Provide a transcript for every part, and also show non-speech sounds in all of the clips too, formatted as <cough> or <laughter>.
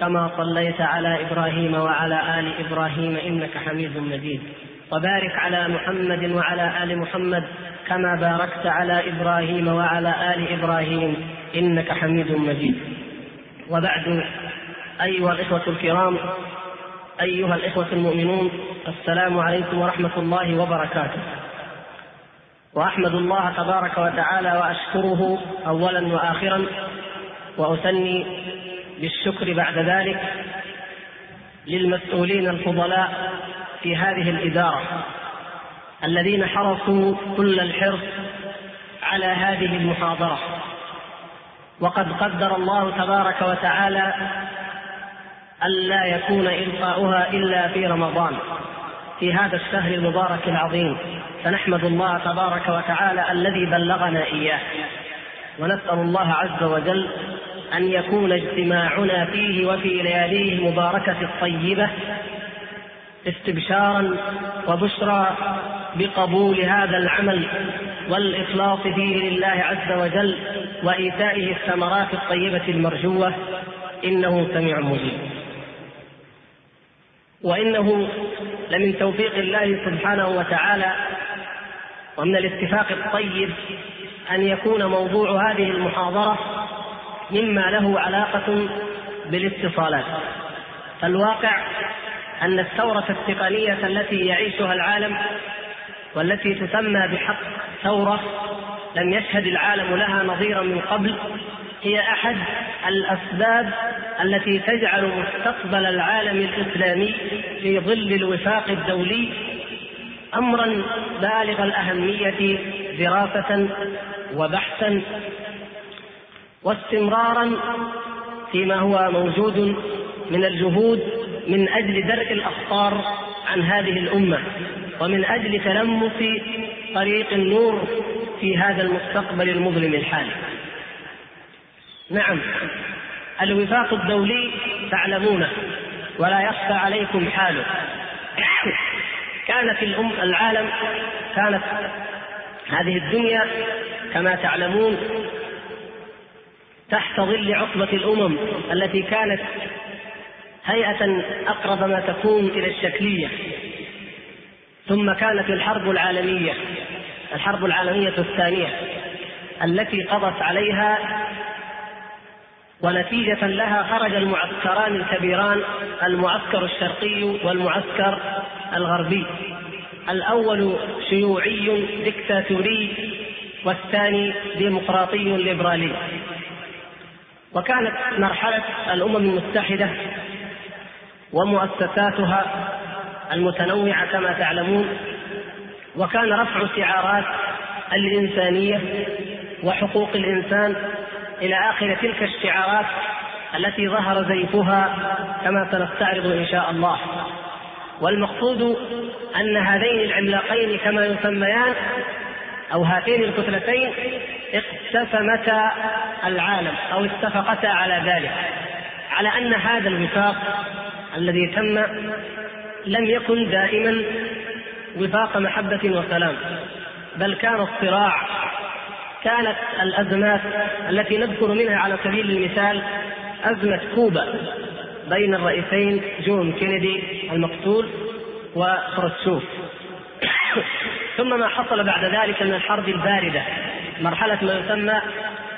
كما صليت على إبراهيم وعلى آل إبراهيم إنك حميد مجيد. وبارك على محمد وعلى آل محمد كما باركت على إبراهيم وعلى آل إبراهيم إنك حميد مجيد. وبعد أيها الإخوة الكرام أيها الإخوة المؤمنون السلام عليكم ورحمة الله وبركاته. وأحمد الله تبارك وتعالى وأشكره اولا واخرا وأثني بالشكر بعد ذلك للمسؤولين الفضلاء في هذه الإدارة الذين حرصوا كل الحرص على هذه المحاضرة. وقد قدر الله تبارك وتعالى ألا يكون إلقاؤها إلا في رمضان في هذا الشهر المبارك العظيم. فنحمد الله تبارك وتعالى الذي بلغنا إياه. ونسأل الله عز وجل أن يكون اجتماعنا فيه وفي لياليه المباركة الطيبة استبشارا وبشرى بقبول هذا العمل والإخلاص فيه لله عز وجل وإيتائه الثمرات الطيبة المرجوة إنه سميع مجيب. وإنه لمن توفيق الله سبحانه وتعالى ومن الاتفاق الطيب أن يكون موضوع هذه المحاضرة مما له علاقة بالاتصالات. فالواقع أن الثورة التقنية التي يعيشها العالم والتي تسمى بحق ثورة لم يشهد العالم لها نظيرا من قبل هي أحد الأسباب التي تجعل مستقبل العالم الإسلامي في ظل الوفاق الدولي امرا بالغ الأهمية دراسة وبحثا واستمرارا فيما هو موجود من الجهود من أجل درء الاخطار عن هذه الأمة ومن أجل تلمس طريق النور في هذا المستقبل المظلم الحالي نعم الوفاق الدولي تعلمونه ولا يخفى عليكم حاله. كانت الأم العالم كانت هذه الدنيا كما تعلمون تحت ظل عقبة الأمم التي كانت هيئة أقرب ما تكون إلى الشكلية. ثم كانت الحرب العالمية الحرب العالمية الثانية التي قضت عليها ونتيجة لها خرج المعسكران الكبيران المعسكر الشرقي والمعسكر الغربي. الأول شيوعي دكتاتوري والثاني ديمقراطي ليبرالي. وكانت مرحلة الأمم المتحدة ومؤسساتها المتنوعة كما تعلمون وكان رفع شعارات الإنسانية وحقوق الإنسان إلى آخر تلك الشعارات التي ظهر زيفها كما سنستعرض إن شاء الله. والمقصود أن هذين العملاقين كما يسميان أو هاتين الكتلتين اقتسمتا العالم أو اتفقتا على ذلك على أن هذا الوفاق الذي تم لم يكن دائما وفاق محبة وسلام بل كان الصراع كانت الأزمات التي نذكر منها على سبيل المثال أزمة كوبا بين الرئيسين جون كينيدي المقتول وخروتشوف <coughs> ثم ما حصل بعد ذلك من الحرب الباردة مرحلة ما يسمى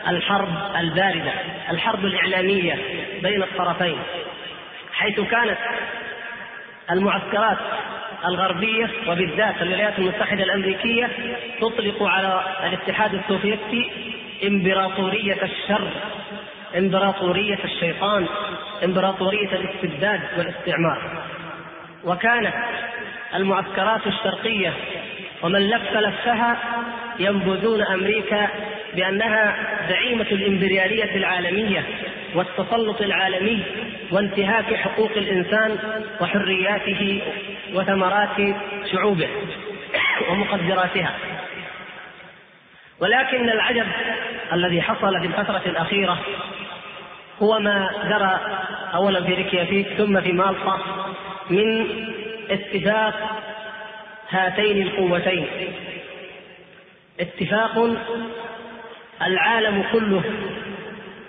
الحرب الباردة الحرب الإعلامية بين الطرفين حيث كانت المعسكرات الغربية وبالذات الولايات المتحدة الأمريكية تطلق على الاتحاد السوفيتي إمبراطورية الشر إمبراطورية الشيطان إمبراطورية الاستبداد والاستعمار. وكانت المعسكرات الشرقية ومن لف لفها ينبذون أمريكا بأنها زعيمة الإمبريالية العالمية والتسلط العالمي وانتهاك حقوق الإنسان وحرياته وثمرات شعوبه ومقدراتها. ولكن العجب الذي حصل في الفترة الأخيرة هو ما جرى أولا في ريكيافيك ثم في مالطا من اتفاق هاتين القوتين. اتفاق العالم كله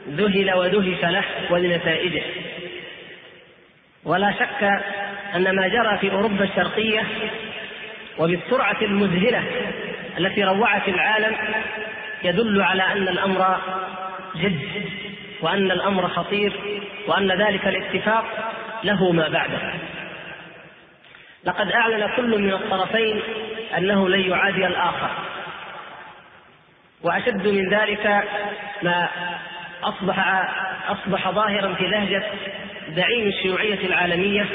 ذهل ودهش له ولنتائجه. ولا شك أن ما جرى في أوروبا الشرقية وبالسرعة المذهلة التي روعت العالم يدل على أن الأمر جد وأن الأمر خطير وأن ذلك الاتفاق له ما بعده. لقد أعلن كل من الطرفين أنه لن يعادي الآخر. وأشد من ذلك ما اصبح أصبح ظاهرا في لهجة زعيم الشيوعية العالمية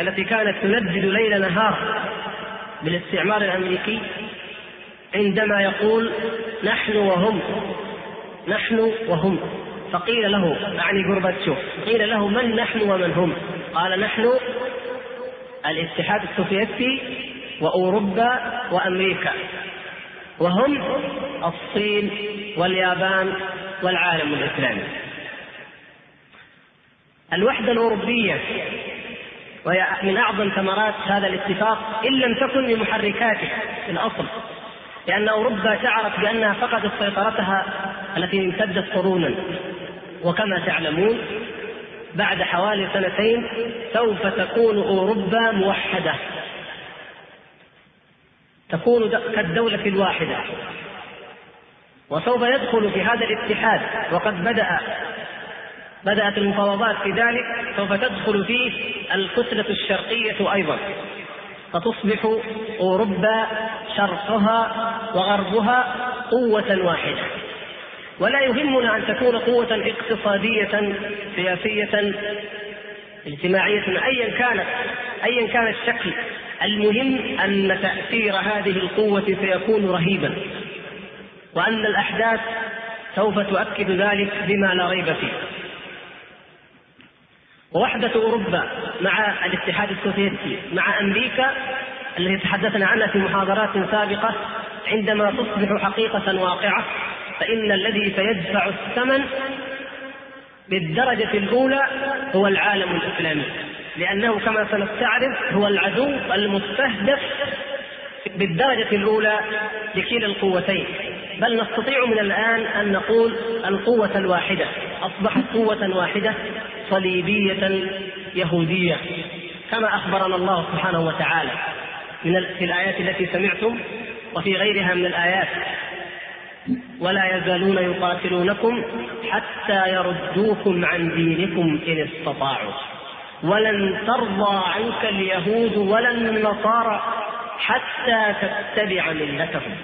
التي كانت تندد ليل نهار بالاستعمار الأمريكي عندما يقول نحن وهم نحن وهم. فقيل له أعني غورباتشوف قيل له من نحن ومن هم؟ قال نحن الاتحاد السوفيتي وأوروبا وأمريكا. وهم الصين واليابان والعالم الإسلامي. الوحدة الأوروبية وهي من أعظم ثمرات هذا الاتفاق إن لم تكن بمحركاته في الأصل. لأن أوروبا شعرت بأنها فقدت سيطرتها التي امتدت قرونا. وكما تعلمون بعد حوالي سنتين سوف تكون أوروبا موحدة. تكون كالدولة الواحدة. وسوف يدخل في هذا الاتحاد وقد بدأ بدأت المفاوضات في ذلك سوف تدخل فيه الكتلة الشرقية أيضا. فتصبح أوروبا شرقها وغربها قوة واحدة. ولا يهمنا أن تكون قوة اقتصادية سياسية اجتماعية أيا كانت أيا كان الشكل. المهم أن تأثير هذه القوة سيكون رهيبا وأن الأحداث سوف تؤكد ذلك بما لا ريب فيه. ووحدة أوروبا مع الاتحاد السوفيتي مع أمريكا التي تحدثنا عنها في محاضرات سابقة عندما تصبح حقيقة واقعة فإن الذي سيدفع الثمن بالدرجة الأولى هو العالم الإسلامي. لأنه كما سنستعرض هو العدو المستهدف بالدرجة الأولى لكلا القوتين. بل نستطيع من الآن أن نقول القوة الواحدة. أصبحت قوة واحدة صليبية يهودية. كما أخبرنا الله سبحانه وتعالى من في الآيات التي سمعتم وفي غيرها من الآيات. ولا يزالون يقاتلونكم حتى يردوكم عن دينكم إن استطاعوا. ولن ترضى عنك اليهود ولا النصارى حتى تتبع ملتهم.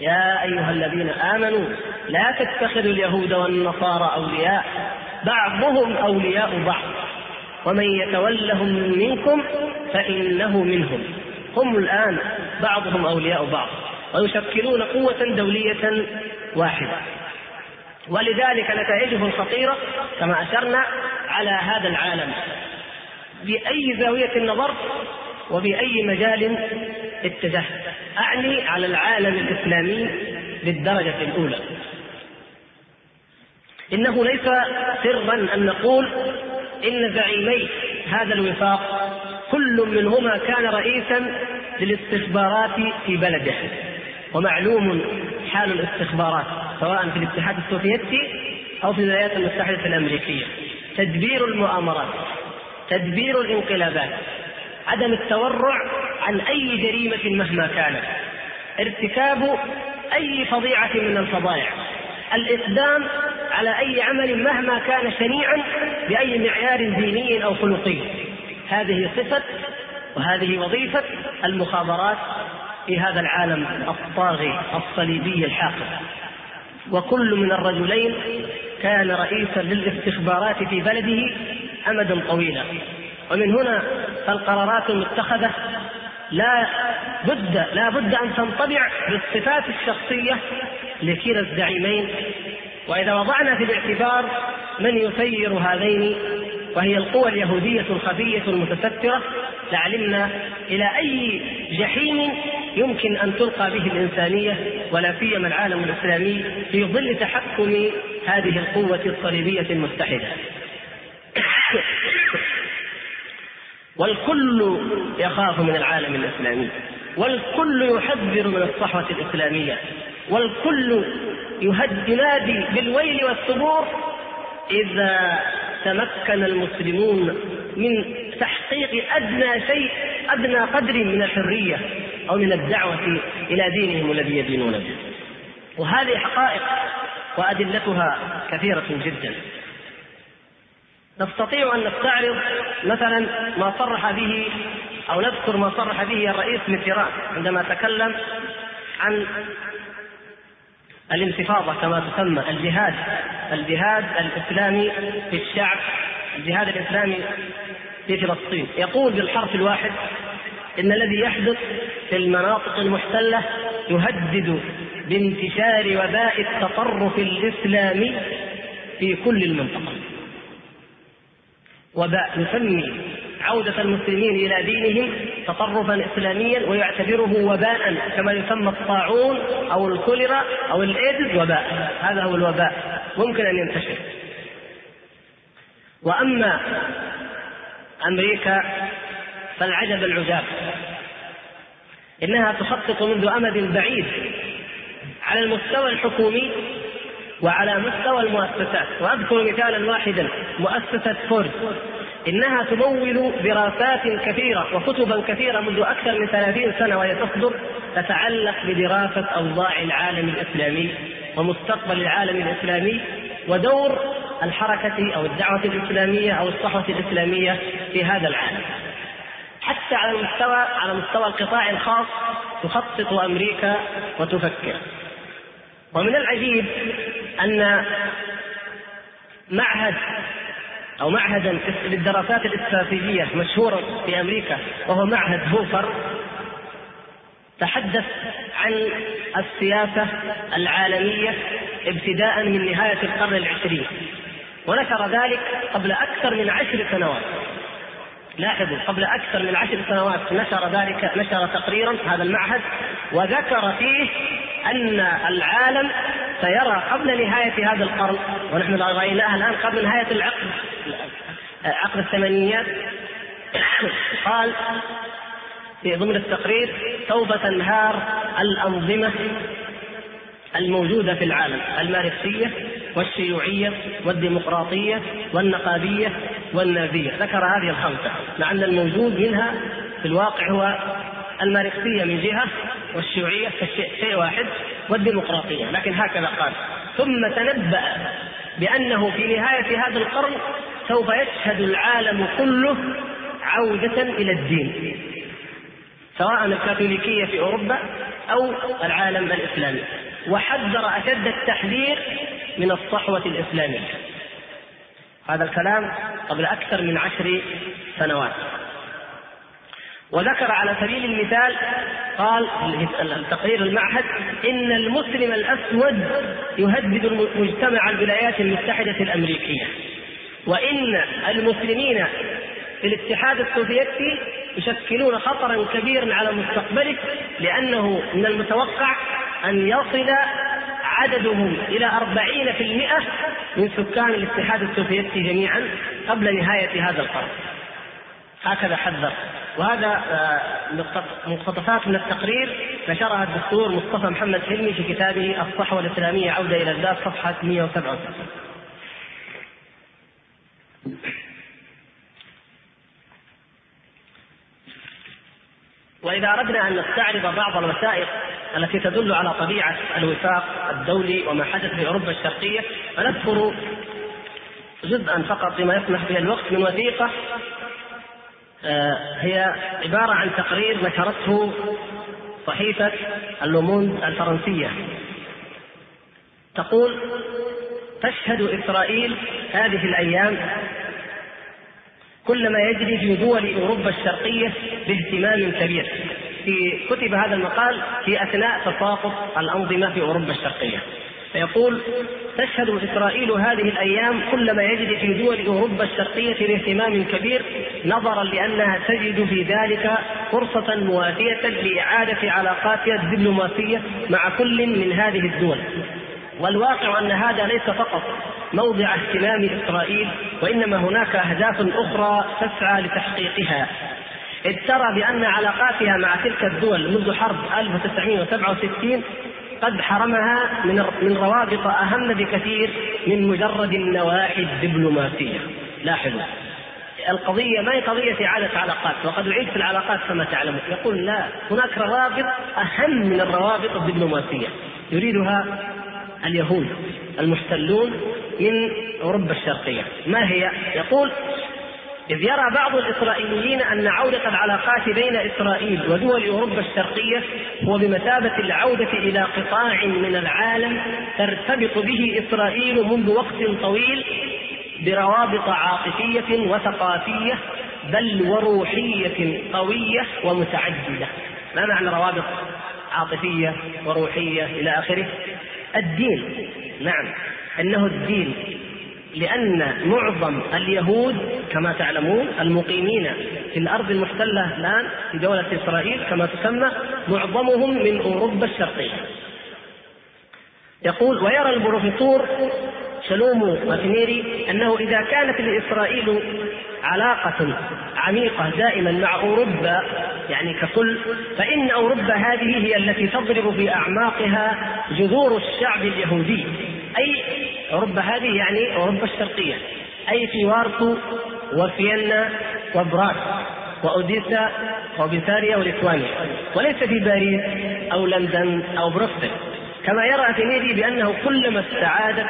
يا أيها الذين آمنوا لا تتخذوا اليهود والنصارى أولياء بعضهم أولياء بعض. ومن يتولهم منكم فإنه منهم. هم الآن بعضهم أولياء بعض. ويشكلون قوة دولية واحدة. ولذلك نتائجه الخطيره كما أشرنا على هذا العالم. بأي زاوية نظرت وبأي مجال اتجهت أعني على العالم الإسلامي بالدرجة الأولى. إنه ليس سرا أن نقول إن زعيمي هذا الوفاق كل منهما كان رئيسا للاستخبارات في بلده. ومعلوم حال الاستخبارات سواء في الاتحاد السوفيتي أو في الولايات المتحدة الأمريكية. تدبير المؤامرات تدبير الانقلابات عدم التورع عن أي جريمة مهما كانت. ارتكاب أي فظيعة من الفظائع. الاقدام على أي عمل مهما كان شنيعا بأي معيار ديني أو خلقي. هذه صفة وهذه وظيفة المخابرات في هذا العالم الطاغي الصليبي الحاقد. وكل من الرجلين كان رئيسا للاستخبارات في بلده امدا طويلا. ومن هنا فالقرارات المتخذة لا بد لا بد أن تنطبع بالصفات الشخصية لكلا الزعيمين وإذا وضعنا في الاعتبار من يسير هذين وهي القوى اليهودية الخفية المتسترة لعلمنا إلى أي جحيم يمكن أن تلقى به الإنسانية ولا سيما العالم الإسلامي في ظل تحكم هذه القوة الصليبية المتحدة. والكل يخاف من العالم الإسلامي والكل يحذر من الصحوة الإسلامية والكل ينادي بالويل والثبور إذا تمكن المسلمون من تحقيق أدنى شيء أدنى قدر من الحرية أو من الدعوة إلى دينهم الذي يدينون به. وهذه حقائق وأدلتها كثيرة جدا. نستطيع أن نستعرض مثلا ما صرح به أو نذكر ما صرح به الرئيس ميتيران عندما تكلم عن الانتفاضة كما تسمى الجهاد الجهاد الإسلامي في الشعب الجهاد الإسلامي في فلسطين. يقول بالحرف الواحد إن الذي يحدث في المناطق المحتلة يهدد بانتشار وباء التطرف الإسلامي في كل المنطقة. وباء يسمي عودة المسلمين إلى دينهم تطرفا إسلاميا ويعتبره وباء كما يسمى الطاعون أو الكوليرا أو الإيدز وباء. هذا هو الوباء. ممكن أن ينتشر. وأما أمريكا فالعجب العجاب. إنها تخطط منذ أمد بعيد على المستوى الحكومي وعلى مستوى المؤسسات وأذكر مثالا واحدا مؤسسة فورد. إنها تمول دراسات كثيرة وكتبا كثيرة منذ أكثر من ثلاثين سنة وهي تصدر تتعلق بدراسة أوضاع العالم الإسلامي ومستقبل العالم الإسلامي ودور الحركة أو الدعوة الإسلامية أو الصحوة الإسلامية في هذا العالم. حتى على المستوى على مستوى القطاع الخاص تخطط أمريكا وتفكر. ومن العجيب أن معهد أو معهدا للدراسات الاستراتيجية مشهورا في أمريكا وهو معهد هوفر تحدث عن السياسة العالمية ابتداء من نهاية القرن العشرين ونشر ذلك قبل أكثر من عشر سنوات. لاحظوا قبل أكثر من عشر سنوات نشر ذلك نشر تقريرا هذا المعهد وذكر فيه أن العالم سيرى قبل نهاية هذا القرن ونحن رأيناها الآن قبل نهاية العقد عقد الثمانينيات. قال في ضمن التقرير سوف تنهار الأنظمة. الموجودة في العالم الماركسية والشيوعية والديمقراطية والنقابية والنازية. ذكر هذه الخمسة مع أن الموجود منها في الواقع هو الماركسية من جهة والشيوعية شيء واحد والديمقراطية. لكن هكذا قال ثم تنبأ بأنه في نهاية هذا القرن سوف يشهد العالم كله عودة إلى الدين. سواء الكاثوليكية في أوروبا أو العالم الإسلامي. وحذر أشد التحذير من الصحوة الإسلامية. هذا الكلام قبل أكثر من عشر سنوات. وذكر على سبيل المثال قال تقرير المعهد إن المسلم الأسود يهدد مجتمع الولايات المتحدة الأمريكية. وإن المسلمين في الاتحاد السوفيتي يشكلون خطرا كبيرا على مستقبله لأنه من المتوقع أن يصل عددهم إلى أربعين في المئة من سكان الاتحاد السوفيتي جميعا قبل نهاية هذا القرن. هكذا حذر. وهذا آه، مقتطفات من التقرير نشرها الدكتور مصطفى محمد حلمي في كتابه الصحوة الإسلامية عودة إلى الذات صفحة 167 وإذا أردنا أن نستعرض بعض الوثائق التي تدل على طبيعة الوفاق الدولي وما حدث في أوروبا الشرقية فنذكر جزءا فقط بما يسمح به الوقت من وثيقة آه، هي عبارة عن تقرير نشرته صحيفة اللوموند الفرنسية. تقول تشهد إسرائيل هذه الأيام كل ما يجري في دول أوروبا الشرقية باهتمام كبير. في كتب هذا المقال في أثناء تساقط الأنظمة في أوروبا الشرقية. فيقول تشهد إسرائيل هذه الأيام كل ما يجري في دول أوروبا الشرقية باهتمام كبير نظرا لأنها تجد في ذلك فرصة مواتية لإعادة علاقاتها الدبلوماسية مع كل من هذه الدول. والواقع أن هذا ليس فقط موضع اهتمام إسرائيل وإنما هناك أهداف أخرى تسعى لتحقيقها. إذ ترى بأن علاقاتها مع تلك الدول منذ حرب 1967 قد حرمها من من روابط أهم بكثير من مجرد النواحي الدبلوماسية. لاحظوا. القضية ما هي قضية إعادة علاقات؟ وقد أعيد في العلاقات كما تعلمون. يقول لا هناك روابط أهم من الروابط الدبلوماسية. يريدها اليهود المحتلون من أوروبا الشرقية. ما هي؟ يقول إذ يرى بعض الإسرائيليين أن عودة العلاقات بين إسرائيل ودول أوروبا الشرقية هو بمثابة العودة إلى قطاع من العالم ترتبط به إسرائيل منذ وقت طويل بروابط عاطفية وثقافية بل وروحية قوية ومتعددة. ما معنى روابط عاطفية وروحية إلى آخره؟ الدين. نعم. أنه الدين. لأن معظم اليهود كما تعلمون المقيمين في الأرض المحتلة الآن في دولة إسرائيل كما تسمى معظمهم من أوروبا الشرقية. يقول ويرى البروفيسور شلومو ماتنيري أنه إذا كانت لإسرائيل علاقة عميقة دائما مع أوروبا يعني ككل فإن أوروبا هذه هي التي تضرب في أعماقها جذور الشعب اليهودي. أي أوروبا هذه يعني أوروبا الشرقية. أي في وارسو وفيينا وبراغ وأوديسا وبيساريا وليتوانيا. وليس في باريس أو لندن أو بروكسل كما يرى أثينيدي بأنه كلما استعادت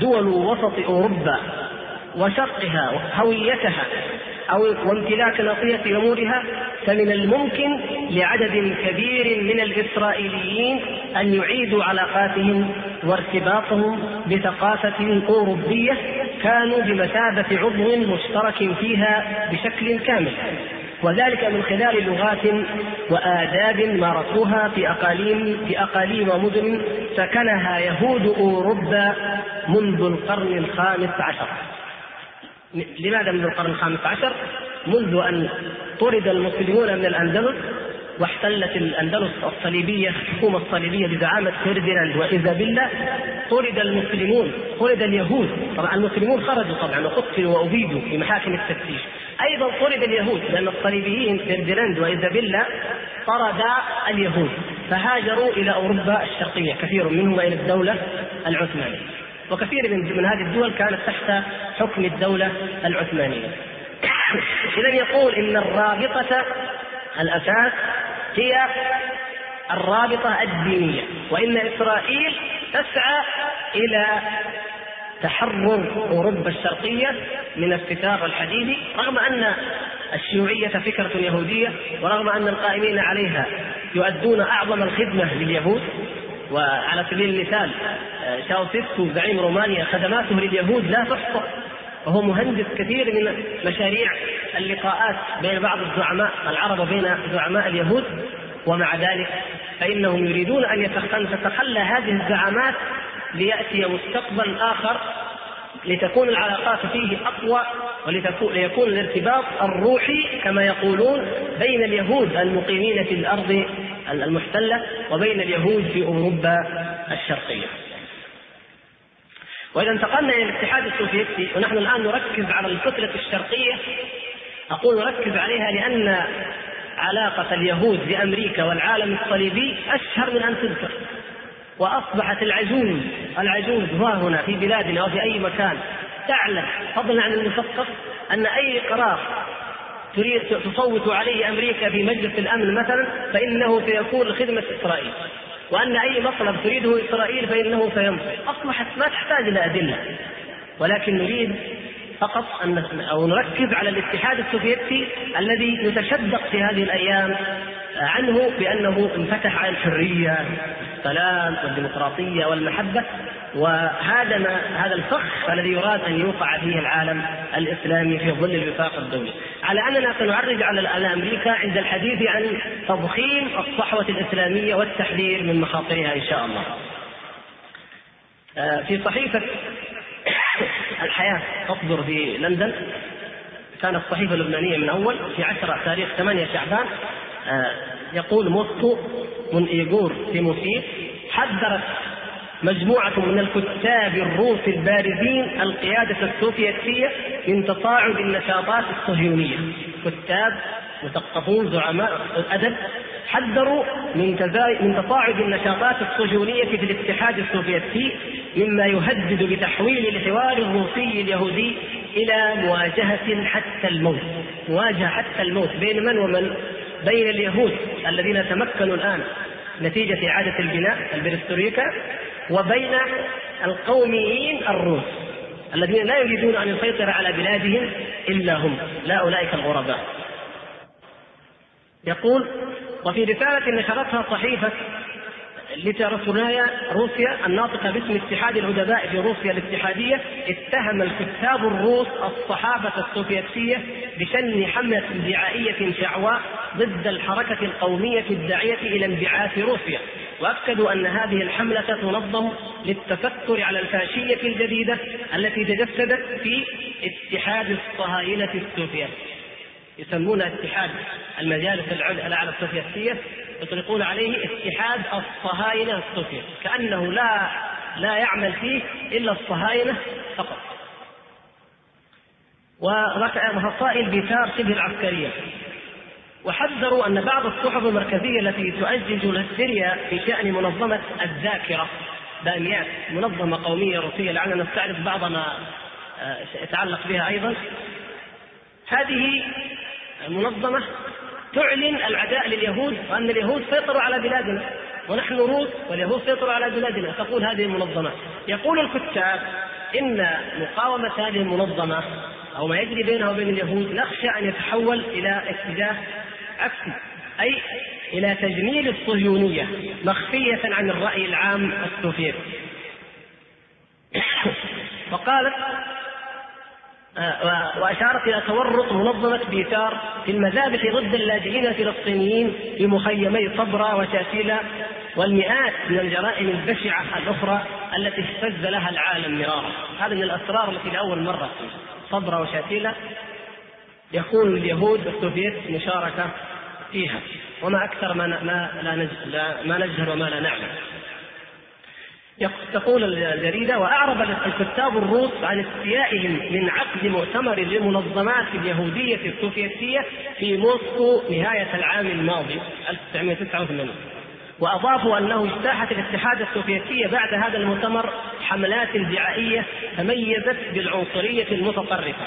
دول وسط أوروبا وشرقها وهويتها أو وامتلاك ناصية أمورها فمن الممكن لعدد كبير من الإسرائيليين أن يعيدوا علاقاتهم وارتباطهم بثقافة أوروبية كانوا بمثابة عضو مشترك فيها بشكل كامل. وذلك من خلال لغات وآداب مارسوها في أقاليم في أقاليم ومدن سكنها يهود أوروبا منذ القرن الخامس عشر لماذا منذ القرن الخامس عشر؟ منذ أن طرد المسلمون من الأندلس واحتلت الأندلس الصليبية الحكومة الصليبية بزعامه فرديناند وايزابيلا طرد المسلمون طرد اليهود. طبعا المسلمون خرجوا طبعا وقتلوا وأبيدوا في محاكم التفتيش. أيضا طرد اليهود لأن الصليبيين فرديناند وايزابيلا طردا اليهود. فهاجروا إلى أوروبا الشرقية كثير منهم إلى الدولة العثمانية. وكثير من من هذه الدول كانت تحت حكم الدولة العثمانية. <coughs> اذا يقول إن الرابطة الأساس هي الرابطة الدينية وإن إسرائيل تسعى إلى تحرر أوروبا الشرقية من الستار الحديدي رغم أن الشيوعية فكرة يهودية ورغم أن القائمين عليها يؤدون أعظم الخدمة لليهود وعلى سبيل المثال شاوسيسكو زعيم رومانيا خدماته لليهود لا تحصى. وهو مهندس كثير من مشاريع اللقاءات بين بعض الزعماء العرب وبين زعماء اليهود ومع ذلك فإنهم يريدون أن تتخلى هذه الزعامات ليأتي مستقبل آخر لتكون العلاقات فيه أقوى وليكون الارتباط الروحي كما يقولون بين اليهود المقيمين في الأرض المحتلة وبين اليهود في أوروبا الشرقية. وإذا انتقلنا إلى الاتحاد السوفيتي ونحن الآن نركز على الكتلة الشرقية أقول نركز عليها لأن علاقة اليهود بأمريكا والعالم الصليبي أشهر من أن تذكر وأصبحت العجوز العجوز ها هنا في بلادنا وفي أي مكان تعلم فضلا عن المثقف أن أي قرار تريد تصوت عليه أمريكا في مجلس الأمن مثلا فإنه سيكون لخدمة إسرائيل. وأن أي مطلب تريده إسرائيل فإنه سينصر. أصبحت ما تحتاج إلى أدلة ولكن نريد فقط أن أو نركز على الاتحاد السوفيتي الذي نتشدق في هذه الأيام عنه بأنه انفتح على الحرية السلام والديمقراطية والمحبة وهذا ما هذا الفخ الذي يراد أن يوقع فيه العالم الإسلامي في ظل الوفاق الدولي، على أننا سنعرج على أمريكا عند الحديث عن تضخيم الصحوة الإسلامية والتحذير من مخاطرها إن شاء الله. آه، في صحيفة الحياة تصدر في لندن. كانت الصحيفة اللبنانية من أول في 10 تاريخ 8 شعبان آه، يقول موسكو من إيغور تيموسيف حذرت مجموعة من الكتاب الروس البارزين القيادة السوفيتية من تصاعد النشاطات الصهيونية. كتاب مثقفون زعماء الأدب حذروا من من تصاعد النشاطات الصهيونية في الاتحاد السوفيتي مما يهدد بتحويل الحوار الروسي اليهودي إلى مواجهة حتى الموت مواجهة حتى الموت بين من ومن؟ بين اليهود الذين تمكنوا الآن نتيجة إعادة البناء البرستوريكا وبين القوميين الروس الذين لا يريدون أن يسيطر على بلادهم إلا هم لا أولئك الغرباء. يقول وفي رسالة نشرتها صحيفة لترسونايا روسيا الناطقة باسم اتحاد الأدباء في روسيا الاتحادية اتهم الكتاب الروس الصحافة السوفيتية بشن حملة دعائية شعواء ضد الحركة القومية الداعية إلى انبعاث روسيا. واكدوا أن هذه الحملة تنظم للتفكر على الفاشية الجديدة التي تجسدت في اتحاد الصهاينة السوفيتي يسمون اتحاد المجالس الأعلى السوفيتية يطلقون عليه اتحاد الصهاينة السوفيت كأنه لا لا يعمل فيه إلا الصهاينة فقط. ورسائل بيثار شبه العسكرية. وحذروا أن بعض الصحف المركزية التي تؤجج الهستيريا في شأن منظمة الذاكرة باميات منظمة قومية روسية لعلنا نستعرض بعض ما آه، يتعلق بها أيضا. هذه المنظمه تعلن العداء لليهود وأن اليهود سيطروا على بلادنا ونحن روس واليهود سيطروا على بلادنا. تقول هذه المنظمة. يقول الكتاب إن مقاومة هذه المنظمة أو ما يجري بينها وبين اليهود نخشى أن يتحول إلى اتجاه عكسي أي إلى تجميل الصهيونية مخفية عن الرأي العام السوفيتي. <coughs> وقالت آه، وأشارت إلى تورط منظمة بيتار في المذابح ضد اللاجئين الفلسطينيين في مخيمي صبرا وشاتيلا والمئات من الجرائم البشعة الأخرى التي اهتز لها العالم مرارا. هذا من الأسرار التي لأول مرة صبرا وشاتيلا يكون اليهود والسوفيت مشاركة فيها. وما أكثر ما ما لا نجهل وما لا نعلم. تقول الجريدة وأعرب الكتاب الروس عن استيائهم من عقد مؤتمر للمنظمات اليهودية السوفيتية في موسكو نهاية العام الماضي 1989 وأضافوا أنه اجتاحت الاتحاد السوفيتي بعد هذا المؤتمر حملات دعائية تميزت بالعنصرية المتطرفة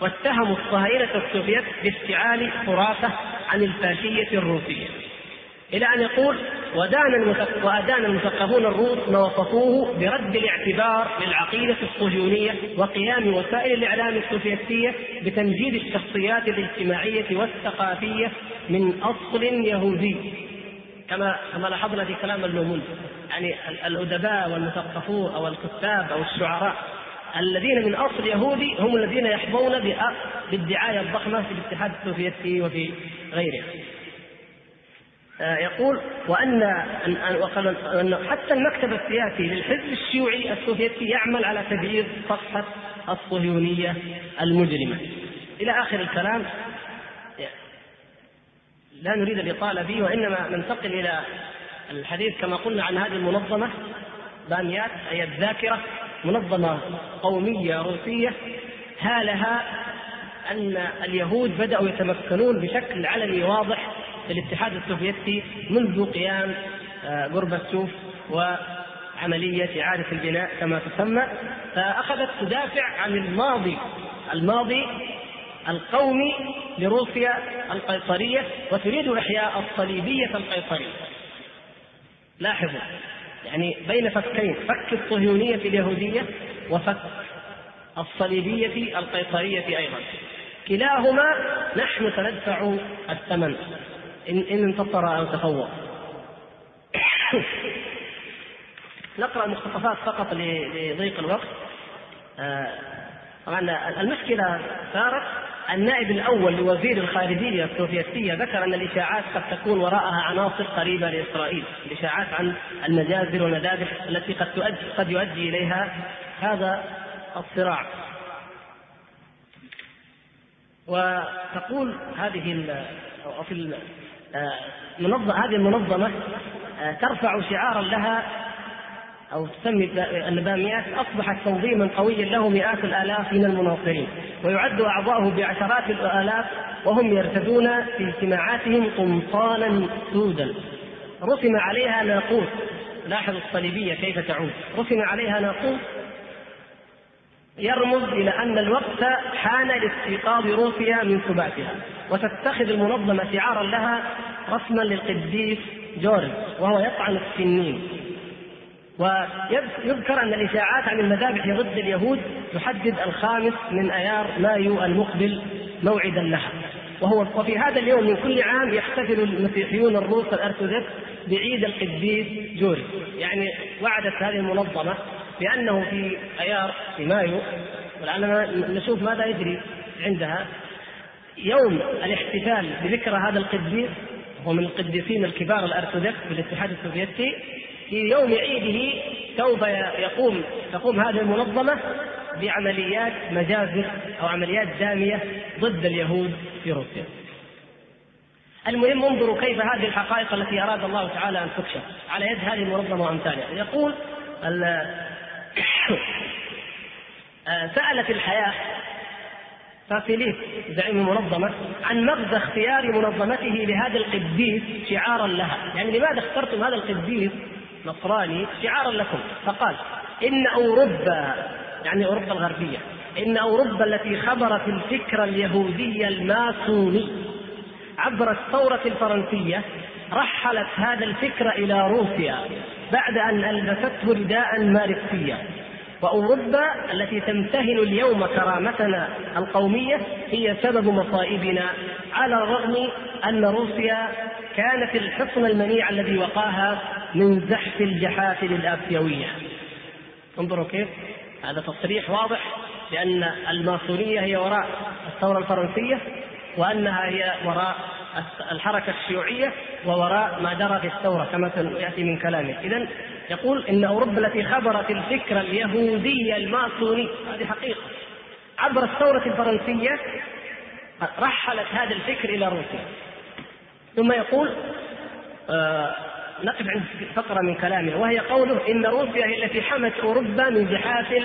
واتهموا الصهاينة السوفيت بافتعال خرافة عن الفاشية الروسية. إلى أن يقول ودان وأدان المثقفون الروس ما وصفوه برد الاعتبار للعقيدة الصهيونية وقيام وسائل الإعلام السوفيتية بتمجيد الشخصيات الاجتماعية والثقافية من أصل يهودي. كما كما لاحظنا في كلام اللوموند يعني الأدباء والمثقفون أو الكتاب أو الشعراء الذين من أصل يهودي هم الذين يحظون بالدعاية الضخمة في الاتحاد السوفيتي وفي غيرها. آه، يقول وأن ان حتى المكتب السياسي للحزب الشيوعي السوفيتي يعمل على تبييض صفحة الصهيونية المجرمة. إلى آخر الكلام لا نريد الإطالة فيه وإنما ننتقل إلى الحديث كما قلنا عن هذه المنظمة باميات أي الذاكرة منظمة قومية روسية هالها أن اليهود بدأوا يتمكنون بشكل علني واضح الاتحاد السوفيتي منذ قيام غورباتشوف آه، وعملية إعادة البناء كما تسمى فأخذت تدافع عن الماضي الماضي القومي لروسيا القيصرية وتريد إحياء الصليبية القيصرية. لاحظوا يعني بين فكين فك الصهيونية اليهودية وفك الصليبية القيصرية أيضا. كلاهما نحن سندفع الثمن. إن, إن انتصر أو تفوق. نقرأ مقتطفات فقط لضيق الوقت. آه، طبعا المشكلة صارت النائب الأول لوزير الخارجية السوفيتيه ذكر أن الإشاعات قد تكون وراءها عناصر قريبة لإسرائيل، الإشاعات عن المجازر والمذابح التي قد تؤدي قد يؤدي إليها هذا الصراع. وتقول هذه أو في المنظمة هذه المنظمة آه، ترفع شعارا لها أو تسمي اللباميات أصبحت تنظيما قويا له مئات الآلاف من المناصرين ويعد أعضاؤه بعشرات الآلاف وهم يرتدون في اجتماعاتهم قمصانا سودا. رسم عليها ناقوس. لاحظ الصليبية كيف تعود. رسم عليها ناقوس يرمز إلى أن الوقت حان لاستيقاظ روسيا من سباتها وتتخذ المنظمة شعارا لها رسما للقديس جورج وهو يطعن السنين. ويذكر أن الإشاعات عن المذابح ضد اليهود تحدد الخامس من أيار مايو المقبل موعدا لها. وهو وفي هذا اليوم من كل عام يحتفل المسيحيون الروس الأرثوذكس بعيد القديس جورج. يعني وعدت هذه المنظمة بأنه في أيار في مايو ولعلنا نشوف ماذا يجري عندها. يوم الاحتفال بذكرى هذا القديس هو من القديسين الكبار الأرثوذكس في الاتحاد السوفيتي في يوم عيده سوف يقوم تقوم هذه المنظمة بعمليات مجازر أو عمليات دامية ضد اليهود في روسيا. المهم انظروا كيف هذه الحقائق التي أراد الله تعالى أن تكشف على يد هذه المنظمة وأمثالها. يقول سألت الحياة فاسيليس زعيم المنظمة عن مغزى اختيار منظمته لهذا القديس شعارا لها. يعني لماذا اخترتم هذا القديس نصراني شعارا لكم؟ فقال إن أوروبا يعني أوروبا الغربية إن أوروبا التي خبرت الفكر اليهودي الماسوني عبر الثورة الفرنسية رحلت هذا الفكر إلى روسيا. بعد أن ألبسته رداء ماركسيا وأوروبا التي تمتهن اليوم كرامتنا القومية هي سبب مصائبنا على الرغم أن روسيا كانت الحصن المنيع الذي وقاها من زحف الجحافل الآسيوية انظروا كيف هذا تصريح واضح بأن الماسونية هي وراء الثورة الفرنسية. وأنها هي وراء الحركة الشيوعية ووراء ما جرى في الثورة كما سيأتي من كلامه. إذا يقول إن أوروبا التي خبرت الفكر اليهودي الماسوني هذه حقيقة. عبر الثورة الفرنسية رحلت هذا الفكر إلى روسيا. ثم يقول آه نقف عند فقرة من كلامه وهي قوله إن روسيا هي التي حمت أوروبا من جحافل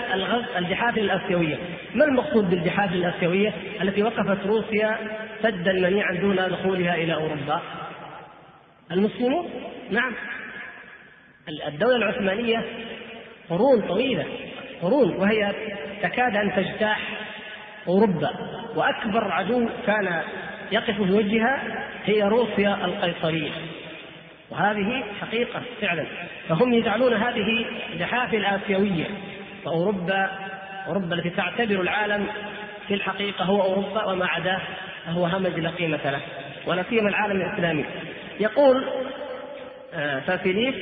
الجحافل الآسيوية ما المقصود بالجحافل الآسيوية التي وقفت روسيا سدا منيعا دون دخولها إلى أوروبا. المسلمون؟ نعم. الدولة العثمانية قرون طويلة قرون وهي تكاد أن تجتاح أوروبا. وأكبر عدو كان يقف في وجهها هي روسيا القيصرية. وهذه حقيقة فعلا. فهم يجعلون هذه جحافل آسيوية فأوروبا أوروبا التي تعتبر العالم في الحقيقة هو أوروبا وما عداه فهو همج لا قيمة له ولا سيما العالم الإسلامي. يقول آه، فافيليس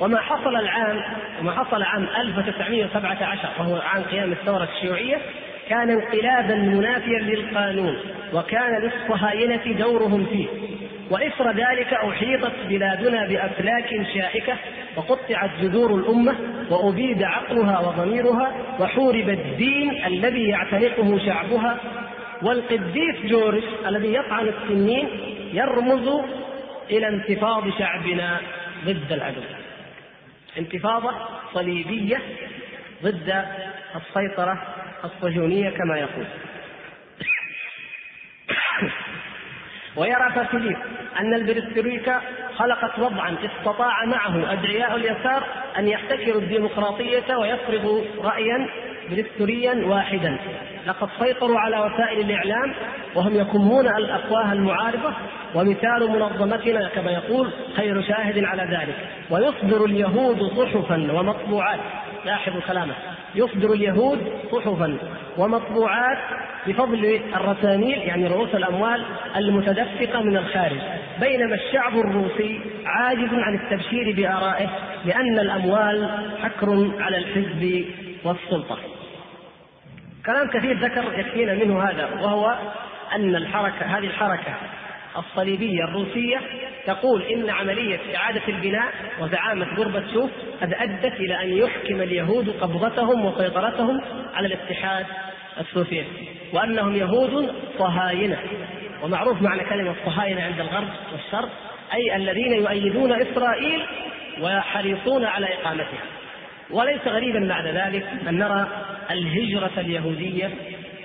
وما حصل العام وما حصل عام 1917 وهو عام قيام الثورة الشيوعية كان انقلابا منافيا للقانون وكان للصهاينة دورهم فيه. وإثر ذلك أحيطت بلادنا بأفلاك شائكة وقطعت جذور الأمة وأبيد عقلها وضميرها وحورب الدين الذي يعتنقه شعبها. والقديس جورج الذي يطعن السنين يرمز إلى انتفاض شعبنا ضد العدو. انتفاضة صليبية ضد السيطرة الصهيونية كما يقول. ويرى فاسيليس أن البرسترويكا خلقت وضعا استطاع معه أدعياء اليسار أن يحتكروا الديمقراطية ويفرضوا رأيا برستوريا واحدا. لقد سيطروا على وسائل الإعلام وهم يكمون الأفواه المعارضة ومثال منظمتنا كما يقول خير شاهد على ذلك. ويصدر اليهود صحفا ومطبوعات. لاحظوا كلامه يصدر اليهود صحفا ومطبوعات بفضل الرساميل يعني رؤوس الأموال المتدفقة من الخارج بينما الشعب الروسي عاجز عن التبشير بآرائه لأن الأموال حكر على الحزب والسلطة. كلام كثير ذكر يكفينا منه هذا وهو أن الحركة هذه الحركة الصليبية الروسية تقول إن عملية إعادة البناء وزعامة غربتشوف قد أدت إلى أن يحكم اليهود قبضتهم وسيطرتهم على الاتحاد السوفيتي وأنهم يهود صهاينة. ومعروف معنى كلمة صهاينة عند الغرب والشرق أي الذين يؤيدون إسرائيل ويحرصون على إقامتها. وليس غريبا بعد ذلك أن نرى الهجرة اليهودية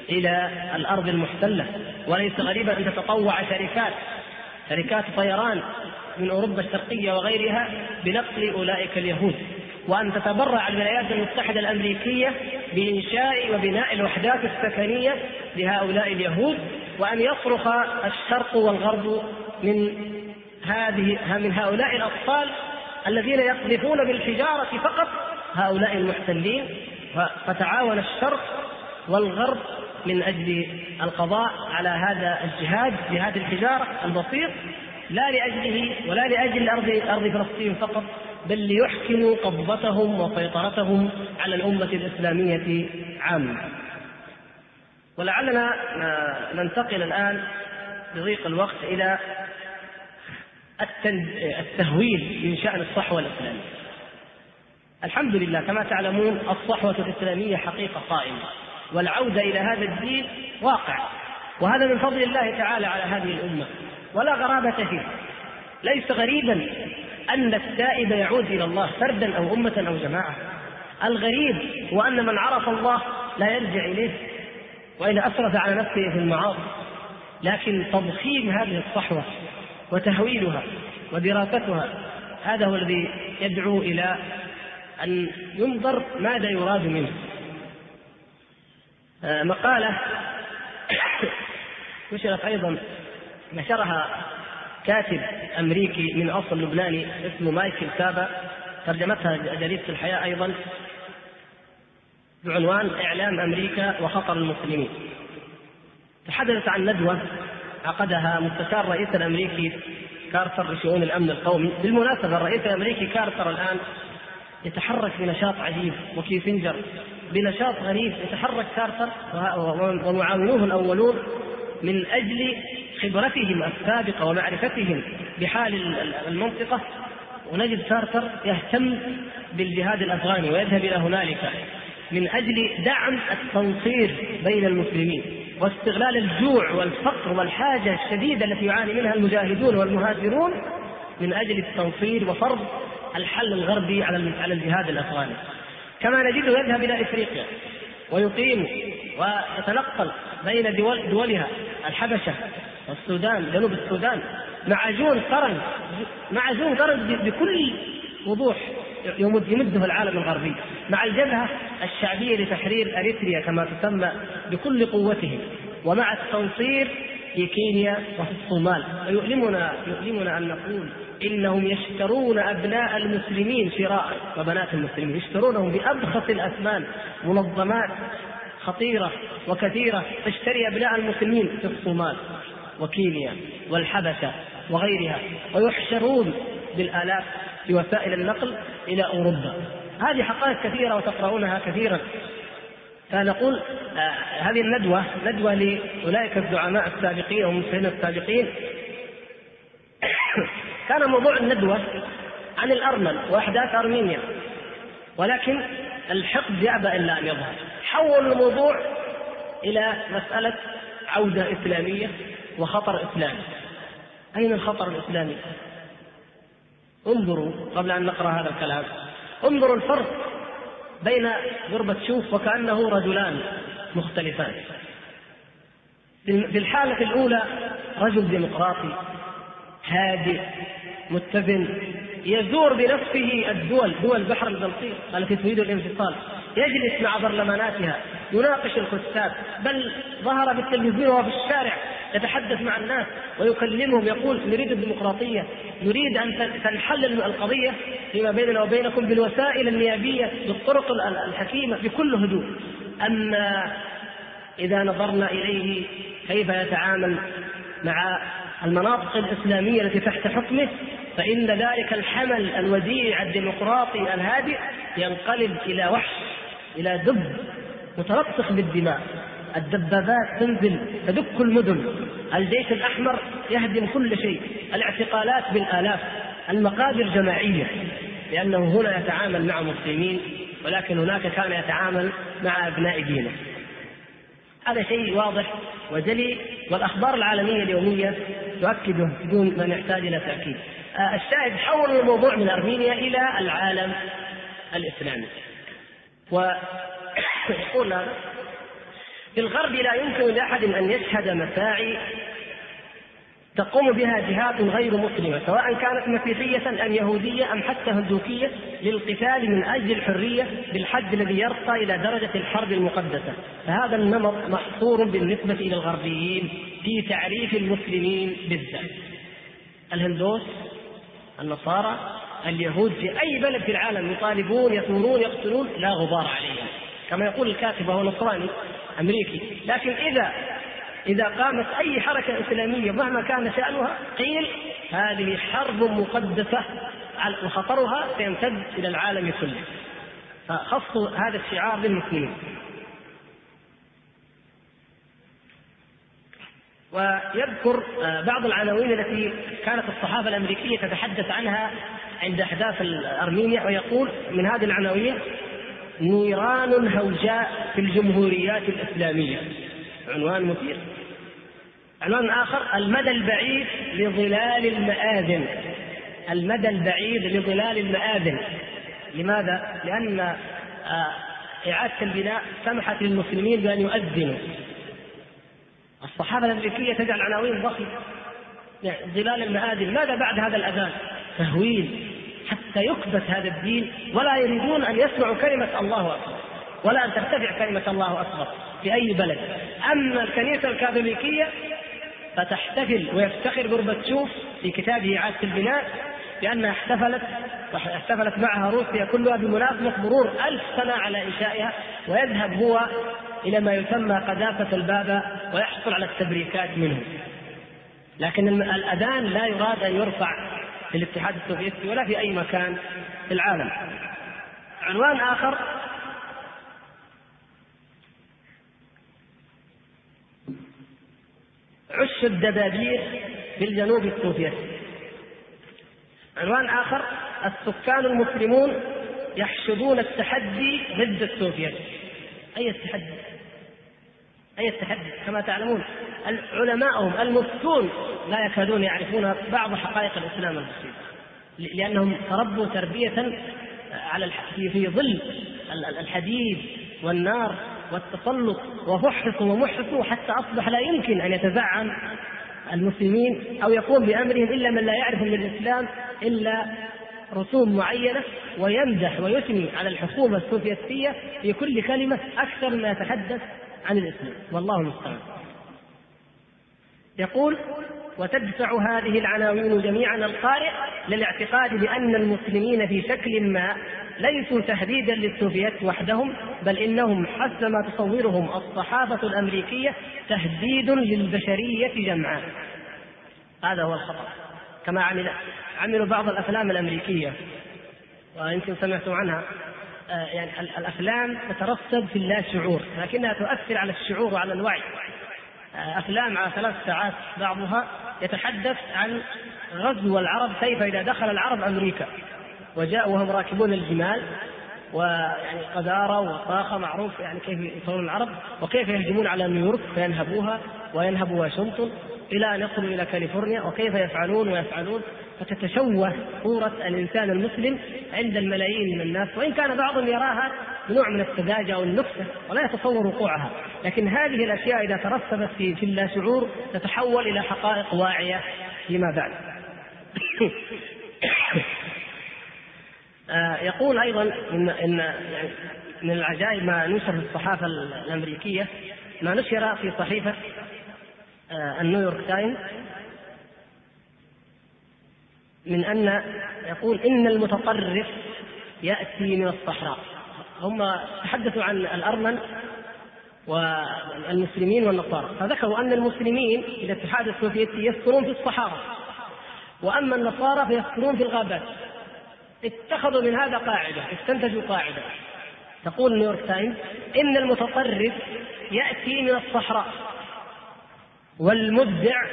إلى الأرض المحتلة وليس غريبا أن تتطوع شركات شركات طيران من أوروبا الشرقية وغيرها بنقل أولئك اليهود. وأن تتبرع الولايات المتحدة الأمريكية بإنشاء وبناء الوحدات السكنية لهؤلاء اليهود وأن يصرخ الشرق والغرب من هذه من هؤلاء الأطفال الذين يقذفون بالحجارة فقط هؤلاء المحتلين. فتعاون الشرق والغرب من أجل القضاء على هذا الجهاد جهاد الحجارة البسيط لا لأجله ولا لأجل أرض أرض فلسطين فقط بل ليحكموا قبضتهم وسيطرتهم على الأمة الإسلامية عامة. ولعلنا ننتقل الآن بضيق الوقت إلى التهويل من شأن الصحوة الإسلامية. الحمد لله كما تعلمون الصحوة الإسلامية حقيقة قائمة والعودة إلى هذا الدين واقع. وهذا من فضل الله تعالى على هذه الأمة. ولا غرابة فيه. ليس غريبا أن التائب يعود إلى الله فردا أو أمة أو جماعة. الغريب هو أن من عرف الله لا يرجع إليه وإذا أسرف على نفسه في المعاصي. لكن تضخيم هذه الصحوة وتهويلها ودراستها هذا هو الذي يدعو إلى أن ينظر ماذا يراد منه. مقالة نشرت أيضا نشرها كاتب أمريكي من أصل لبناني اسمه مايكل سابا ترجمتها جريدة الحياة أيضا بعنوان إعلام أمريكا وخطر المسلمين. تحدثت عن ندوة عقدها مستشار الرئيس الأمريكي كارتر لشؤون الأمن القومي. بالمناسبة الرئيس الأمريكي كارتر الآن يتحرك بنشاط عجيب وكيسنجر. بنشاط غريب يتحرك كارتر ومعاونوه الأولون من أجل خبرتهم السابقة ومعرفتهم بحال المنطقة. ونجد كارتر يهتم بالجهاد الأفغاني ويذهب إلى هنالك من أجل دعم التنصير بين المسلمين واستغلال الجوع والفقر والحاجة الشديدة التي يعاني منها المجاهدون والمهاجرون من أجل التنصير وفرض الحل الغربي على على الجهاد الأفغاني. كما نجده يذهب إلى إفريقيا ويقيم ويتنقل بين دول دولها الحبشة والسودان جنوب السودان معجون قرن معجون قرن بكل وضوح يمد يمده العالم الغربي مع الجبهة الشعبية لتحرير أريتريا كما تسمى بكل قوتهم ومع التنصير في كينيا وفي الصومال. ويؤلمنا يؤلمنا أن نقول إنهم يشترون أبناء المسلمين شراء وبنات المسلمين يشترونهم بأبخس الأثمان منظمات خطيرة وكثيرة تشتري أبناء المسلمين في الصومال وكينيا والحبشة وغيرها ويحشرون بالآلاف في وسائل النقل إلى أوروبا. هذه حقائق كثيرة وتقرؤونها كثيرا. فنقول آه هذه الندوة ندوة لأولئك الزعماء السابقين والمسلمين السابقين. كان موضوع الندوة عن الأرمن وأحداث أرمينيا ولكن الحقد يأبى إلا أن يظهر. حول الموضوع إلى مسألة عودة إسلامية وخطر إسلامي. أين الخطر الإسلامي؟ انظروا قبل أن نقرأ هذا الكلام. انظروا الفرق بين غربتشوف وكأنه رجلان مختلفان. في الحالة الأولى رجل ديمقراطي هادئ متزن يزور بنفسه الدول دول بحر البلطيق التي تريد الانفصال. يجلس مع برلماناتها يناقش الكتاب بل ظهر بالتلفزيون وفي الشارع يتحدث مع الناس ويكلمهم يقول نريد الديمقراطية نريد أن تنحل القضية فيما بيننا وبينكم بالوسائل النيابية بالطرق الحكيمة بكل هدوء. أما إذا نظرنا إليه كيف يتعامل مع المناطق الإسلامية التي تحت حكمه فإن ذلك الحمل الوديع الديمقراطي الهادئ ينقلب إلى وحش إلى دب متلطخ بالدماء. الدبابات تنزل تدك المدن. الجيش الأحمر يهدم كل شيء. الاعتقالات بالآلاف. المقابر جماعية. لأنه هنا يتعامل مع مسلمين ولكن هناك كان يتعامل مع أبناء دينه. هذا شيء واضح وجلي والأخبار العالمية اليومية تؤكده بدون ما نحتاج إلى تأكيد. آه، الشاهد حول الموضوع من أرمينيا إلى العالم الإسلامي. ويقول هذا في الغرب لا يمكن لأحد أن يشهد مساعي تقوم بها جهات غير مسلمة سواء كانت مسيحية أم يهودية أم حتى هندوكية للقتال من أجل الحرية بالحد الذي يرقى إلى درجة الحرب المقدسة. فهذا النمط محصور بالنسبة إلى الغربيين في تعريف المسلمين بالذات. الهندوس النصارى اليهود في أي بلد في العالم يطالبون يثورون يقتلون لا غبار عليهم. كما يقول الكاتب وهو نصراني أمريكي. لكن إذا إذا قامت أي حركة إسلامية مهما كان شأنها قيل هذه حرب مقدسة وخطرها سيمتد إلى العالم كله. فخصوا هذا الشعار للمسلمين. ويذكر آه، بعض العناوين التي كانت الصحافه الأمريكية تتحدث عنها عند أحداث ارمينيا ويقول من هذه العناوين نيران هوجاء في الجمهوريات الإسلامية. عنوان مثير. عنوان آخر المدى البعيد لظلال المآذن. المدى البعيد لظلال المآذن. لماذا؟ لأن آه، إعادة البناء سمحت للمسلمين بأن يؤذنوا. الصحافة الأمريكية تجعل عناوين ضخمة. يعني ظلال المآذن. ماذا بعد هذا الأذان؟ تهويل. حتى يكبت هذا الدين ولا يريدون أن يسمعوا كلمة الله أكبر ولا أن ترتفع كلمة الله أكبر في أي بلد. أما الكنيسة الكاثوليكية فتحتفل ويفتخر غورباتشوف في كتابه إعادة البناء بأنها احتفلت احتفلت معها روسيا كلها بمناسبة مرور ألف سنة على إنشائها ويذهب هو إلى ما يسمى قذافة البابا ويحصل على التبريكات منه. لكن الأذان لا يراد أن يرفع في الاتحاد السوفيتي ولا في أي مكان في العالم. عنوان آخر عش الدبابير في الجنوب السوفيتي عنوان آخر السكان المسلمون يحشدون التحدي ضد السوفيت أي التحدي؟ أي التحدي؟ كما تعلمون علماءهم المفتون لا يكادون يعرفون بعض حقائق الإسلام المسلم لأنهم تربوا تربية على في في ظل الحديد والنار والتسلط وفحصوا ومحصوا حتى أصبح لا يمكن أن يتزعم المسلمين أو يقوم بأمرهم إلا من لا يعرف من الإسلام إلا رسوم معينة ويمدح ويثني على الحكومة السوفيتية في كل كلمة أكثر ما يتحدث عن الإسلام والله المستعان. يقول وتدفع هذه العناوين جميعا القارئ للاعتقاد بأن المسلمين في شكل ما ليسوا تهديدا للسوفيت وحدهم بل إنهم حسب ما تصورهم الصحافة الأمريكية تهديد للبشرية جمعاء. هذا هو الخطأ كما عمل عملوا بعض الأفلام الأمريكية. ويمكن سمعتم عنها. آه، يعني الأفلام تترسب في اللا شعور لكنها تؤثر على الشعور وعلى الوعي. آه، أفلام على ثلاث ساعات بعضها يتحدث عن غزو العرب كيف إذا دخل العرب أمريكا. وجاءوا وهم راكبون الجمال ويعني قذارة وطاقة معروف يعني كيف يصورون العرب وكيف يهجمون على نيويورك فينهبوها وينهبوا واشنطن إلى أن يصلوا إلى كاليفورنيا وكيف يفعلون ويفعلون فتتشوه صورة الإنسان المسلم عند الملايين من الناس وإن كان بعضهم يراها بنوع من السذاجة أو النكتة ولا يتصور وقوعها. لكن هذه الأشياء إذا ترسبت في في اللاشعور تتحول إلى حقائق واعية فيما بعد. <coughs> يقول أيضا ان إن يعني من العجائب ما نشر في الصحافة الأمريكية ما نشر في صحيفة آه، النيويورك تايمز من أن يقول إن المتطرف يأتي من الصحراء. هم تحدثوا عن الأرمن والمسلمين والنصارى فذكروا أن المسلمين في الاتحاد السوفيتي يسكنون في الصحارى وأما النصارى فيسكنون في الغابات. اتخذوا من هذا قاعدة استنتجوا قاعدة. تقول نيويورك تايمز إن المتطرف يأتي من الصحراء والمبدع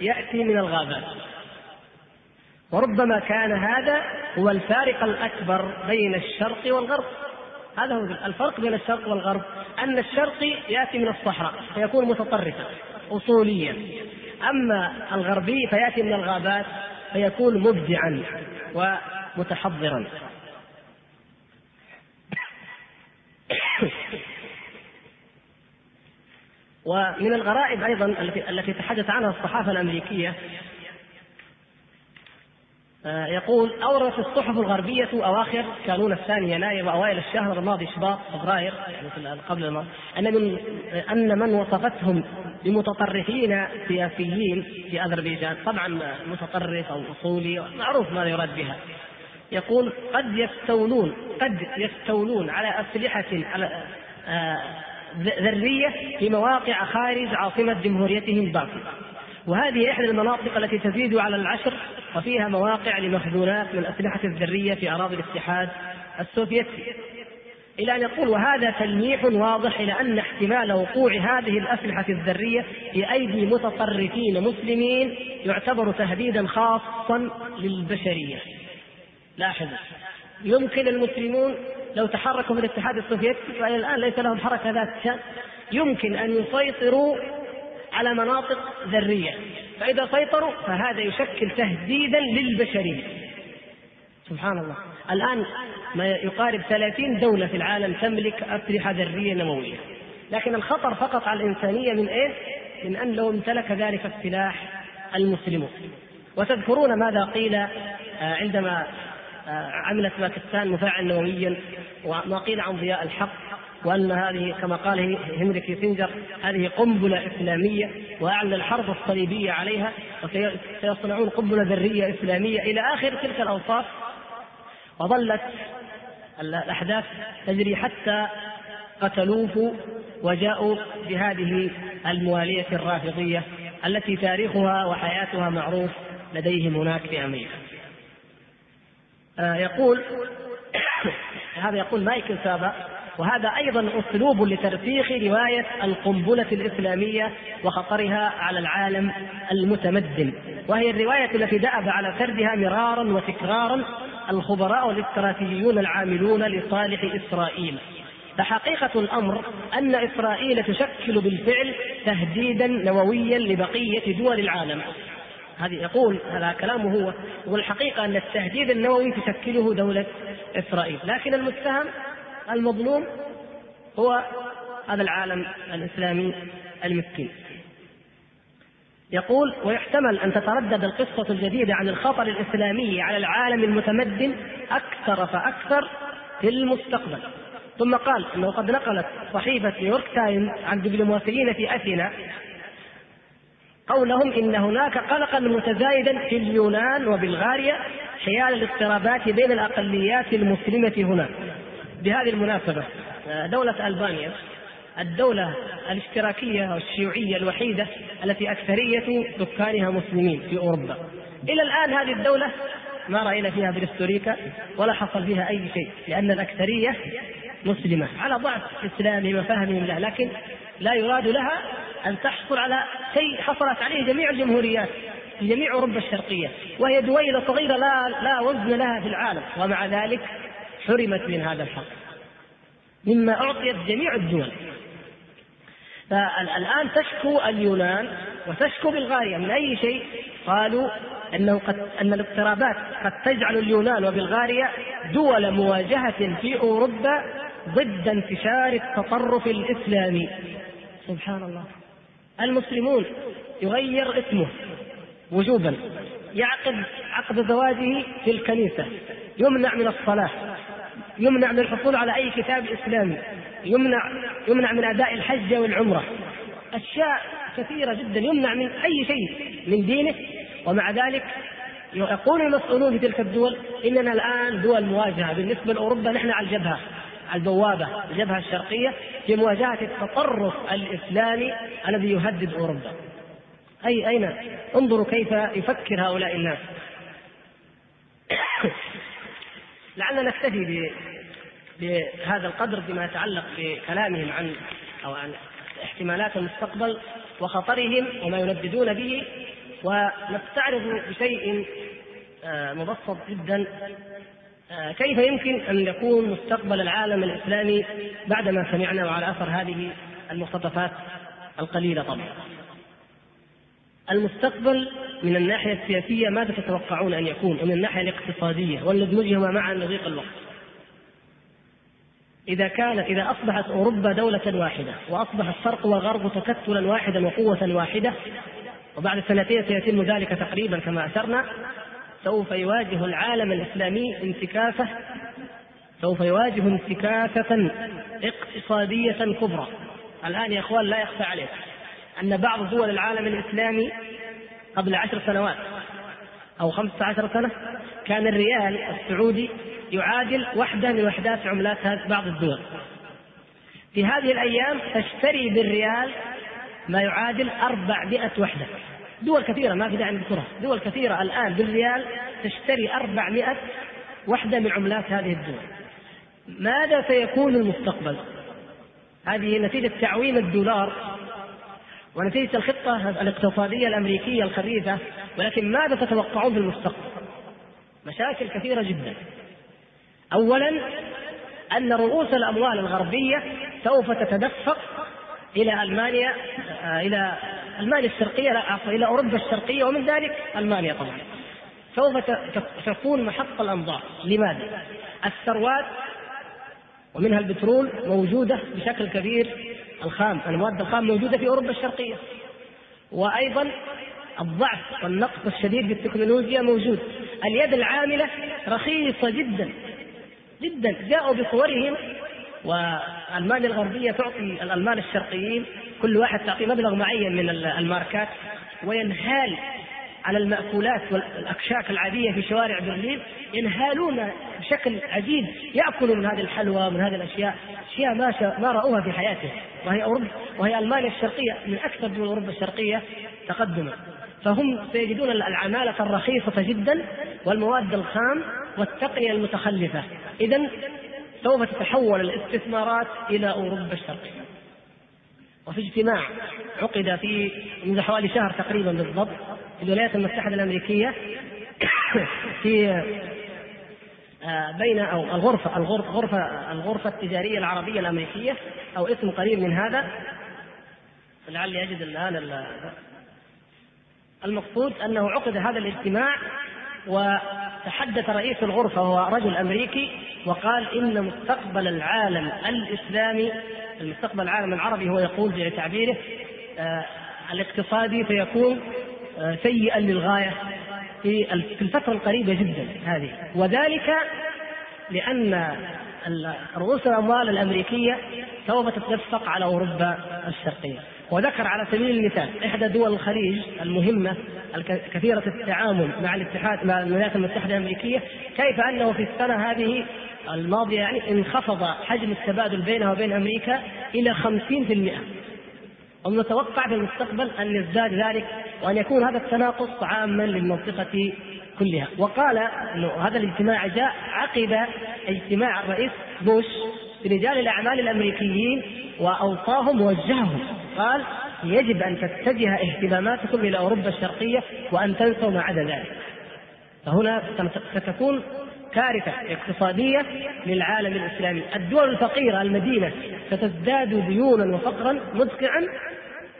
يأتي من الغابات. وربما كان هذا هو الفارق الأكبر بين الشرق والغرب. هذا هو الفرق بين الشرق والغرب أن الشرقي يأتي من الصحراء فيكون متطرفا أصوليا. أما الغربي فيأتي من الغابات فيكون مبدعا. ومتحضرا ومن الغرائب أيضا التي التي تحدث عنها الصحافة الأمريكية آه، يقول أوردت الصحف الغربية أواخر كانون الثاني يناير وأوائل الشهر الماضي شباط فبراير يعني قبل الماضي أن من أن من وصفتهم بمتطرفين سياسيين في أذربيجان. طبعا متطرف أو أصولي معروف ماذا يراد بها. يقول قد يستولون قد يستولون على أسلحة على آه، ذرية في مواقع خارج عاصمة جمهوريتهم باكو وهذه إحدى المناطق التي تزيد على العشر وفيها مواقع لمخزونات من الأسلحة الذرية في أراضي الاتحاد السوفيتي. إلى أن يقول وهذا تلميح واضح إلى أن احتمال وقوع هذه الأسلحة الذرية في أيدي متطرفين مسلمين يعتبر تهديدا خاصا للبشرية. لاحظوا. يمكن المسلمون لو تحركوا في الاتحاد السوفيتي وإلى الآن ليس لهم حركة ذات شأن يمكن أن يسيطروا على مناطق ذرية. فإذا سيطروا فهذا يشكل تهديدا للبشرية. سبحان الله. الآن ما يقارب 30 دولة في العالم تملك أسلحة ذرية نووية. لكن الخطر فقط على الإنسانية من إيه؟ من أن لو امتلك ذلك السلاح المسلمون. وتذكرون ماذا قيل آه، عندما آه، عملت باكستان مفاعل نوويا وما قيل عن ضياء الحق وأن هذه كما قال هنري كيسنجر هذه قنبلة إسلامية وأعلن الحرب الصليبية عليها وسيصنعون قنبلة ذرية إسلامية إلى آخر تلك الأوصاف وظلت الأحداث تجري حتى قتلوه وجاءوا بهذه الموالية الرافضية التي تاريخها وحياتها معروف لديهم هناك في أمريكا. آه، يقول <coughs> هذا يقول مايكل سابا. وهذا أيضا أسلوب لترسيخ رواية القنبلة الإسلامية وخطرها على العالم المتمدن. وهي الرواية التي دأب على سردها مرارا وتكرارا الخبراء والإستراتيجيون العاملون لصالح إسرائيل. فحقيقة الأمر أن إسرائيل تشكل بالفعل تهديدا نوويا لبقية دول العالم. هذه يقول هذا كلامه هو والحقيقة أن التهديد النووي تشكله دولة إسرائيل. لكن المتهم المظلوم هو هذا العالم الإسلامي المسكين يقول ويحتمل أن تتردد القصة الجديدة عن الخطر الإسلامي على العالم المتمدن أكثر فأكثر في المستقبل. ثم قال إنه قد نقلت صحيفة نيويورك تايمز عن دبلوماسيين في أثينا قولهم إن هناك قلقا متزايدا في اليونان وبلغاريا حيال الاضطرابات بين الأقليات المسلمة هناك. بهذه المناسبة دولة ألبانيا الدولة الاشتراكية والشيوعية الوحيدة التي أكثرية سكانها مسلمين في أوروبا. إلى الآن هذه الدولة ما رأينا فيها بريستوريكا ولا حصل فيها أي شيء لأن الأكثرية مسلمة على ضعف إسلامهم وفهمهم له لكن لا يراد لها أن تحصل على شيء حصلت عليه جميع الجمهوريات في جميع أوروبا الشرقية وهي دويلة صغيرة لا لا وزن لها في العالم ومع ذلك حرمت من هذا الحق. مما أعطيت جميع الدول. فالآن تشكو اليونان وتشكو بلغاريا من أي شيء؟ قالوا أنه قد أن الاضطرابات قد تجعل اليونان وبلغاريا دول مواجهة في أوروبا ضد انتشار التطرف الإسلامي. سبحان الله. المسلمون يغير اسمه وجوبا يعقد عقد زواجه في الكنيسة يمنع من الصلاة يمنع من الحصول على أي كتاب إسلامي يمنع يمنع من أداء الحج والعمرة. أشياء كثيرة جدا يمنع من أي شيء من دينه. ومع ذلك يقول المسؤولون في تلك الدول إننا الآن دول مواجهة بالنسبة لأوروبا نحن على الجبهة. البوابة الجبهة الشرقية في مواجهة التطرف الإسلامي الذي يهدد أوروبا. أي أين؟ انظروا كيف يفكر هؤلاء الناس. <coughs> لعلنا نكتفي بهذا القدر فيما يتعلق بكلامهم عن أو عن احتمالات المستقبل وخطرهم وما ينددون به. ونستعرض بشيء آه، مبسط جدا كيف يمكن أن يكون مستقبل العالم الإسلامي بعدما سمعنا وعلى أثر هذه المقتطفات القليلة طبعا. المستقبل من الناحية السياسية ماذا تتوقعون أن يكون؟ ومن الناحية الاقتصادية وندمجهما معا لضيق الوقت. إذا كانت إذا أصبحت أوروبا دولة واحدة وأصبح الشرق والغرب تكتلا واحدا وقوة واحدة وبعد سنتين سيتم ذلك تقريبا كما أشرنا سوف يواجه العالم الإسلامي انتكاسة سوف يواجه انتكاسة اقتصادية كبرى. الآن يا إخوان لا يخفى عليك أن بعض دول العالم الإسلامي قبل عشر سنوات خمسة عشر سنة كان الريال السعودي يعادل وحدة من وحدات عملات بعض الدول. في هذه الأيام تشتري بالريال ما يعادل 400 وحدة. دول كثيرة ما في داعي نذكرها. دول كثيرة الآن بالريال تشتري 400 وحدة من عملات هذه الدول. ماذا سيكون المستقبل؟ هذه نتيجة تعويم الدولار ونتيجة الخطة الاقتصادية الأمريكية الخبيثة ولكن ماذا تتوقعون في المستقبل؟ مشاكل كثيرة جدا. أولا أن رؤوس الأموال الغربية سوف تتدفق إلى ألمانيا آه، إلى ألمانيا الشرقية لا عفوا إلى أوروبا الشرقية ومن ذلك ألمانيا طبعا. سوف تكون محط الأنظار. لماذا؟ الثروات ومنها البترول موجودة بشكل كبير الخام المواد الخام موجودة في أوروبا الشرقية. وأيضا الضعف والنقص الشديد في التكنولوجيا موجود. اليد العاملة رخيصة جدا جدا جاءوا بصورهم والمانيا الغربية تعطي الألمان الشرقيين كل واحد تعطي مبلغ معين من الماركات وينهال على المأكولات والأكشاك العادية في شوارع برلين ينهالون بشكل عجيب يأكلوا من هذه الحلوى من هذه الأشياء أشياء ما ما رأوها في حياتهم. وهي أوروبا وهي ألمانيا الشرقية من أكثر دول أوروبا الشرقية تقدما. فهم سيجدون العمالة الرخيصة جدا والمواد الخام والتقنية المتخلفة. إذا سوف تتحول الاستثمارات إلى أوروبا الشرقية. وفي اجتماع عقد في منذ حوالي شهر تقريبا بالضبط في الولايات المتحدة الأمريكية <coughs> في آه، بين أو الغرفة الغرفه الغرفة التجارية العربية الأمريكية أو اسم قريب من هذا. لعلي أجد الآن المقصود أنه عقد هذا الاجتماع وتحدث رئيس الغرفة وهو رجل أمريكي وقال إن مستقبل العالم الإسلامي المستقبل العالم العربي هو يقول بتعبيره آه الاقتصادي سيكون آه سيئا للغاية في الفترة القريبة جدا هذه. وذلك لأن رؤوس الأموال الأمريكية سوف تتدفق على أوروبا الشرقية. وذكر على سبيل المثال إحدى دول الخليج المهمة كثيرة التعامل مع الاتحاد مع الولايات المتحدة الأمريكية كيف أنه في السنة هذه الماضية يعني انخفض حجم التبادل بينها وبين أمريكا إلى 50% ونتوقع في المستقبل أن يزداد ذلك وأن يكون هذا التناقص عاما للمنطقة كلها. وقال أنه هذا الاجتماع جاء عقب اجتماع الرئيس بوش برجال الأعمال الأمريكيين وأوصاهم ووجههم. قال يجب أن تتجه اهتماماتكم إلى أوروبا الشرقية وأن تنسوا ما عدا ذلك. فهنا ستكون كارثة اقتصادية للعالم الإسلامي. الدول الفقيرة المدينة ستزداد ديونا وفقرا مدقعا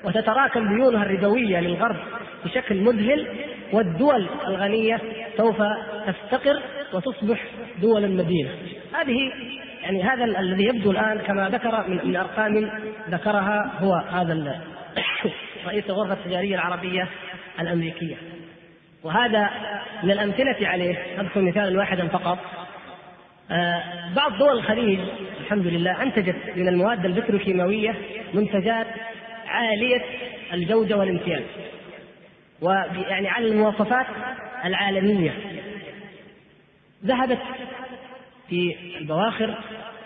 وتتراكم ديونها الربوية للغرب بشكل مذهل والدول الغنية سوف تفتقر وتصبح دول المدينة. هذه يعني هذا الذي يبدو الآن كما ذكر من, أرقام ذكرها هو هذا <coughs> رئيس الغرفة التجارية العربية الأمريكية. وهذا من الأمثلة عليه. أذكر مثالا واحدا فقط. آه، بعض دول الخليج الحمد لله أنتجت من المواد البتروكيماوية منتجات عالية الجودة والامتياز. ويعني على المواصفات العالمية. ذهبت في البواخر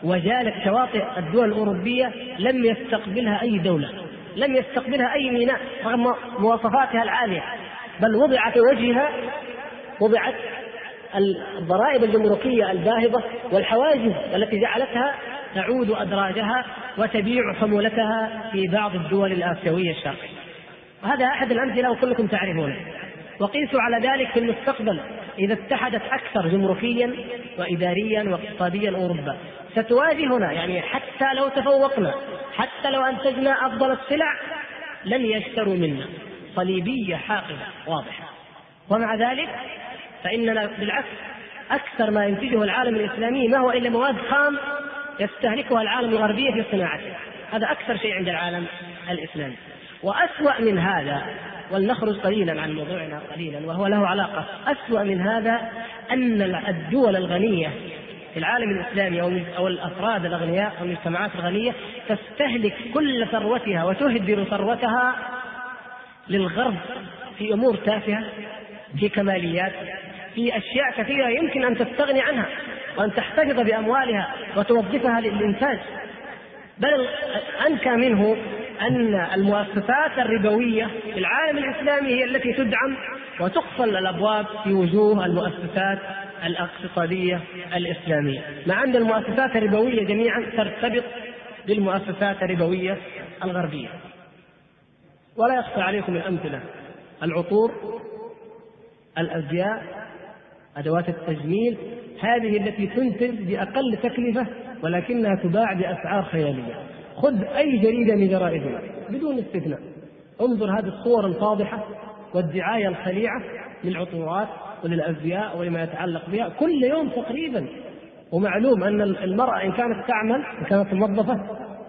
وجالت شواطئ الدول الأوروبية لم يستقبلها أي دولة لم يستقبلها أي ميناء رغم مواصفاتها العالية بل وضع في وجهها وضعت الضرائب الجمركية الباهظة والحواجز التي جعلتها تعود أدراجها وتبيع حمولتها في بعض الدول الآسيوية الشرقية. وهذا أحد الأمثلة وكلكم تعرفونه وقيسوا على ذلك في المستقبل إذا اتحدت أكثر جمركيا وإداريا واقتصاديا أوروبا. ستواجهنا يعني حتى لو تفوقنا حتى لو أنتجنا أفضل السلع لن يشتروا منا. صليبية حاقدة واضحة. ومع ذلك فإننا بالعكس أكثر ما ينتجه العالم الإسلامي ما هو إلا مواد خام يستهلكها العالم الغربي في صناعته. هذا أكثر شيء عند العالم الإسلامي. وأسوأ من هذا ولنخرج قليلا عن موضوعنا قليلا وهو له علاقة. أسوأ من هذا أن الدول الغنية في العالم الإسلامي أو أو الأفراد الأغنياء أو المجتمعات الغنية تستهلك كل ثروتها وتهدر ثروتها للغرب في أمور تافهة في كماليات في أشياء كثيرة يمكن أن تستغني عنها وأن تحتفظ بأموالها وتوظفها للإنتاج. بل أنكى منه أن المؤسسات الربوية في العالم الإسلامي هي التي تدعم وتقفل الأبواب في وجوه المؤسسات الاقتصادية الإسلامية. مع أن المؤسسات الربوية جميعا ترتبط بالمؤسسات الربوية الغربية. ولا يخفى عليكم الأمثلة. العطور الأزياء أدوات التجميل هذه التي تنتج بأقل تكلفة ولكنها تباع بأسعار خيالية. خذ أي جريدة من جرائدنا بدون استثناء. انظر هذه الصور الفاضحة والدعاية الخليعة للعطورات وللأزياء ولما يتعلق بها كل يوم تقريبا. ومعلوم أن المرأة إن كانت تعمل إن كانت موظفة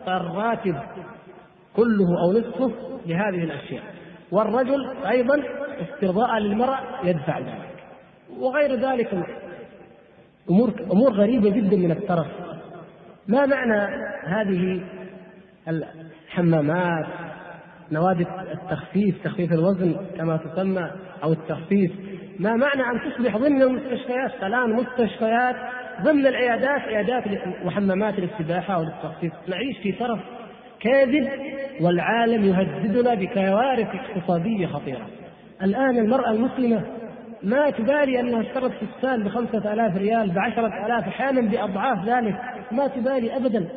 فالراتب كله أو نصفه لهذه الأشياء. والرجل أيضا استرضاء للمرأة يدفع ذلك. وغير ذلك أمور أمور غريبة جدا من الترف ما معنى هذه الحمامات نوادي التخفيف تخفيف الوزن كما تسمى أو التخفيف. ما معنى أن تصبح ضمن المستشفيات؟ الان مستشفيات ضمن العيادات عيادات وحمامات للسباحه وللتخفيف نعيش في ترف كاذب والعالم يهددنا بكوارث اقتصادية خطيرة. الآن المرأة المسلمة ما تبالي أنها اشترت فستان بخمسة آلاف ريال بعشرة آلاف أحيانا بأضعاف ذلك. ما تبالي ابدا.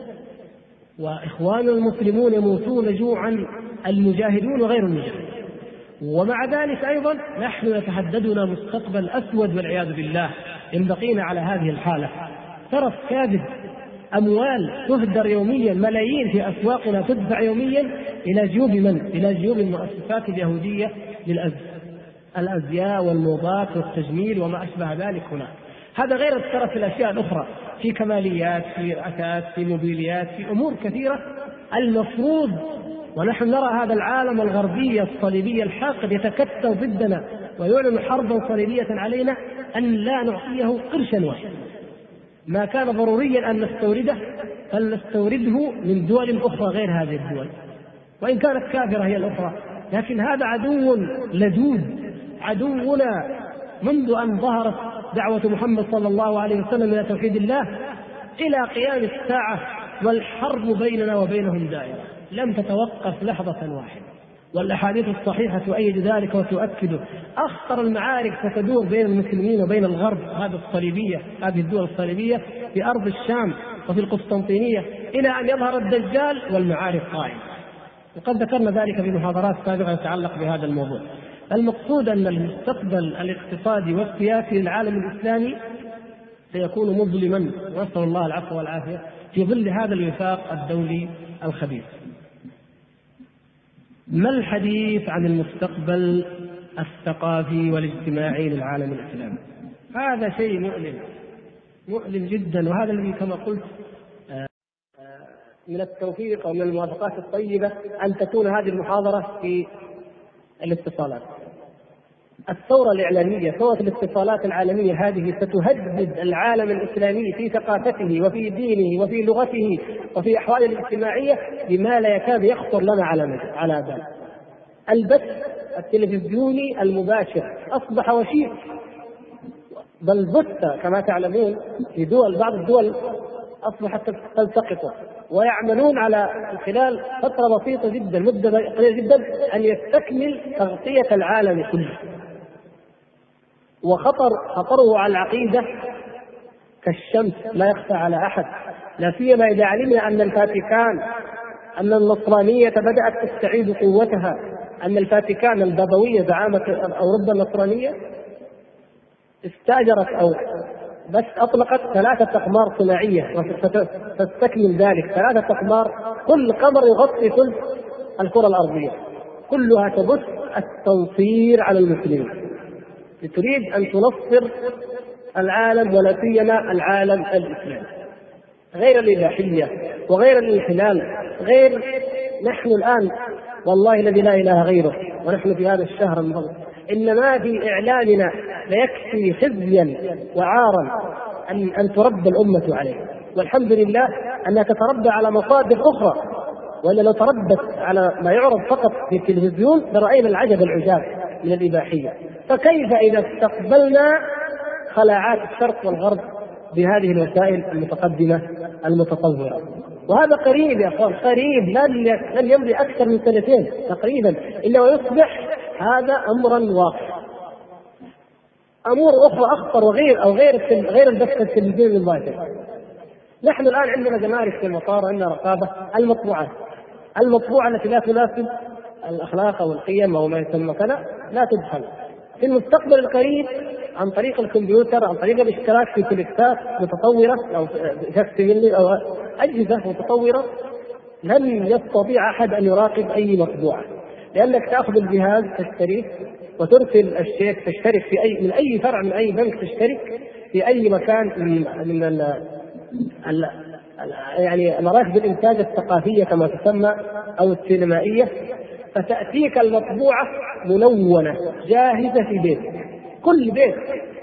واخواننا المسلمون يموتون جوعا المجاهدون وغير المجاهدين ومع ذلك أيضا نحن يتحددنا مستقبل أسود والعياذ بالله إن بقينا على هذه الحالة ترف كاذب أموال تهدر يوميا ملايين في أسواقنا تدفع يوميا إلى جيوب من؟ إلى جيوب المؤسسات اليهودية الأزياء والموضات والتجميل وما أشبه ذلك هناك. هذا غير الترف الأشياء الأخرى في كماليات في اثاث في موبيليات في أمور كثيرة. المفروض ونحن نرى هذا العالم الغربي الصليبي الحاقد يتكتل ضدنا ويعلن حربا صليبية علينا أن لا نعطيه قرشا واحدا. ما كان ضروريا أن نستورده فلنستورده من دول أخرى غير هذه الدول. وإن كانت كافرة هي الأخرى. لكن هذا عدو لدود عدونا منذ أن ظهرت دعوة محمد صلى الله عليه وسلم إلى توحيد الله إلى قيام الساعة والحرب بيننا وبينهم دائرة لم تتوقف لحظة واحدة. والأحاديث الصحيحة تؤيد ذلك وتؤكده أخطر المعارك ستدور بين المسلمين وبين الغرب هذه الصليبية هذه الدول الصليبية في أرض الشام وفي القسطنطينية إلى أن يظهر الدجال والمعارك قائمة. وقد ذكرنا ذلك في محاضرات سابقة تتعلق بهذا الموضوع. المقصود أن المستقبل الاقتصادي والسياسي للعالم الإسلامي سيكون مظلما نسال الله العفو والعافية في ظل هذا الوفاق الدولي الخبيث. ما الحديث عن المستقبل الثقافي والاجتماعي للعالم الإسلامي؟ هذا شيء مؤلم مؤلم جدا وهذا الذي كما قلت آه، من التوفيق ومن الموافقات الطيبة أن تكون هذه المحاضرة في الاتصالات الثورة الإعلامية ثورة الاتصالات العالمية هذه ستهدد العالم الإسلامي في ثقافته وفي دينه وفي لغته وفي أحواله الاجتماعية بما لا يكاد يخطر لنا على على بال. البث التلفزيوني المباشر أصبح وشيك بل بث كما تعلمون في دول بعض الدول أصبحت تلتقطه ويعملون على خلال فترة بسيطة جدا مدة قليلة جدا أن يستكمل تغطية العالم كله وخطر خطره على العقيدة كالشمس لا يخفى على أحد. لا سيما إذا علمنا أن الفاتيكان أن النصرانية بدأت تستعيد قوتها. أن الفاتيكان البابويه زعامه اوروبا النصرانية استاجرت أو بس أطلقت ثلاثة أقمار صناعية. وستستكمل ذلك. ثلاثة أقمار كل قمر يغطي ثلث الكرة الأرضية. كلها تبث التنصير على المسلمين. تريد أن تنصر العالم ولا سيما العالم الإسلامي. غير الاباحيه وغير الانحلال غير نحن الآن والله الذي لا إله غيره ونحن في هذا الشهر المفضل ان ما في اعلامنا ليكفي خزيا وعارا ان أن تربى الأمة عليه. والحمد لله انها تتربى على مصادر أخرى. وإلا لو تربت على ما يعرض فقط في التلفزيون لرأينا العجب العجاب من الإباحية. فكيف إذا استقبلنا خلاعات الشرق والغرب بهذه الوسائل المتقدمة المتطورة؟ وهذا قريب يا أخوان قريب لن لن يمضي أكثر من سنتين تقريبا إلا ويصبح هذا امرا واقعا أمور أخرى أخطر وغير أو غير غير البث التلفزيوني المباشر نحن الآن عندنا جمارك في المطار عندنا رقابة المطبوعات. المطبوعة التي لا تناسب الأخلاق أو القيم أو ما يسمى كذا لا تدخل. في المستقبل القريب عن طريق الكمبيوتر عن طريق الاشتراك في تلكسات متطورة أو أو أجهزة متطورة لن يستطيع أحد أن يراقب أي مطبوعه لأنك تأخذ الجهاز تشتريه وترسل الشيك تشترك في اي من أي فرع من أي بنك تشترك في أي مكان من من ال ال يعني مراكز الإنتاج الثقافية كما تسمى أو السينمائية. فتأتيك المطبوعة منونة جاهزة في بيتك. كل بيت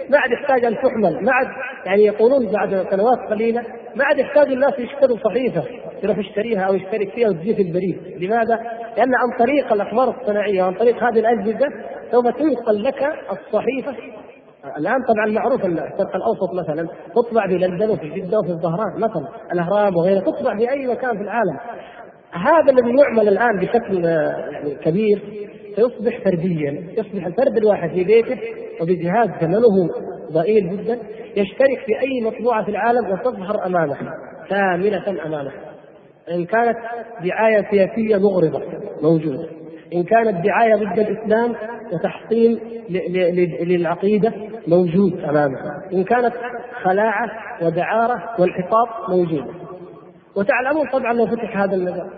ما عاد يحتاج أن تحمل ما عاد يعني يقولون بعد سنوات قليلة ما عاد يحتاج الناس يشتروا صحيفة يروح يشتريها أو يشترك فيها وتجي في البريد، لماذا؟ لأن عن طريق الاقمار الصناعية وعن طريق هذه الأجهزة سوف تنقل لك الصحيفة. الآن طبعا معروف الشرق الأوسط مثلا تطبع في لندن وفي جدة وفي الظهران مثلا الأهرام وغيرها تطبع في أي مكان في العالم. هذا الذي يعمل الآن بشكل يعني كبير سيصبح فرديا يصبح الفرد الواحد في بيته وبجهاز ثمنه ضئيل جدا يشترك في أي مطبوعة في العالم وتظهر أمامه كاملة أمامه. إن كانت دعاية سياسية مغرضة موجودة. إن كانت دعاية ضد الإسلام وتحطيم للعقيدة موجود أمامه. إن كانت خلاعة ودعارة وانحطاط موجود. وتعلمون طبعا لو فتح هذا المجال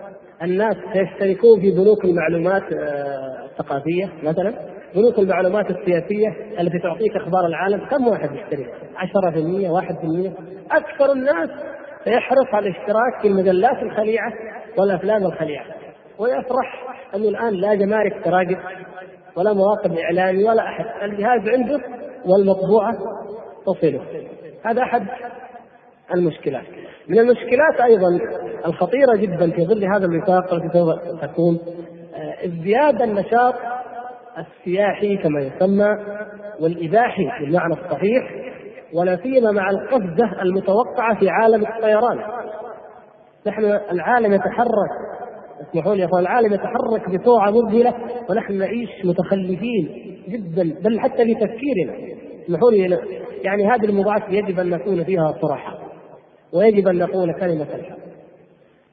الناس سيشتركون في بنوك المعلومات آه، الثقافية مثلا بنوك المعلومات السياسية التي تعطيك أخبار العالم. كم واحد يشترك؟ 10% 1% أكثر الناس سيحرص على الاشتراك في المجلات الخليعة والأفلام الخليعة. ويفرح أنه الآن لا جمارك تراقب ولا مواقف إعلامي ولا أحد. الجهاز عنده والمطبوعة تصله. هذا أحد المشكلات. من المشكلات أيضا الخطيرة جدا في ظل هذا الوفاق التي سوف تكون آه، ازدياد النشاط السياحي كما يسمى والإباحي بالمعنى الصحيح ولا سيما مع القفزة المتوقعة في عالم الطيران. نحن العالم يتحرك اسمحوا لي يا اخوان العالم يتحرك بسرعة مذهلة ونحن نعيش متخلفين جدا بل حتى في تفكيرنا. اسمحوا لي يعني هذه المباعث يجب أن نكون فيها صراحة. ويجب أن نقول كلمة الحق.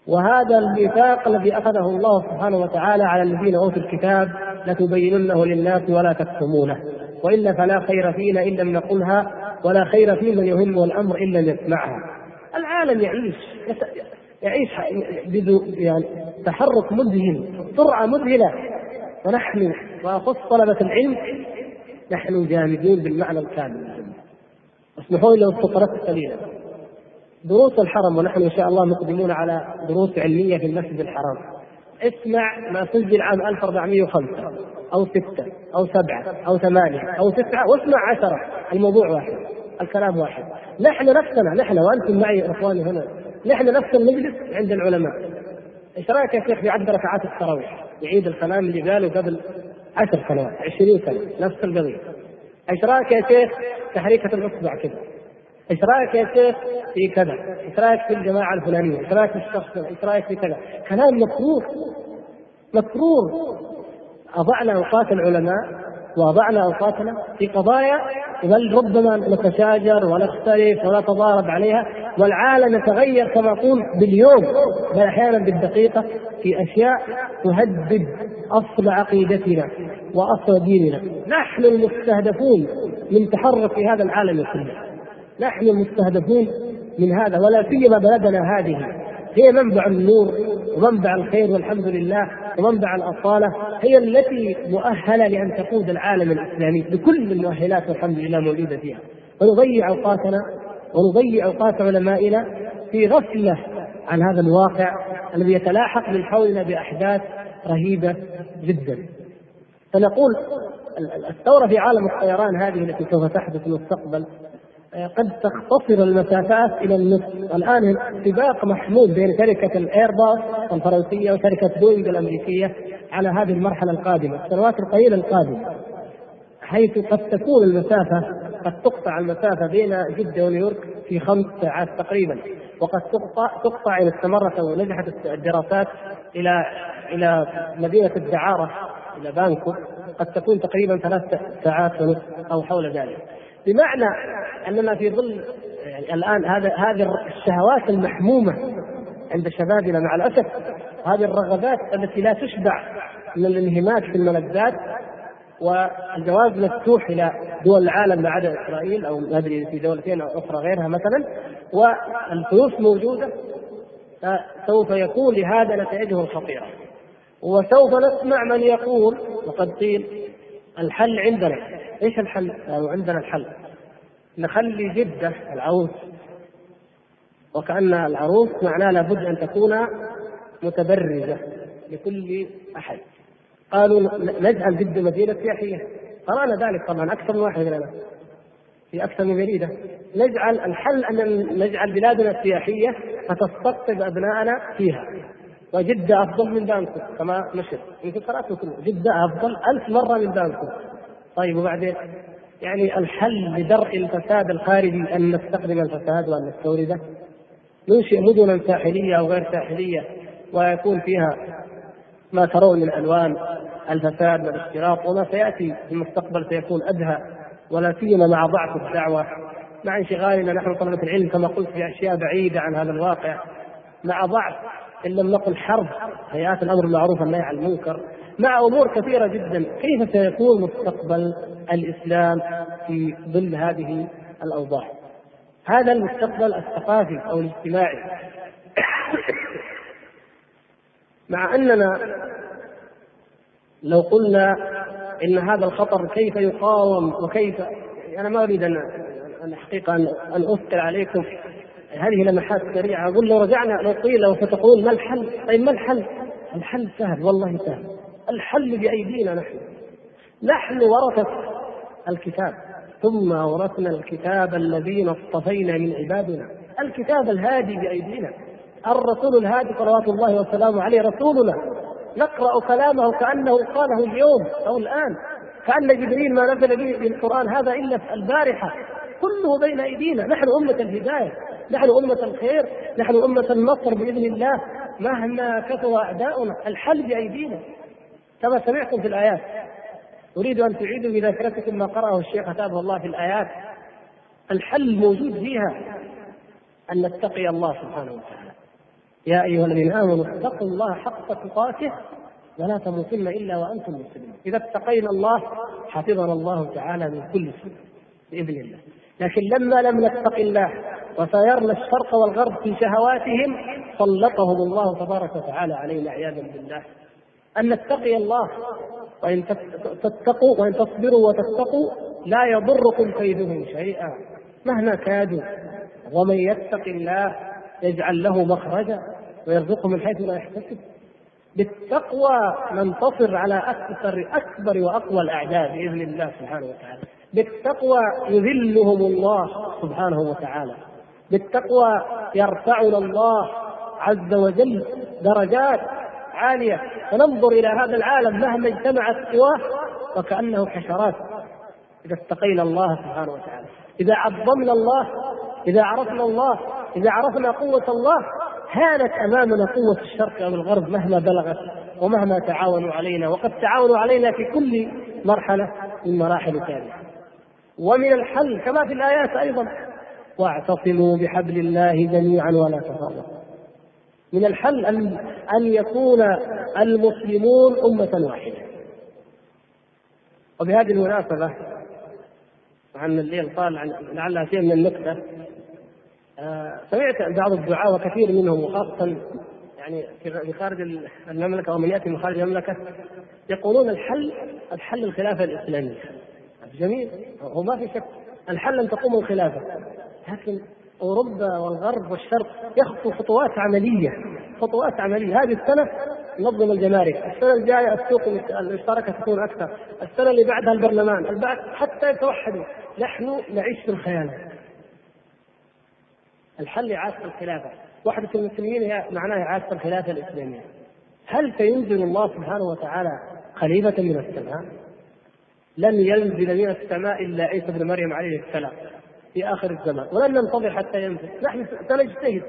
وهذا الميثاق الذي أخذه الله سبحانه وتعالى على الذين أوتوا الكتاب لتبيننه للناس ولا تكتمونه. والا فلا خير فينا إن لم نقلها ولا خير في من يهمه الأمر إن لم يسمعها. العالم يعيش يعيش يعني تحرك مذهل سرعة مذهلة. ونحن وأخص طلبة العلم نحن جامدون بالمعنى الكامل. اسمحوا لي لو استطردت قليلا. دروس الحرم ونحن إن شاء الله مقدمون على دروس علمية في المسجد الحرام. اسمع ما سجل عام 1405 أو ستة أو سبعة أو ثمانية أو تسعة واسمع عشرة. الموضوع واحد الكلام واحد. نحن نفسنا نحن وأنتم معي إخواني هنا نحن نفس المجلس عند العلماء. إيش رأيك يا شيخ في عد ركعات التراويح؟ يعيد الكلام اللي قاله قبل عشر سنوات عشرين سنة نفس القضية. إيش رأيك يا شيخ تحريكة الأصبع كذا إيش رأيك يا شيخ في كذا؟ إيش رأيك في الجماعة الفلانية؟ إيش رأيك في الشخص إيش رأيك في كذا؟ كلام مكروه مكروه أضعنا أوقات العلماء وأضعنا أوقاتنا في قضايا بل ربما نتشاجر ونختلف ونتضارب عليها والعالم يتغير كما أقول باليوم بل أحيانا بالدقيقة في أشياء تهدد أصل عقيدتنا وأصل ديننا نحن المستهدفون من تحرك في هذا العالم كله نحن المستهدفون من هذا ولا سيما بلدنا هذه. هي منبع النور ومنبع الخير والحمد لله ومنبع الأصالة. هي التي مؤهلة لأن تقود العالم الإسلامي بكل المؤهلات والحمد لله موجودة فيها. ونضيع أوقاتنا ونضيع أوقات علمائنا في غفلة عن هذا الواقع الذي يتلاحق من حولنا بأحداث رهيبة جدا. فنقول الثورة في عالم الطيران هذه التي سوف تحدث في المستقبل قد تختصر المسافات إلى النصف. الان سباق محموم بين شركة الايرباص الفرنسية وشركة بوينغ الأمريكية على هذه المرحلة القادمة السنوات القليلة القادمة. حيث قد تكون المسافة قد تقطع المسافة بين جدة ونيويورك في خمس ساعات تقريبا. وقد تقطع تقطع ان استمرت ونجحت الدراسات إلى إلى مدينة الدعارة إلى بانكوك قد تكون تقريبا ثلاث ساعات ونصف أو حول ذلك. بمعنى أننا في ظل يعني الآن هذا هذه الشهوات المحمومة عند شبابنا مع الأسف هذه الرغبات التي لا تشبع من الانهماك في الملذات والجواز مفتوح إلى دول العالم ما عدا إسرائيل أو ما أدري في دولتين أو أخرى غيرها مثلا والفلوس موجودة سوف يكون لهذا نتائجه الخطيرة. وسوف نسمع من يقول وقد قيل الحل عندنا. إيش الحل؟ أو عندنا الحل. نخلي جدة العروس. وكأن العروس معناه لابد أن تكون متبرجة لكل أحد. قالوا نجعل جدة مدينة سياحية. قرأنا ذلك طبعا أكثر من واحد لنا في أكثر من جريدة نجعل الحل أن نجعل بلادنا سياحية فتستقطب أبناءنا فيها. وجدة أفضل من بانكوك كما نشر يمكن قرأته كله جدة أفضل ألف مرة من بانكوك طيب وبعدين يعني الحل لدرء الفساد الخارجي أن نستخدم الفساد وأن نستورده؟ ننشئ مدنا ساحلية أو غير ساحلية ويكون فيها ما ترون من ألوان الفساد والاختلاط وما سيأتي في المستقبل سيكون أدهى ولا سيما مع ضعف الدعوة. مع انشغالنا نحن طلبة العلم كما قلت في أشياء بعيدة عن هذا الواقع مع ضعف إن لم نقل حرب هيئات الأمر بالمعروف والنهي عن المنكر. مع أمور كثيرة جدا كيف سيكون مستقبل الإسلام في ظل هذه الأوضاع؟ هذا المستقبل الثقافي أو الاجتماعي. <coughs> مع أننا لو قلنا إن هذا الخطر كيف يقاوم وكيف أنا ما أريد ان أن حقيقه أن أثقل عليكم. هذه لمحات سريعة أقول لو رجعنا لو قيل وستقول ما الحل؟ طيب ما الحل؟ الحل سهل والله سهل. الحل بأيدينا نحن. نحن ورثة الكتاب. ثم ورثنا الكتاب الذين اصطفينا من عبادنا. الكتاب الهادي بأيدينا. الرسول الهادي صلوات الله وسلامه عليه رسولنا. نقرأ كلامه كأنه قاله اليوم أو الآن. كأن جبريل ما نزل به بالقران هذا إلا البارحة. كله بين أيدينا. نحن أمة الهداية. نحن أمة الخير نحن أمة النصر بإذن الله. مهما كثر أعداؤنا الحل بأيدينا. كما سمعتم في الآيات. أريد أن تعيدوا بذاكرتكم ما قرأه الشيخ أتابه الله في الآيات. الحل موجود فيها أن نتقي الله سبحانه وتعالى. يا أيها الذين آمنوا اتقوا الله حق تقاته ولا تموتن إلا وأنتم مسلمون. إذا اتقينا الله حفظنا الله تعالى من كل سوء بإذن الله. لكن لما لم نتق الله وسيرنا الشرق والغرب في شهواتهم سلطهم الله تبارك وتعالى علينا عياذا بالله. أن نتقي الله وإن تتقوا وإن تصبروا وتتقوا لا يضركم كيدهم شيئا. مهما كادوا ومن يتق الله يجعل له مخرجا ويرزقه من حيث لا يحتسب. بالتقوى ننتصر على أكثر أكبر وأقوى الأعداء بإذن الله سبحانه وتعالى. بالتقوى يذلهم الله سبحانه وتعالى. بالتقوى يرفعنا الله عز وجل درجات عالية. فننظر إلى هذا العالم مهما اجتمعت سواه وكأنه حشرات إذا اتقينا الله سبحانه وتعالى. إذا عظمنا الله إذا عرفنا الله إذا عرفنا قوة الله هانت أمامنا قوة الشرق أو الغرب مهما بلغت ومهما تعاونوا علينا. وقد تعاونوا علينا في كل مرحلة من مراحل ثانية ومن الحل كما في الآيات أيضا واعتصموا بحبل الله جميعا ولا تفرقوا. من الحل أن أن يكون المسلمون أمة واحدة. وبهذه المناسبة عن الليل طال عن لعلها شيء من النكتة آه سمعت بعض الدعاة وكثير منهم وخاصة يعني في خارج المملكة أو من يأتي من خارج المملكة يقولون الحل الحل الخلافة الإسلامية. جميل هو ما في شك. الحل أن تقوم الخلافة. لكن أوروبا والغرب والشرق يخطو خطوات عملية خطوات عملية. هذه السنة نظم الجمارك، السنة الجاية السوق المشتركة تكون أكثر، السنة اللي بعدها البرلمان، البعد حتى يتوحدوا، نحن نعيش في الخيال. الحل اعاده الخلافة، وحده المسلمين هي معناها اعاده الخلافة الإسلامية. هل سينزل الله سبحانه وتعالى خليفة من السماء؟ لن ينزل من السماء إلا عيسى ابن مريم عليه السلام. في آخر الزمان ولن ننتظر حتى ينزل. نحن سنجتهد.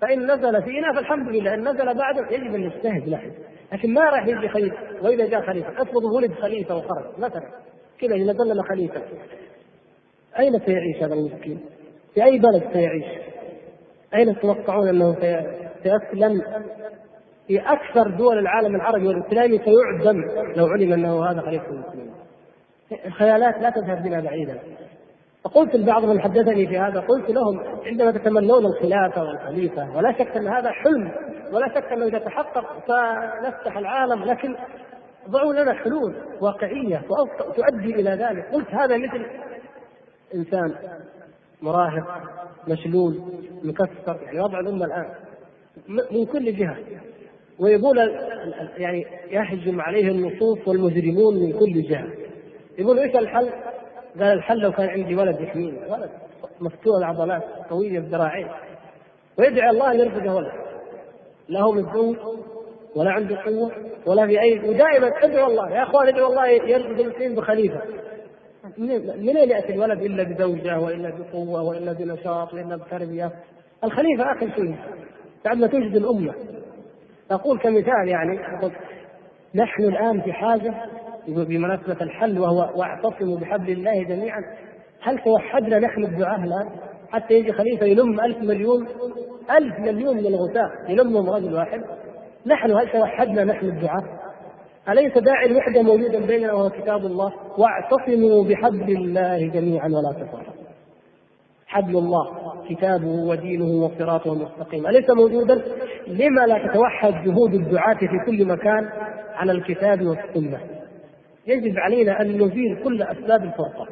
فإن نزل فينا فالحمد لله. إن نزل بعده يجب أن نجتهد نحن لكن ما راح يجي خليفة؟ وإذا جاء خليفة؟ افرض ولد خليفة وخرج مثلا. كذا إذا نزل خليفة. أين سيعيش هذا المسكين؟ في أي بلد سيعيش؟ أين تتوقعون أنه سيسلم؟ في أكثر دول العالم العربي والإسلامي سيعدم لو علم أنه هذا خليفة المسلمين. الخيالات لا تذهب بنا بعيدا. فقلت لبعض من حدثني في هذا؟ قلت لهم عندما تتمنون الخلافه والخليفة ولا شك أن هذا حلم ولا شك أنه إذا تحقق سنفتح العالم لكن ضعوا لنا حلول واقعية تؤدي إلى ذلك. قلت هذا مثل إنسان مراهق مشلول مكسر يعني وضع الأمة الآن من كل جهة. ويقول يعني يهجم عليه النصوص والمجرمون من كل جهة. يقول إيش الحل؟ قال الحل لو كان عندي ولد يحميني. ولد مفتوح العضلات قوية الذراعين. ويدعي الله أن يرزقه ولد. لا هو مزعوم ولا عنده قوة ولا في أي ودائما ادعوا الله. يا أخوان ادعوا الله يرزق المسلمين بخليفة. من اين يأتي الولد؟ إلا بزوجة وإلا بقوة وإلا بنشاط وإلا بتربية. الخليفة آخر شيء. بعد ما توجد الأمة. أقول كمثال يعني. نحن الآن في حاجة بمناسبة الحل وهو واعتصموا بحبل الله جميعا هل توحدنا نحن الدعاة الآن؟ حتى يجي خليفة يلم ألف مليون ألف مليون من الغثاء يلمهم رجل واحد. نحن هل توحدنا نحن الدعاة أليس داعي الوحدة موجودا بيننا وهو كتاب الله؟ واعتصموا بحبل الله جميعا ولا تفرقوا. حبل الله كتابه ودينه وصراطه المستقيم أليس موجودا؟ لما لا تتوحد جهود الدعاة في كل مكان على الكتاب والسنة؟ يجب علينا أن نزيل كل أسباب الفرقة.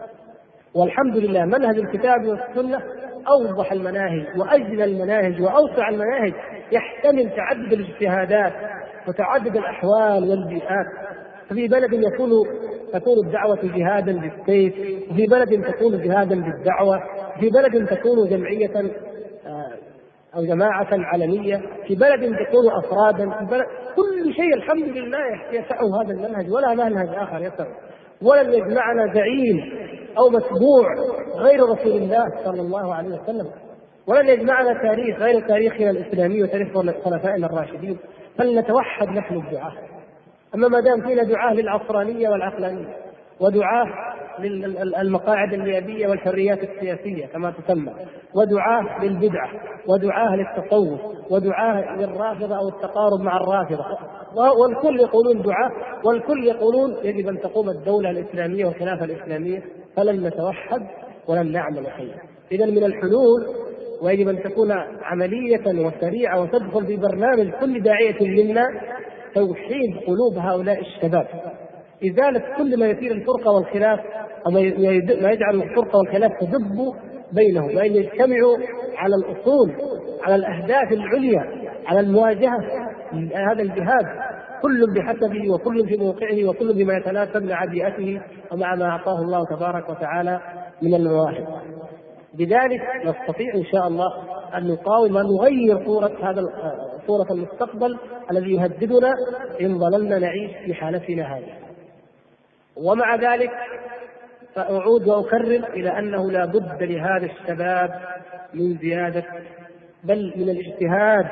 والحمد لله منهج الكتاب والسنة أوضح المناهج واجلى المناهج وأوسع المناهج يحتمل تعدد الاجتهادات وتعدد الأحوال والبيئات. ففي بلد يكون تكون الدعوة جهادا بالسيف وفي بلد تكون جهادا بالدعوة في بلد تكون جمعية أو جماعة علنية في بلد تكون أفرادا في بلد كل شيء الحمد لله يسعه هذا المنهج ولا منهج آخر يسع. ولن يجمعنا زعيم أو متبوع غير رسول الله صلى الله عليه وسلم. ولن يجمعنا تاريخ غير تاريخنا الإسلامي وتاريخ خلفائنا الراشدين. فلنتوحد نحن الدعاة. أما ما دام فينا دعاة للعصرانية والعقلانية. ودعاة للمقاعد النيابية والحريات السياسية كما تسمى. ودعاة للبدعة ودعاة للتصوف ودعاة للرافضة أو التقارب مع الرافضة. والكل يقولون دعاة والكل يقولون يجب أن تقوم الدولة الإسلامية والخلافة الإسلامية فلن نتوحد ولن نعمل خيرا. إذا من الحلول ويجب أن تكون عملية وسريعة وتدخل في برنامج كل داعية منا توحيد قلوب هؤلاء الشباب. إزالة كل ما يثير الفرقة والخلاف أو ما يجعل الفرقة والخلاف تدب بينهم وأن يجتمعوا على الأصول على الأهداف العليا على المواجهة هذا الجهاد كل بحسبه وكل في موقعه وكل بما يتناسب مع بيئته ومع ما أعطاه الله تبارك وتعالى من المواهب بذلك نستطيع إن شاء الله أن نقاوم وان نغير صورة هذا صورة المستقبل الذي يهددنا إن ظللنا نعيش في حالتنا هذه. ومع ذلك فأعود وأكرر إلى أنه لا بد لهذا الشباب من زيادة بل من الاجتهاد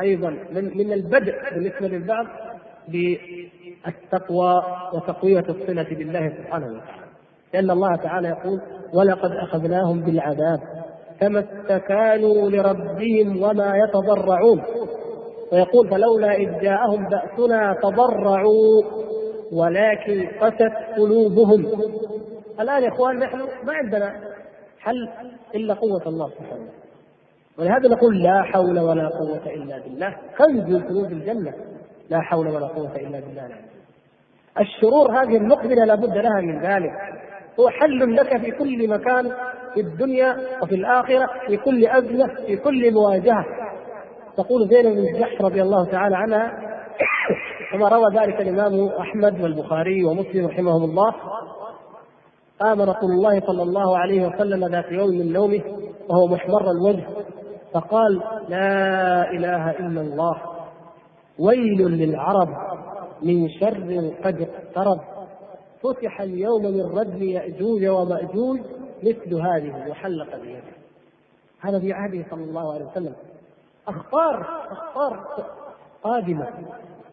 أيضا من, من البدء بالنسبة للبعض بالتقوى وتقوية الصلة بالله سبحانه وتعالى. لأن الله تعالى يقول ولقد أخذناهم بالعذاب فما استكانوا لربهم وما يتضرعون. ويقول فلولا إذ جاءهم بأسنا تضرعوا. ولكن قست قلوبهم. الآن يا إخوان نحن ما عندنا حل إلا قوة الله سبحانه ولهذا نقول لا حول ولا قوة إلا بالله. كنز من الجنة لا حول ولا قوة إلا بالله. الشرور هذه المقبلة لابد لها من ذلك. هو حل لك في كل مكان في الدنيا وفي الآخرة في كل أزمة في كل مواجهة. تقول زينب بن رضي الله تعالى عنها كما روى ذلك الإمام أحمد والبخاري ومسلم رحمهم الله. قام رسول الله صلى الله عليه وسلم ذات يوم من نومه وهو محمر الوجه فقال لا إله إلا الله ويل للعرب من شر قد اقترب فتح اليوم من ردم يأجوج ومأجوج مثل هذه وحلق بيده هذا في عهده صلى الله عليه وسلم. أخبار أخبار قادمة.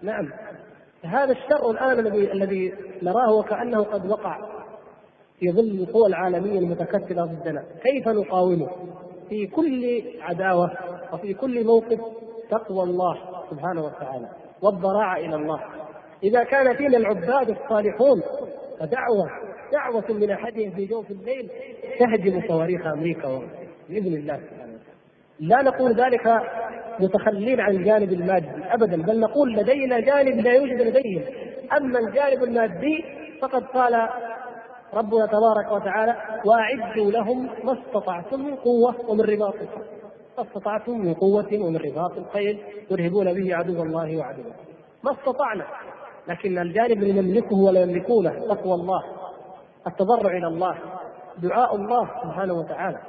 نعم. هذا الشر الآن الذي الذي نراه وكأنه قد وقع في ظل القوى العالمية المتكتلة ضدنا. كيف نقاومه؟ في كل عداوة وفي كل موقف تقوى الله سبحانه وتعالى والضراعة إلى الله. إذا كان فينا العباد الصالحون فدعوة دعوة من أحدهم في جوف الليل تهدم صواريخ أمريكا بإذن الله سبحانه لا نقول ذلك متخلين عن الجانب المادي ابدا. بل نقول لدينا جانب لا يوجد لديهم أما الجانب المادي فقد قال ربنا تبارك وتعالى وأعدوا لهم ما استطعتم من قوة ومن رباط ما استطعتم من قوة ومن رباط الخيل ترهبون به عدو الله وعدوه ما استطعنا لكن الجانب اللي نملكه ولا يملكونه تقوى الله التضرع إلى الله دعاء الله سبحانه وتعالى.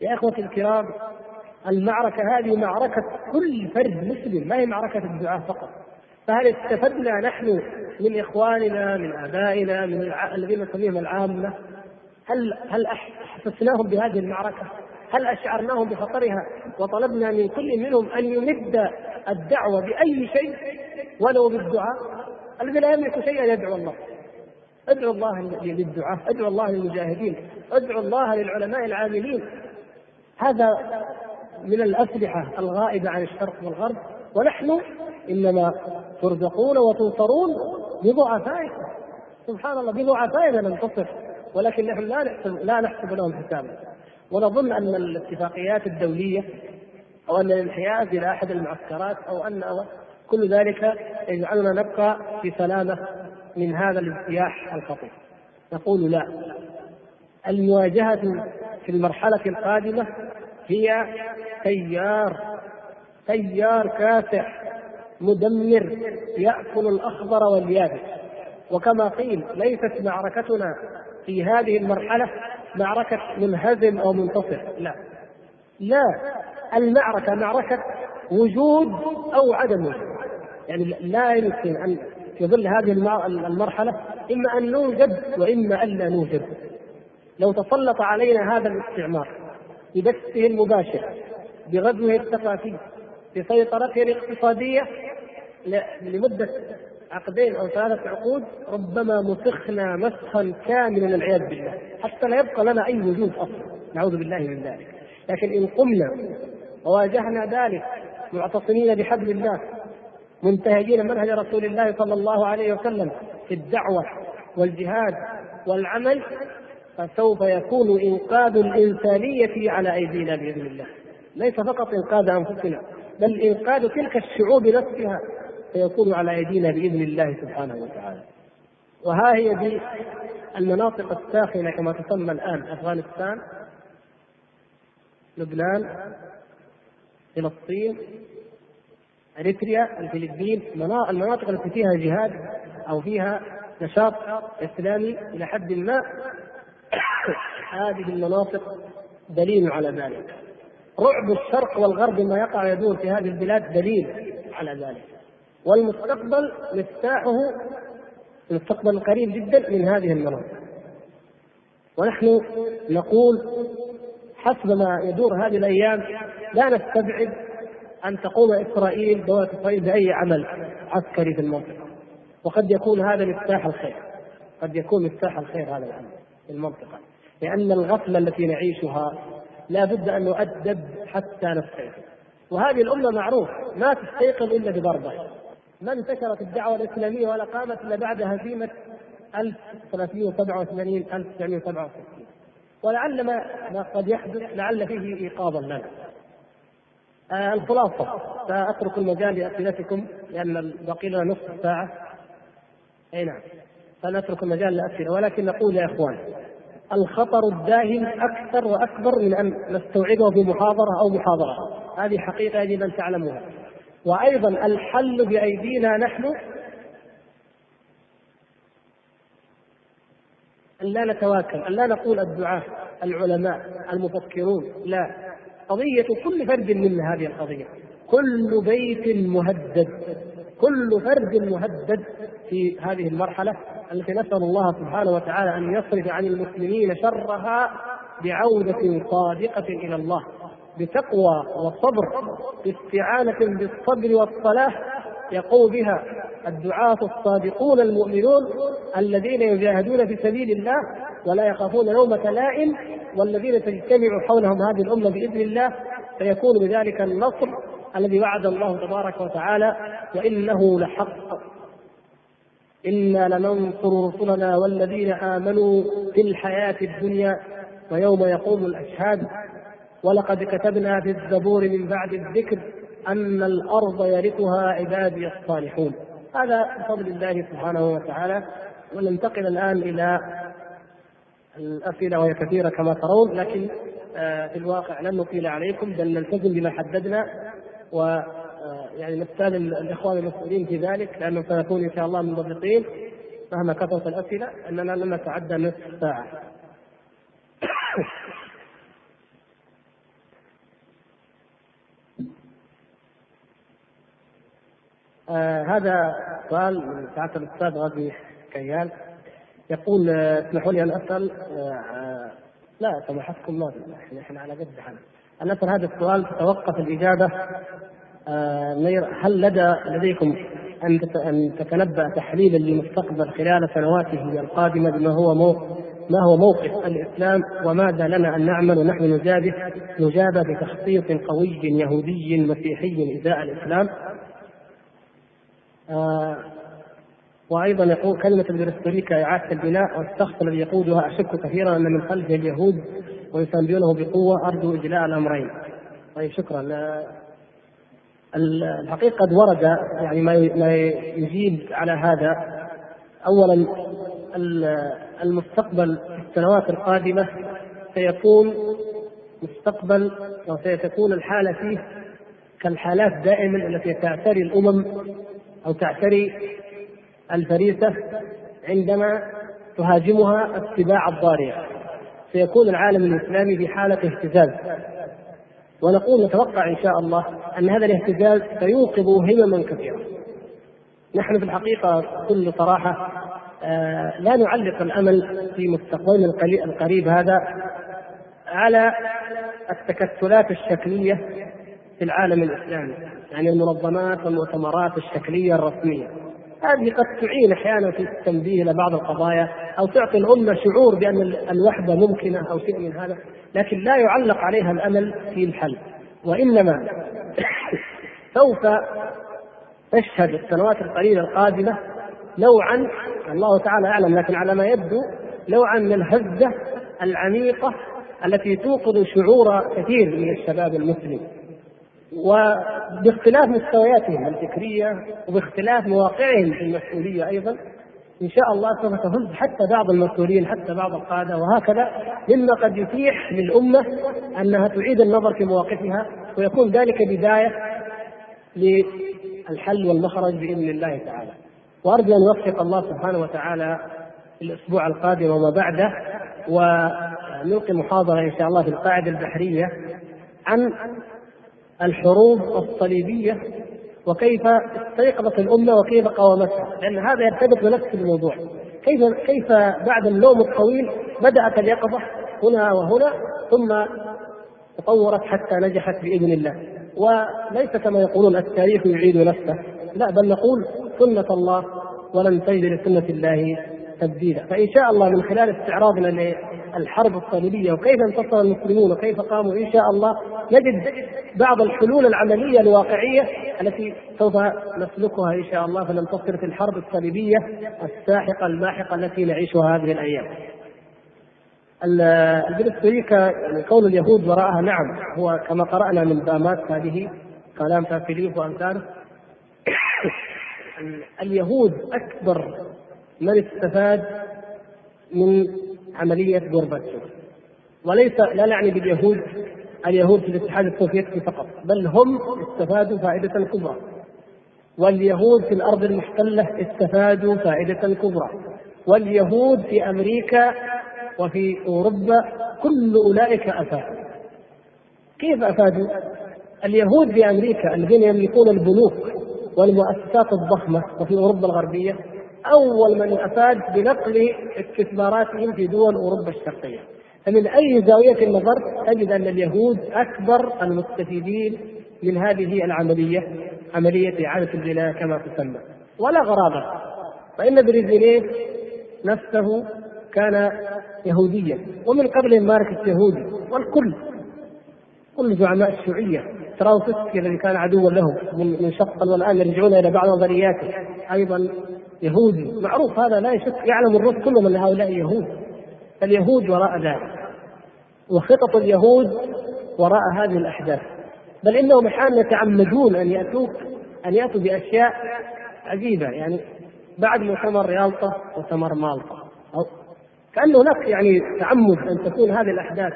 يا اخوتي الكرام المعركة هذه معركة كل فرد مسلم ما هي معركة الدعاء فقط. فهل استفدنا نحن من إخواننا من آبائنا من الذين نسميهم العامة. هل هل أحسسناهم بهذه المعركة؟ هل أشعرناهم بخطرها؟ وطلبنا من كل منهم أن يمد الدعوة بأي شيء ولو بالدعاء. الذي لا يملك شيئا يدعو الله. ادعو الله للدعاء ادعو الله للمجاهدين ادعو الله للعلماء العاملين. هذا من الأسلحة الغائبة عن الشرق والغرب ونحن إنما ترزقون وتنصرون بضعفائكم سبحان الله بضعفائنا ننتصر ولكن نحن لا نحسب لا نحسب لهم حسابا. ونظن أن الاتفاقيات الدولية أو أن الانحياز إلى أحد المعسكرات أو أن كل ذلك يجعلنا نبقى في سلامة من هذا الاجتياح الخطير. نقول لا. المواجهة في المرحلة القادمة هي تيار تيار كاسح مدمر يأكل الأخضر واليابس. وكما قيل ليست معركتنا في هذه المرحلة معركة منهزم أو منتصر. لا. لا المعركة معركة وجود أو عدم وجود. يعني لا يمكن أن في ظل هذه المرحلة إما أن نوجد وإما أن لا نوجد. لو تسلط علينا هذا الاستعمار ببثه المباشر بغزوه الثقافي بسيطرته الاقتصادية لمدة عقدين أو ثلاثة عقود ربما مسخنا مسخا كاملا والعياذ بالله حتى لا يبقى لنا أي وجود أصلا نعوذ بالله من ذلك. لكن إن قمنا وواجهنا ذلك معتصمين بحبل الله منتهجين منهج رسول الله صلى الله عليه وسلم في الدعوة والجهاد والعمل فسوف يكون إنقاذ الإنسانية على أيدينا بإذن الله. ليس فقط إنقاذ أنفسنا بل إنقاذ تلك الشعوب نفسها سيكون على أيدينا بإذن الله سبحانه وتعالى. وها هي دي المناطق الساخنة كما تسمى الآن أفغانستان لبنان فلسطين أريتريا الفلبين المناطق التي فيها جهاد أو فيها نشاط إسلامي إلى حد ما هذه المناطق دليل على ذلك. رعب الشرق والغرب ما يقع يدور في هذه البلاد دليل على ذلك. والمستقبل مفتاحه المستقبل القريب جدا من هذه المناطق. ونحن نقول حسب ما يدور هذه الأيام لا نستبعد أن تقوم إسرائيل دوله اسرائيل بأي عمل عسكري في المنطقة. وقد يكون هذا مفتاح الخير. قد يكون مفتاح الخير هذا الامر في المنطقة. لأن الغفلة التي نعيشها لا بد أن نؤدب حتى نستيقظ. وهذه الأمة معروف ما تستيقظ إلا بضربة. ما انتشرت الدعوة الإسلامية ولا قامت إلا بعد هزيمه 1387 1967 ولعل ما قد يحدث لعل فيه ايقاظا لنا. آه الخلاصة. سأترك المجال لأسئلتكم لأن بقي لنا نصف ساعة. أي نعم. فنترك المجال للأسئلة ولكن نقول يا إخوان الخطر الداهم أكثر وأكبر من أن نستوعبه في محاضرة أو محاضرة. هذه حقيقة يجب أن تعلموها. وأيضا الحل بأيدينا نحن أن لا نتواكل أن لا نقول الدعاة العلماء المفكرون لا. قضية كل فرد منا هذه القضية. كل بيت مهدد. كل فرد مهدد. في هذه المرحلة التي نسأل الله سبحانه وتعالى أن يصرف عن المسلمين شرها بعودة صادقة إلى الله بتقوى وصبر باستعانة بالصبر والصلاح يقوم بها الدعاة الصادقون المؤمنون الذين يجاهدون في سبيل الله ولا يخافون لومة لائم والذين تجتمع حولهم هذه الأمة بإذن الله فيكون بذلك النصر الذي وعد الله تبارك وتعالى وإنه لحق. إنا لننصر رسلنا والذين آمنوا في الحياة الدنيا ويوم يقوم الأشهاد. ولقد كتبنا في الزبور من بعد الذكر أن الأرض يرثها عبادي الصالحون. هذا بفضل الله سبحانه وتعالى. وننتقل الآن إلى الأسئلة وهي كثيرة كما ترون لكن آه، في الواقع لن نطيل عليكم بل نلتزم بما حددنا. و يعني نستاذن الإخوان المسؤولين في ذلك لأنه سنكون إن شاء الله منضبطين مهما كثرت الأسئلة أننا لن نتعدى نصف ساعة. <coughs> آه هذا سؤال من سعاده الأستاذ غازي كيال يقول آه، اسمحوا لي أن أسأل آه, آه، لا سماحتكم ما إحنا على قد حنا أن أسأل هذا السؤال تتوقف الإجابة هل لدى لديكم أن أن تتنبأ تحليلا للمستقبل خلال سنواته القادمة بما هو ما هو موقف الإسلام وماذا لنا أن نعمل ونحن نجابه؟ نجابه بتخطيط قوي يهودي مسيحي إزاء الإسلام. آه وأيضا يقول كلمة البرستوليكا إعادة البناء والشخص الذي يقودها أشك كثيرا أن من خلفه اليهود ويساندونه بقوة أرجو إجلاء الأمرين. طيب شكرا. الحقيقة قد ورد يعني ما يجيب على هذا. اولا المستقبل في السنوات القادمة سيكون مستقبل وسيتكون الحالة فيه كالحالات دائما التي تعتري الأمم أو تعتري الفريسة عندما تهاجمها السباع الضاريه سيكون العالم الإسلامي في حالة اهتزاز. ونقول نتوقع إن شاء الله أن هذا الاهتزاز سيوقظ همما كثيره نحن في الحقيقة بكل صراحة آه لا نعلق الأمل في مستقبلنا القريب هذا على التكتلات الشكلية في العالم الإسلامي يعني المنظمات والمؤتمرات الشكلية الرسمية. هذه قد تعين أحيانا في التنبيه إلى بعض القضايا أو تعطي الأمة شعور بأن الوحدة ممكنة أو شيء من هذا لكن لا يعلق عليها الأمل في الحل. وإنما <coughs> سوف تشهد السنوات القليلة القادمة نوعا الله تعالى أعلم لكن على ما يبدو نوعا من الهزة العميقة التي توقظ شعور كثير من الشباب المسلم وباختلاف مستوياتهم الفكرية وباختلاف مواقعهم في المسؤولية أيضا إن شاء الله سوف تهز حتى بعض المسؤولين حتى بعض القادة وهكذا مما قد يتيح للأمة أنها تعيد النظر في مواقفها ويكون ذلك بداية للحل والمخرج بإذن الله تعالى. وأرجو أن يوفق الله سبحانه وتعالى الأسبوع القادم وما بعده ونلقي محاضرة إن شاء الله في القاعدة البحرية عن الحروب الصليبية وكيف استيقظت الأمة وكيف قاومتها. لأن هذا يرتبط بنفس الموضوع. كيف كيف بعد النوم الطويل بدأت اليقظة هنا وهنا ثم تطورت حتى نجحت بإذن الله. وليس كما يقولون التاريخ يعيد نفسه. لا بل نقول سنة الله ولن تجد لسنة الله تبديلا. فإن شاء الله من خلال استعراضنا للحرب الصليبية وكيف انتصر المسلمون وكيف قاموا؟ إن شاء الله نجد بعض الحلول العملية الواقعية التي سوف نسلكها إن شاء الله فننتصر في الحرب الصليبية الساحقة الماحقة التي نعيشها هذه الأيام. البيريسترويكا يعني كون اليهود وراءها نعم هو كما قرأنا من دامات هذه كلام تافيليف وأمثاله اليهود أكبر من استفاد من عملية غورباتشوف وليس لا نعني باليهود اليهود في الاتحاد السوفيتي فقط بل هم استفادوا فائدة كبرى. واليهود في الأرض المحتلة استفادوا فائدة كبرى. واليهود في أمريكا وفي أوروبا كل أولئك أفادوا. كيف أفادوا؟ اليهود في أمريكا الذين يملكون البنوك والمؤسسات الضخمة وفي أوروبا الغربية أول من أفاد بنقل استثماراتهم في دول أوروبا الشرقية. فمن أي زاوية النظر تجد أن اليهود أكبر المستفيدين من هذه العملية عملية إعادة البناء كما تسمى. ولا غرابة فإن بريزيليه نفسه كان يهوديا. ومن قبل ماركس يهودي. والكل كل زعماء الشيوعية. تروتسكي الذي كان عدوا له منشق والآن يرجعون إلى بعض نظرياته. أيضا يهودي معروف هذا لا يشك يعلم الروس كلهم أن هؤلاء يهود اليهود وراء ذلك وخطط اليهود وراء هذه الأحداث. بل إنهم أحيانا يتعمدون أن يأتوك أن يأتوا بأشياء عجيبة. يعني بعد مؤتمر يالطا مؤتمر مالطا أو كأن هناك يعني تعمد أن تكون هذه الأحداث.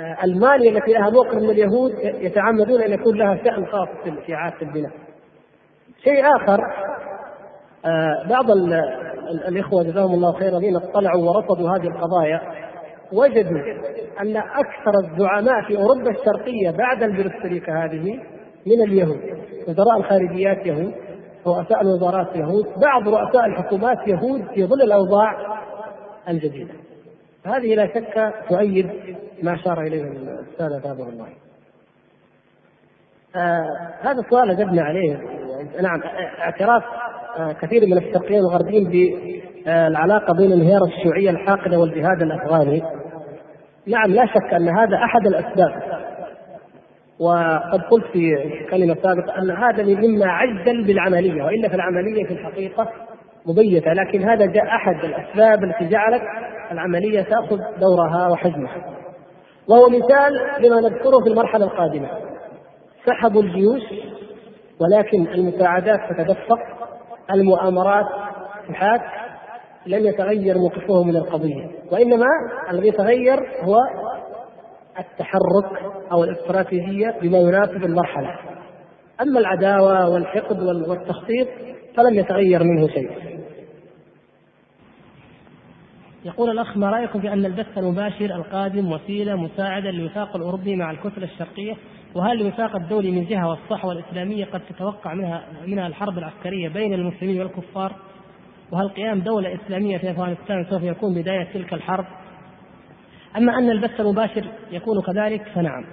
آه، المالية التي لها موقف من اليهود يتعمدون أن يكون لها شأن خاص في إعادة البناء. شيء آه، بعض الإخوة جزاهم الله خيرا الذين اطلعوا ورصدوا هذه القضايا وجدوا أن أكثر الزعماء في أوروبا الشرقية بعد البرستريكا هذه من اليهود وزراء الخارجيات يهود رؤساء الوزارات يهود بعض رؤساء الحكومات يهود في ظل الأوضاع الجديدة. هذه لا شك تؤيد ما أشار إليه الأستاذ تابع الله. آه هذا السؤال أجبنا عليه. نعم اعتراف آه كثير من الشرقيين الغربيين بالعلاقة بين انهيار الشيوعية الحاقدة والجهاد الأفغاني. نعم لا شك أن هذا أحد الأسباب. وقد قلت في كلمة سابقة أن هذا مما عجل بالعملية وإلا في العملية في الحقيقة مبيتة لكن هذا جاء أحد الأسباب التي جعلت العملية تأخذ دورها وحجمها. وهو مثال لما نذكره في المرحلة القادمة. سحبوا الجيوش ولكن المساعدات تتدفق المؤامرات تحاك لم يتغير موقفهم من القضية وإنما الذي يتغير هو التحرك أو الاستراتيجية بما يناسب المرحلة. أما العداوة والحقد والتخطيط فلم يتغير منه شيء. يقول الأخ ما رأيكم في أن البث المباشر القادم وسيلة مساعدة للوفاق الأوروبي مع الكتلة الشرقية وهل الوفاق الدولي من جهة والصحوة الإسلامية قد تتوقع منها منها الحرب العسكرية بين المسلمين والكفار؟ وهل قيام دولة إسلامية في أفغانستان سوف يكون بداية تلك الحرب؟ أما أن البث المباشر يكون كذلك فنعم.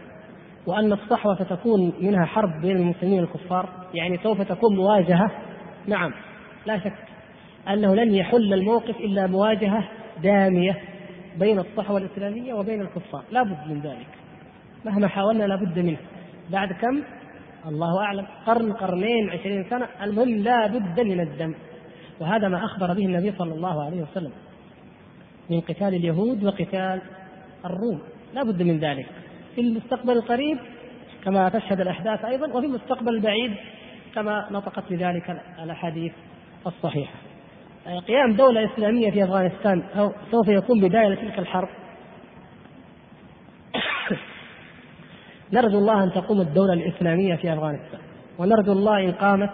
وأن الصحوة ستكون منها حرب بين المسلمين والكفار يعني سوف تكون مواجهة؟ نعم لا شك. أنه لن يحل الموقف إلا مواجهة دامية بين الصحوة الإسلامية وبين الكفار. لا بد من ذلك. مهما حاولنا لا بد منه. بعد كم؟ الله أعلم. قرن قرنين عشرين سنة. المهم لا بد من الدم. وهذا ما أخبر به النبي صلى الله عليه وسلم من قتال اليهود وقتال الروم. لا بد من ذلك. في المستقبل القريب كما تشهد الأحداث أيضا وفي المستقبل البعيد كما نطقت بذلك الأحاديث الصحيحة. قيام دولة إسلامية في أفغانستان أو سوف يكون بداية لتلك الحرب. نرجو الله أن تقوم الدولة الإسلامية في أفغانستان ونرجو الله إن قامت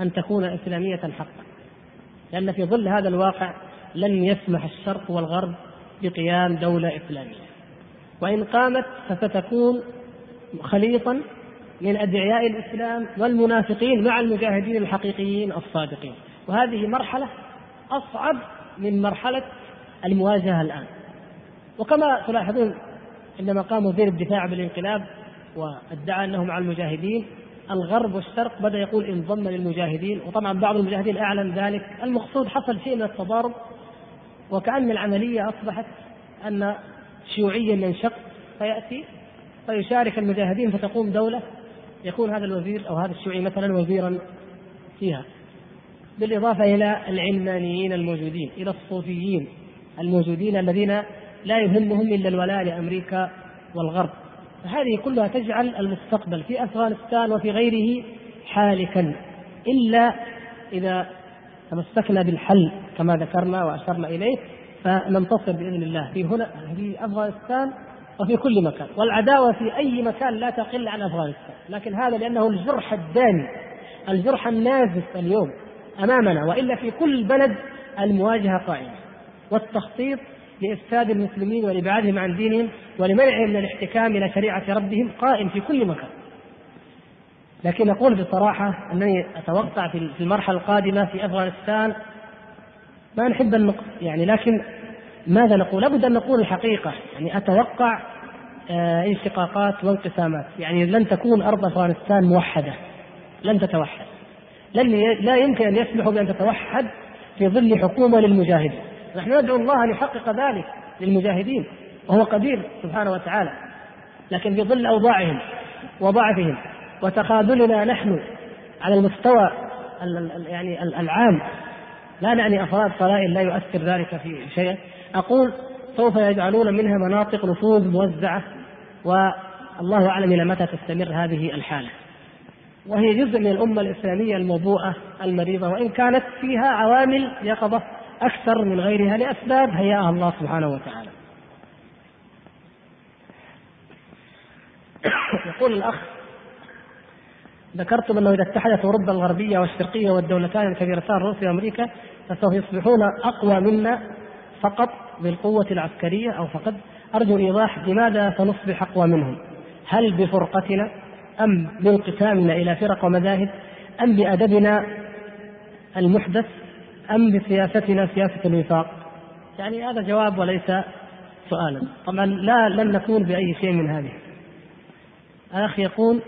أن تكون إسلامية حقا لأن في ظل هذا الواقع لن يسمح الشرق والغرب بقيام دولة إسلامية. وإن قامت فستكون خليطا من أدعياء الإسلام والمنافقين مع المجاهدين الحقيقيين الصادقين. وهذه مرحلة أصعب من مرحلة المواجهة الآن. وكما تلاحظون عندما قام وزير الدفاع بالانقلاب وادعى أنه مع المجاهدين. الغرب والشرق بدأ يقول انضم للمجاهدين وطبعا بعض المجاهدين أعلن ذلك. المقصود حصل شيء من التضارب وكأن العملية أصبحت أن شيوعيا ينشق فيأتي فيشارك المجاهدين فتقوم دولة يكون هذا الوزير أو هذا الشيوعي مثلا وزيرا فيها. بالإضافة إلى العلمانيين الموجودين إلى الصوفيين الموجودين الذين لا يهمهم إلا الولاء لأمريكا والغرب. فهذه كلها تجعل المستقبل في أفغانستان وفي غيره حالكا إلا إذا تمسكنا بالحل كما ذكرنا وأشرنا إليه فننتصر بإذن الله في هنا في أفغانستان وفي كل مكان. والعداوة في أي مكان لا تقل عن أفغانستان. لكن هذا لأنه الجرح الدامي الجرح النازف اليوم أمامنا وإلا في كل بلد المواجهة قائمة. والتخطيط لإفساد المسلمين ولإبعادهم عن دينهم ولمنعهم من الاحتكام إلى شريعة ربهم قائم في كل مكان. لكن أقول بصراحة أنني أتوقع في المرحلة القادمة في أفغانستان ما نحب النقص يعني لكن ماذا نقول؟ لابد أن نقول الحقيقة. يعني أتوقع آه انشقاقات وانقسامات. يعني لن تكون أرض أفغانستان موحدة. لن تتوحد. لن لا يمكن أن يسمحوا بأن تتوحد في ظل حكومة للمجاهدين. نحن ندعو الله أن يحقق ذلك للمجاهدين وهو قدير سبحانه وتعالى لكن في ظل أوضاعهم وضعفهم وتخاذلنا نحن على المستوى يعني العام لا نعني أفراد قلائل لا يؤثر ذلك في شيء أقول سوف يجعلون منها مناطق نفوذ موزعة والله أعلم إلى متى تستمر هذه الحالة. وهي جزء من الأمة الإسلامية الموبوءة المريضة وإن كانت فيها عوامل يقظة أكثر من غيرها لأسباب هيأها الله سبحانه وتعالى. يقول الأخ ذكرتم أنه إذا اتحدت أوروبا الغربية والشرقية والدولتان الكبيرتان روسيا وأمريكا فسوف يصبحون أقوى منا فقط بالقوة العسكرية أو فقط أرجو الإيضاح لماذا سنصبح أقوى منهم؟ هل بفرقتنا أم بانقسامنا إلى فرق ومذاهب أم بأدبنا المحدث أم بسياستنا سياسة الوفاق؟ يعني هذا جواب وليس سؤالا. طبعا لا لن نكون بأي شيء من هذه. الأخ يقول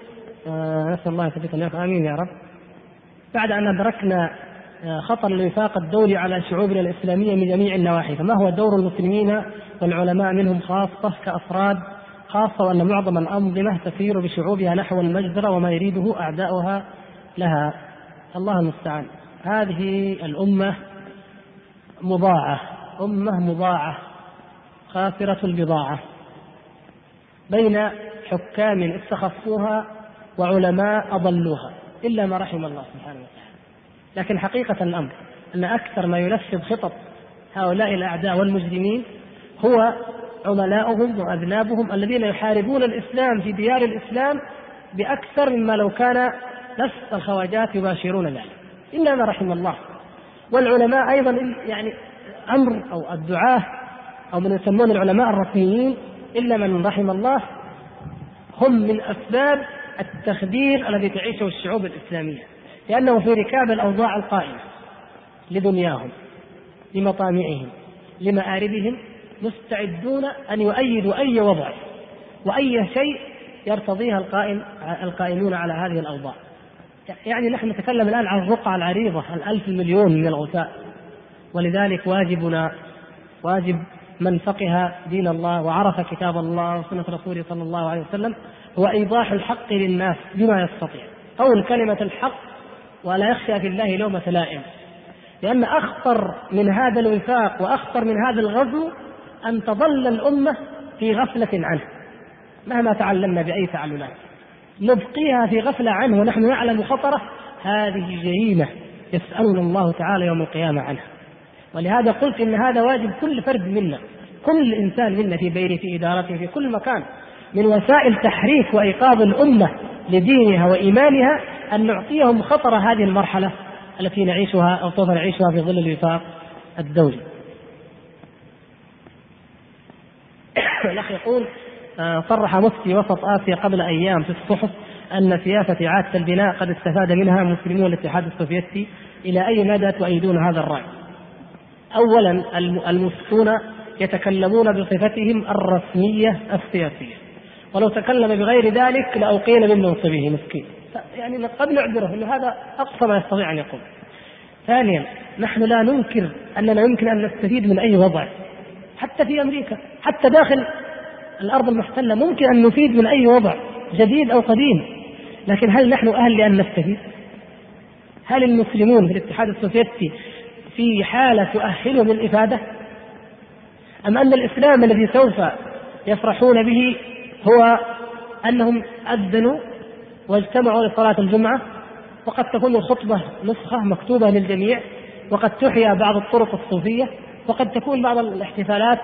آه، نسأل الله يثبتنا آمين يا رب. بعد أن أدركنا آه، خطر الوفاق الدولي على شعوبنا الإسلامية من جميع النواحي فما هو دور المسلمين والعلماء منهم خاصة كأفراد خاصة وأن معظم الأنظمة تسير بشعوبها نحو المجزرة وما يريده أعداؤها لها؟ الله المستعان. هذه الأمة مضاعة أمة مضاعة خاسره البضاعة. بين حكام استخفوها وعلماء أضلوها إلا ما رحم الله سبحانه وتعالى. لكن حقيقة الأمر أن أكثر ما ينفذ خطط هؤلاء الأعداء والمجرمين هو عملاؤهم وأذنابهم الذين يحاربون الإسلام في ديار الإسلام بأكثر مما لو كان نفس الخواجات يباشرون ذلك. إلا ما رحم الله. والعلماء أيضا يعني أمر أو الدعاة أو من يسمون العلماء الرسميين إلا من رحم الله هم من أسباب التخدير الذي تعيشه الشعوب الإسلامية لأنه في ركاب الأوضاع القائمة لدنياهم لمطامعهم لمآربهم مستعدون أن يؤيدوا أي وضع وأي شيء يرتضيها القائم القائمون على هذه الأوضاع. يعني نحن نتكلم الآن عن الرقعة العريضة الألف المليون من الغثاء. ولذلك واجبنا واجب من فقه دين الله وعرف كتاب الله وسنة رسوله صلى الله عليه وسلم هو إيضاح الحق للناس بما يستطيع. قول كلمة الحق ولا يخشى في الله لومة لائم لأن أخطر من هذا الوفاق وأخطر من هذا الغزو أن تظل الأمة في غفلة عنه مهما تعلمنا بأي تعلمات. نبقيها في غفلة عنه ونحن نعلم خطره هذه جريمة يسألنا الله تعالى يوم القيامة عنها ولهذا قلت إن هذا واجب كل فرد منا كل إنسان منا في بيته في إدارته في كل مكان من وسائل تحريف وإيقاظ الأمة لدينها وإيمانها أن نعطيهم خطر هذه المرحلة التي نعيشها أو سوف نعيشها في ظل الوفاق الدولي. <coughs> الأخ يقول صرح مفتي وسط آسيا قبل أيام في الصحف أن سياسة اعاده البناء قد استفاد منها مسلمون الاتحاد السوفيتي إلى أي مدى تؤيدون هذا الرأي؟ اولا المفتون يتكلمون بصفتهم الرسمية السياسية ولو تكلم بغير ذلك لأوقينا من منصبه مسكين يعني قد نعذره إنه هذا أقصى ما يستطيع أن يقول. ثانيا نحن لا ننكر أننا يمكن أن نستفيد من أي وضع حتى في أمريكا حتى داخل الأرض المحتلة ممكن أن نفيد من أي وضع جديد أو قديم لكن هل نحن أهل لأن نستفيد؟ هل المسلمون في الاتحاد السوفيتي في حالة تؤهلهم للإفادة؟ أم أن الإسلام الذي سوف يفرحون به هو أنهم أذنوا واجتمعوا لصلاة الجمعة وقد تكون الخطبة نسخة مكتوبة للجميع وقد تحيا بعض الطرق الصوفية وقد تكون بعض الاحتفالات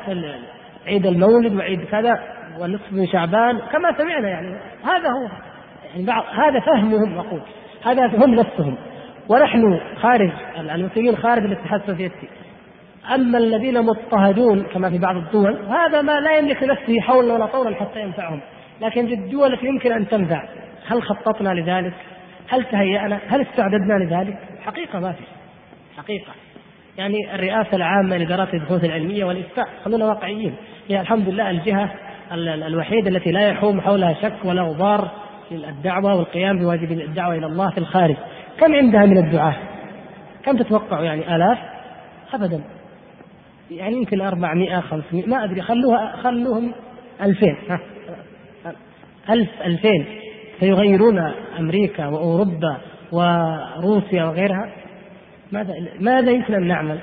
عيد المولد وعيد كذا ونصف من شعبان كما سمعنا يعني هذا هو يعني بعض هذا فهمهم أقول هذا هم نفسهم ونحن خارج المسلمين خارج الاتحاد السوفيتي أما الذين مضطهدون كما في بعض الدول هذا ما لا يملك لنفسه حولا ولا طولا حتى ينفعهم لكن الدول التي يمكن أن تنفع هل خططنا لذلك؟ هل تهيأنا؟ هل استعددنا لذلك؟ حقيقة ما في حقيقة يعني الرئاسة العامة لادارات البحوث العلمية والإفتاء خلونا واقعيين. هي الحمد لله الجهة الوحيدة التي لا يحوم حولها شك ولا غبار في الدعوة والقيام بواجب الدعوة إلى الله في الخارج. كم عندها من الدعاة؟ كم تتوقع يعني آلاف؟ أبدا. يعني يمكن 400 500 ما أدري خلوها خلوهم 2000 ها. 1000 2000 سيغيرون أمريكا وأوروبا وروسيا وغيرها. ماذا ماذا يمكن أن نعمل؟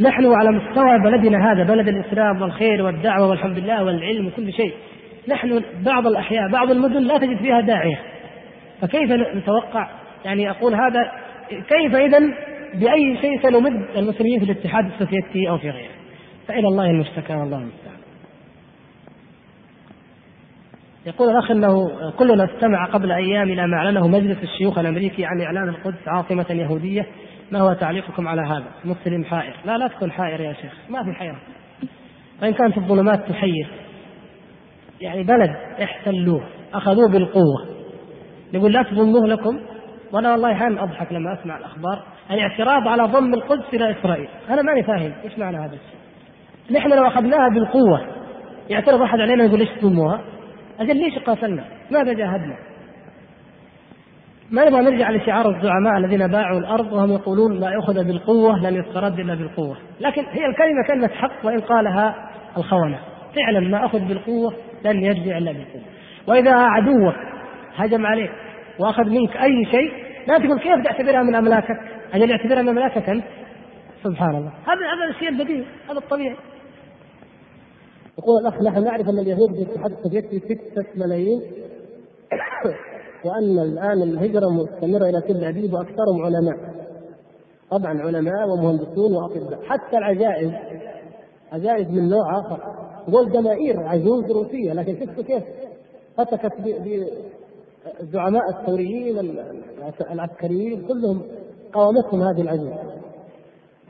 نحن على مستوى بلدنا هذا بلد الإسلام والخير والدعوة والحمد لله والعلم وكل شيء. نحن بعض الأحياء بعض المدن لا تجد فيها داعية. فكيف نتوقع؟ يعني أقول هذا كيف إذا بأي شيء سنمد المسلمين في الاتحاد السوفيتي أو في غيره؟ فإلى الله المشتكى والله المستعان. يقول الأخ أنه كلنا استمع قبل أيام إلى ما أعلنه مجلس الشيوخ الأمريكي عن إعلان القدس عاصمة يهودية ما هو تعليقكم على هذا؟ مسلم حائر، لا لا تكون حائر يا شيخ، ما في حيرة. وإن كانت الظلمات تحير. يعني بلد احتلوه، أخذوه بالقوة. يقول لا تظنوه لكم وأنا والله أحيانا أضحك لما أسمع الأخبار الاعتراض على ضم القدس إلى إسرائيل أنا ماني فاهم إيش معنى هذا الشيء نحن لو أخذناها بالقوة يعترض أحد علينا يقول ليش تضموها؟ أجل ليش قاتلنا؟ ماذا جاهدنا؟ ما نبغى نرجع لشعار الزعماء الذين باعوا الأرض وهم يقولون ما اخذ بالقوة لن يسترد إلا بالقوة، لكن هي الكلمة كلمة حق وإن قالها الخونة، فعلا ما أخذ بالقوة لن يرجع إلا بالقوة، وإذا عدوك هجم عليك وأخذ منك أي شيء لا تقول كيف تعتبرها من أملاكك؟ أجل يعتبرها من أملاكك أنت سبحان الله هذا هذا الشيء البديهي هذا الطبيعي يقول الاخ نحن نعرف أن اليهود في الاتحاد السوفيتي 6 ملايين وأن الآن الهجرة مستمرة إلى تل ابيب وأكثرهم علماء. طبعا علماء ومهندسون وأطباء. حتى العجائز عجائز من نوع آخر. يقول دنائير عجوز روسية لكن شفتوا كيف فتكت الزعماء الثوريين العسكريين كلهم قاومتهم هذه العجوز.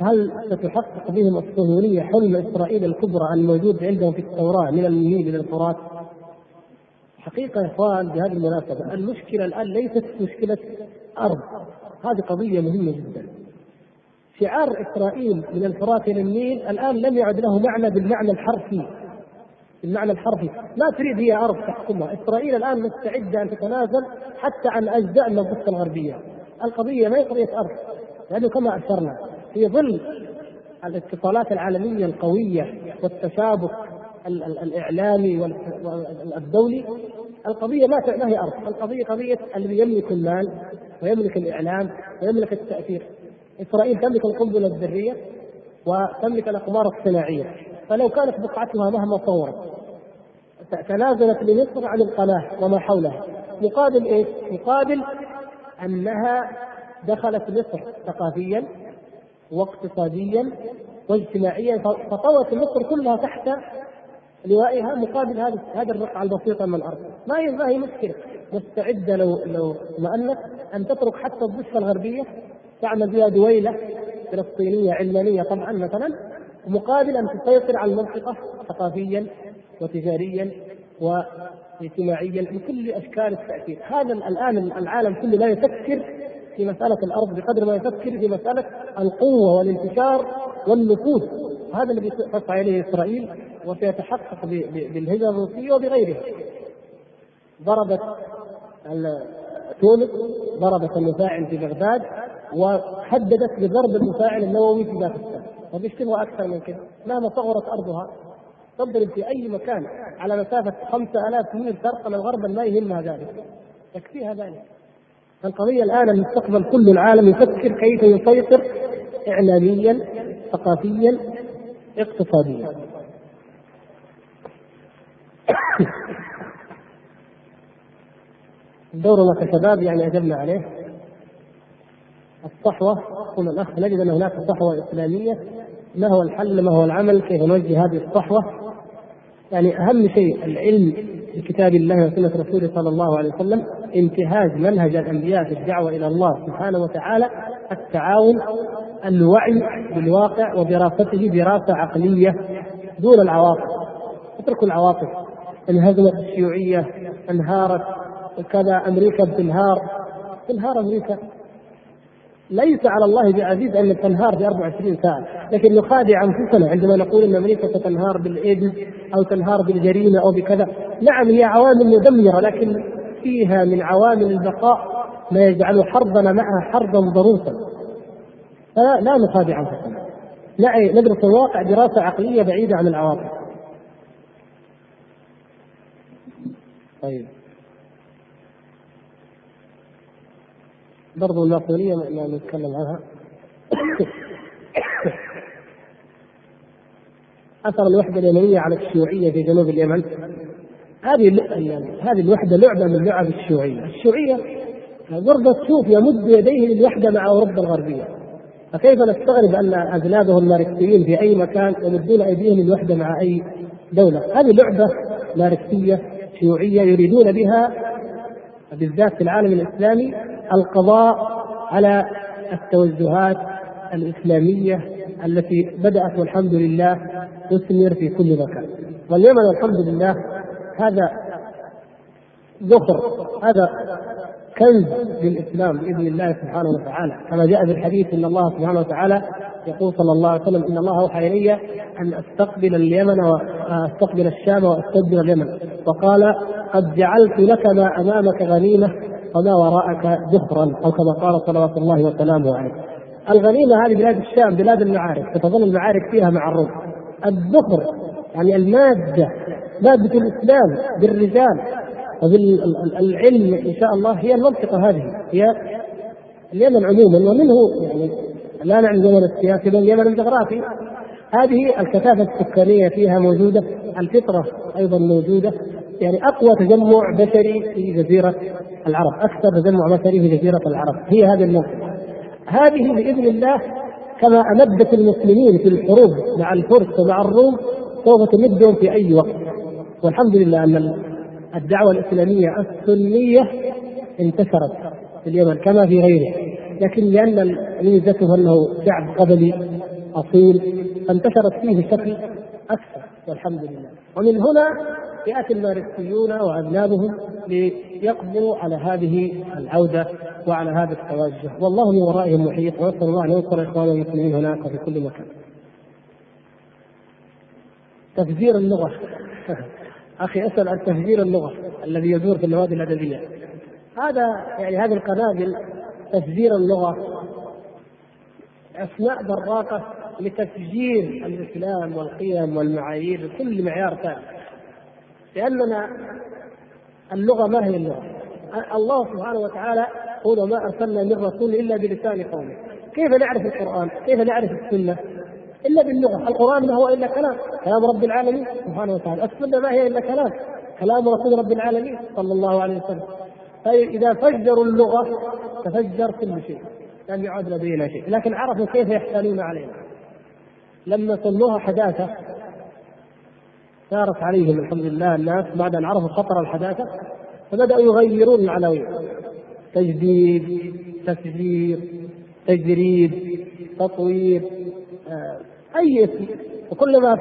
هل ستحقق بهم الصهيونية حلم إسرائيل الكبرى الموجود عندهم في التوراة من النيل إلى الفرات؟ حقيقة يا إخوان بهذه المناسبة المشكلة الآن ليست مشكلة أرض هذه قضية مهمة جدا. شعار إسرائيل من الفرات إلى النيل الآن لم يعد له معنى بالمعنى الحرفي بالمعنى الحرفي. لا تريد هي أرض تحكمها. إسرائيل الآن مستعدة أن تتنازل حتى عن أجزاء من الضفه الغربية. القضية ما هي قضية أرض؟ لأنه كما أشرنا في ظل الاتصالات العالمية القوية والتشابك الإعلامي والدولي القضية ما ما هي أرض، القضية قضية اللي يملك المال ويملك الإعلام ويملك التأثير. إسرائيل تملك القنبلة الذرية وتملك الأقمار الصناعية، فلو كانت بقعتها مهما طورت تنازلت لمصر عن القناة وما حولها مقابل إيش؟ مقابل أنها دخلت مصر ثقافيا واقتصاديا واجتماعيا فطوت مصر كلها تحت لوائها مقابل هذا هذه الرقعه البسيطه من الأرض، ما هي ما هي مشكلة، مستعده لو لو اطمأنت أن تترك حتى الضفة الغربية تعمل فيها دويلة فلسطينية علمانية طبعا مثلا مقابل أن تسيطر على المنطقة ثقافيا وتجاريا واجتماعيا بكل أشكال التأثير، هذا الآن العالم كله لا يفكر في مسألة الأرض بقدر ما يفكر في مسألة القوة والانتشار والنفوذ، هذا الذي تسعى اليه إسرائيل وسيتحقق بالهجرة الروسية وبغيرها. ضربت تونس ضربت المفاعل في بغداد وهددت بضرب المفاعل النووي في باكستان. وفيش تبغى أكثر من كذا مهما صغرت أرضها. تضرب في أي مكان على مسافة 5000 ميل شرقا أو غربا ما يهمها ذلك. يكفيها ذلك. القضية الآن المستقبل كل العالم يفكر كيف يسيطر اعلاميا ثقافيا اقتصاديا. <coughs> دورنا كشباب يعني أجبنا عليه. الصحوة يقول الأخ نجد أن هناك صحوة إسلامية. ما هو الحل؟ ما هو العمل؟ كيف نوجه هذه الصحوة؟ يعني أهم شيء العلم بكتاب الله وسنة رسوله صلى الله عليه وسلم. انتهاج منهج الأنبياء في الدعوة إلى الله سبحانه وتعالى التعاون الوعي بالواقع ودراسته دراسة عقلية دون العواطف. اتركوا العواطف. انهزمت الشيوعية انهارت كذا أمريكا بتنهار. تنهار أمريكا. ليس على الله بعزيز أن تنهار في 24 ساعة، لكن نخادع أنفسنا عندما نقول إن أمريكا ستنهار بالإيدز أو تنهار بالجريمة أو بكذا، نعم هي عوامل مدمرة لكن فيها من عوامل البقاء ما يجعل حربنا معها حربا ضروسا. فلا نخادع أنفسنا. ندرس الواقع دراسة عقلية بعيدة عن العواطف. طيب برضو الماسونية ما نتكلم عنها أثر الوحدة اليمنية على الشيوعية في جنوب اليمن هذه يعني هذه الوحدة لعبة من لعب الشيوعية، الشيوعية غربة تشوف يمد يديه للوحدة مع أوروبا الغربية. فكيف نستغرب أن أجنابه الماركسيين في أي مكان يمدون أيديهم للوحدة مع أي دولة؟ هذه لعبة ماركسية شيوعية يريدون بها بالذات في العالم الإسلامي القضاء على التوجهات الإسلامية التي بدأت والحمد لله تثمر في كل مكان. واليمن الحمد لله هذا ذخر هذا كنز للإسلام بإذن الله سبحانه وتعالى كما جاء في الحديث إن الله سبحانه وتعالى يقول صلى الله عليه وسلم إن الله أوحى إلي أن أستقبل اليمن واستقبل الشام وأستدبر اليمن وقال قد جعلت لك ما أمامك غنيمة وما وراءك ذخرا أو كما قال صلوات الله وسلامه عليه. الغنيمة هذه بلاد الشام بلاد المعارك ستظل المعارك فيها مع الروم. الذخر يعني المادة ماده الإسلام بالرجال وبالعلم إن شاء الله هي المنطقة هذه هي اليمن عموما ومنه يعني لا نعني اليمن السياسي بل اليمن الجغرافي. هذه الكثافة السكانيه فيها موجودة الفطرة أيضا موجودة يعني أقوى تجمع بشري في جزيرة العرب أكثر تجمع بشري في جزيرة العرب هي هذه المنطقة. هذه بإذن الله كما أمدت المسلمين في الحروب مع الفرس ومع الروم سوف تمدهم في أي وقت. والحمد لله أن الدعوة الإسلامية السنية انتشرت في اليمن كما في غيره. لكن لأن ميزته أنه شعب قبلي أصيل فانتشرت فيه بشكل أكثر والحمد لله. ومن هنا يأتي الماركسيون وأذنابهم ليقضوا على هذه العودة وعلى هذا التوجه. والله من ورائهم محيط ونسال الله أن ينصر اخواننا المسلمين هناك وفي كل مكان. تفجير اللغة. <laughs> أخي أسأل عن تفجير اللغة الذي يدور في النوادي الأدبية. هذا يعني هذه القنابل تفجير اللغة اثناء براقة لتفجير الإسلام والقيم والمعايير بكل معيار ثاني. لأننا اللغة ما هي اللغة؟ الله سبحانه وتعالى يقول وما أرسلنا من رسول إلا بلسان قومه. كيف نعرف القرآن؟ كيف نعرف السنة؟ إلا باللغة، القرآن ما هو إلا كلام، كلام رب العالمين سبحانه وتعالى، السنة ما هي إلا كلام، كلام رسول رب العالمين صلى الله عليه وسلم. فاذا فجروا اللغة تفجر كل شيء، لم يعد لدينا شيء، لكن عرفوا كيف يحتالون علينا. لما سموها حداثة سارت عليهم الحمد لله الناس بعد أن عرفوا خطر الحداثة فبدأوا يغيرون العناوين تجديد تسجيل تجريد تطوير. أي اسم وكلما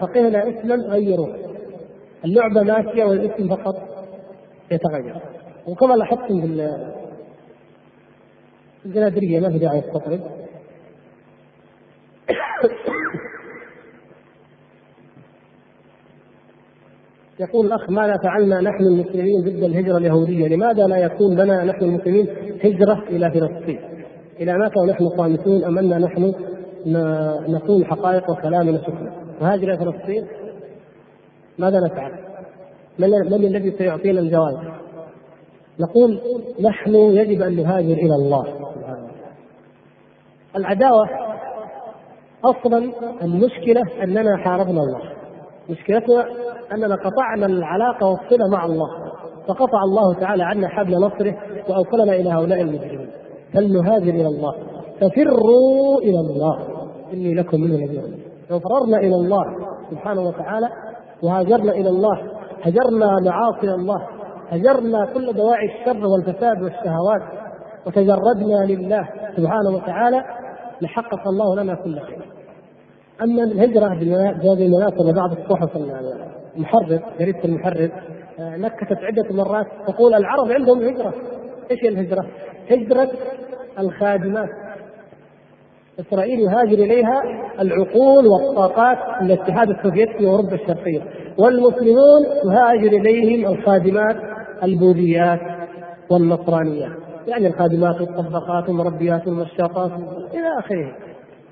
فقهنا اسما غيروه اللعبة ماشية والاسم فقط يتغير وكما لاحظتم في الجنادرية ما في داعي استطرد يقول الأخ ماذا فعلنا نحن المسلمين ضد الهجرة اليهودية؟ لماذا لا يكون لنا نحن المسلمين هجرة إلى فلسطين؟ إلى متى ونحن صامتون أم أن نحن نقول حقائق وكلامنا شكرا؟ نهاجر إلى فلسطين؟ ماذا نفعل؟ من, من الذي سيعطينا الجواب؟ نقول نحن يجب أن نهاجر إلى الله العداوة أصلا المشكلة أننا حاربنا الله مشكلتنا أننا قطعنا العلاقة والصلة مع الله فقطع الله تعالى عنا حبل نصره وأوصلنا إلى هؤلاء المجرمين فلنهاجر إلى الله ففروا إلى الله إني لكم منه نذير لو فررنا إلى الله سبحانه وتعالى وهاجرنا إلى الله هجرنا معاصي الله هجرنا كل دواعي الشر والفساد والشهوات وتجردنا لله سبحانه وتعالى لحقق الله لنا كل خير. أما الهجرة بهذه المناسبة بعض الصحف المحرر جريدة المحرر آه، نكتت عدة مرات تقول العرب عندهم هجرة. إيش هي الهجرة؟ هجرة الخادمات. إسرائيل يهاجر إليها العقول والطاقات من الاتحاد السوفيتي وأوروبا الشرقية. والمسلمون يهاجر إليهم الخادمات البوذيات والنصرانيات يعني الخادمات والطبقات والمربيات والمشاطات إلى آخره.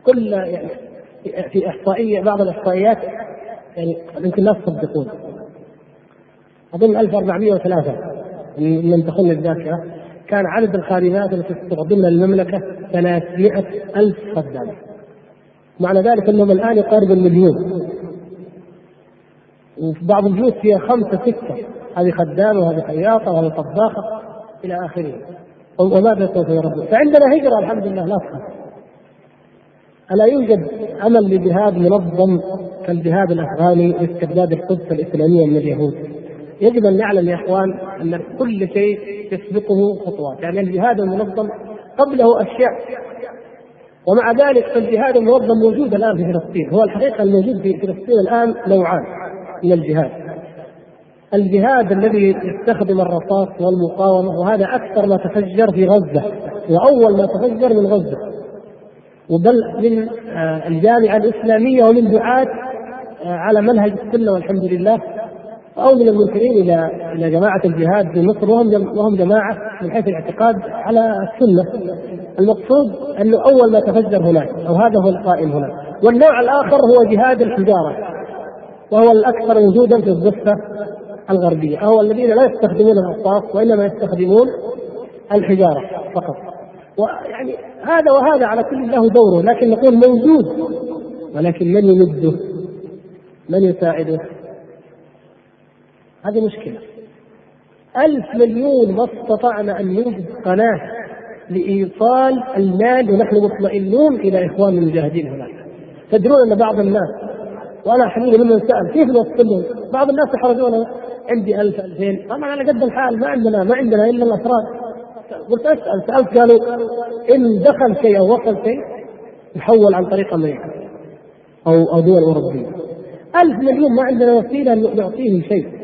كل يعني في احصائيه بعض الإحصائيات يعني يمكن لا تصدقون. أظن 1403 من تخن الذاكرة. كان عدد الخادمات التي تستخدمها المملكه 300 ألف خدامة. معنى ذلك أنهم الآن يقارب المليون. وفي بعض البيوت فيها خمسة ستة. هذه خدامة وهذه خياطة وهذه طباخة إلى آخره. وماذا سوف يردون فعندنا هجرة الحمد لله لا تخاف. ألا يوجد أمل لجهاد منظم كالجهاد الأفغاني لاسترداد القدس الإسلامية من اليهود؟ يجب أن نعلم يا إخوان أن كل شيء يسبقه خطوات يعني الجهاد المنظم قبله أشياء. ومع ذلك فالجهاد المنظم موجود الآن في فلسطين. هو الحقيقة الموجود في فلسطين الآن نوعان من الجهاد. الجهاد الذي يستخدم الرصاص والمقاومة وهذا أكثر ما تفجر في غزة وأول ما تفجر من غزة. وبل من آه، الجامعة الإسلامية ومن دعاة آه، على منهج السنة والحمد لله. أو من المنكرين إلى إلى جماعة الجهاد في مصر وهم وهم جماعة من حيث الاعتقاد على السنة. المقصود أنه أول ما تفجر هناك أو هذا هو القائم هناك والنوع الآخر هو جهاد الحجارة وهو الأكثر وجودا في الضفة الغربية أو الذين لا يستخدمون الرصاص وإنما يستخدمون الحجارة فقط. ويعني هذا وهذا على كل له دوره لكن نقول موجود ولكن من يمده؟ من يساعده؟ هذه مشكلة. ألف مليون ما استطعنا أن نوجد قناة لإيصال المال ونحن مطمئنون إلى إخوان المجاهدين هناك. تدرون أن بعض الناس وأنا حبيبي ممن سأل كيف نوصلهم؟ بعض الناس يحرجون عندي ألف ألفين. طبعا على قد الحال ما عندنا ما عندنا إلا الأفراد. قلت أسأل سألت قالوا إن دخل شيء أو وصل شيء يحول عن طريق أمريكا أو أو دول أوروبية. ألف مليون ما عندنا وسيلة نعطيه شيء.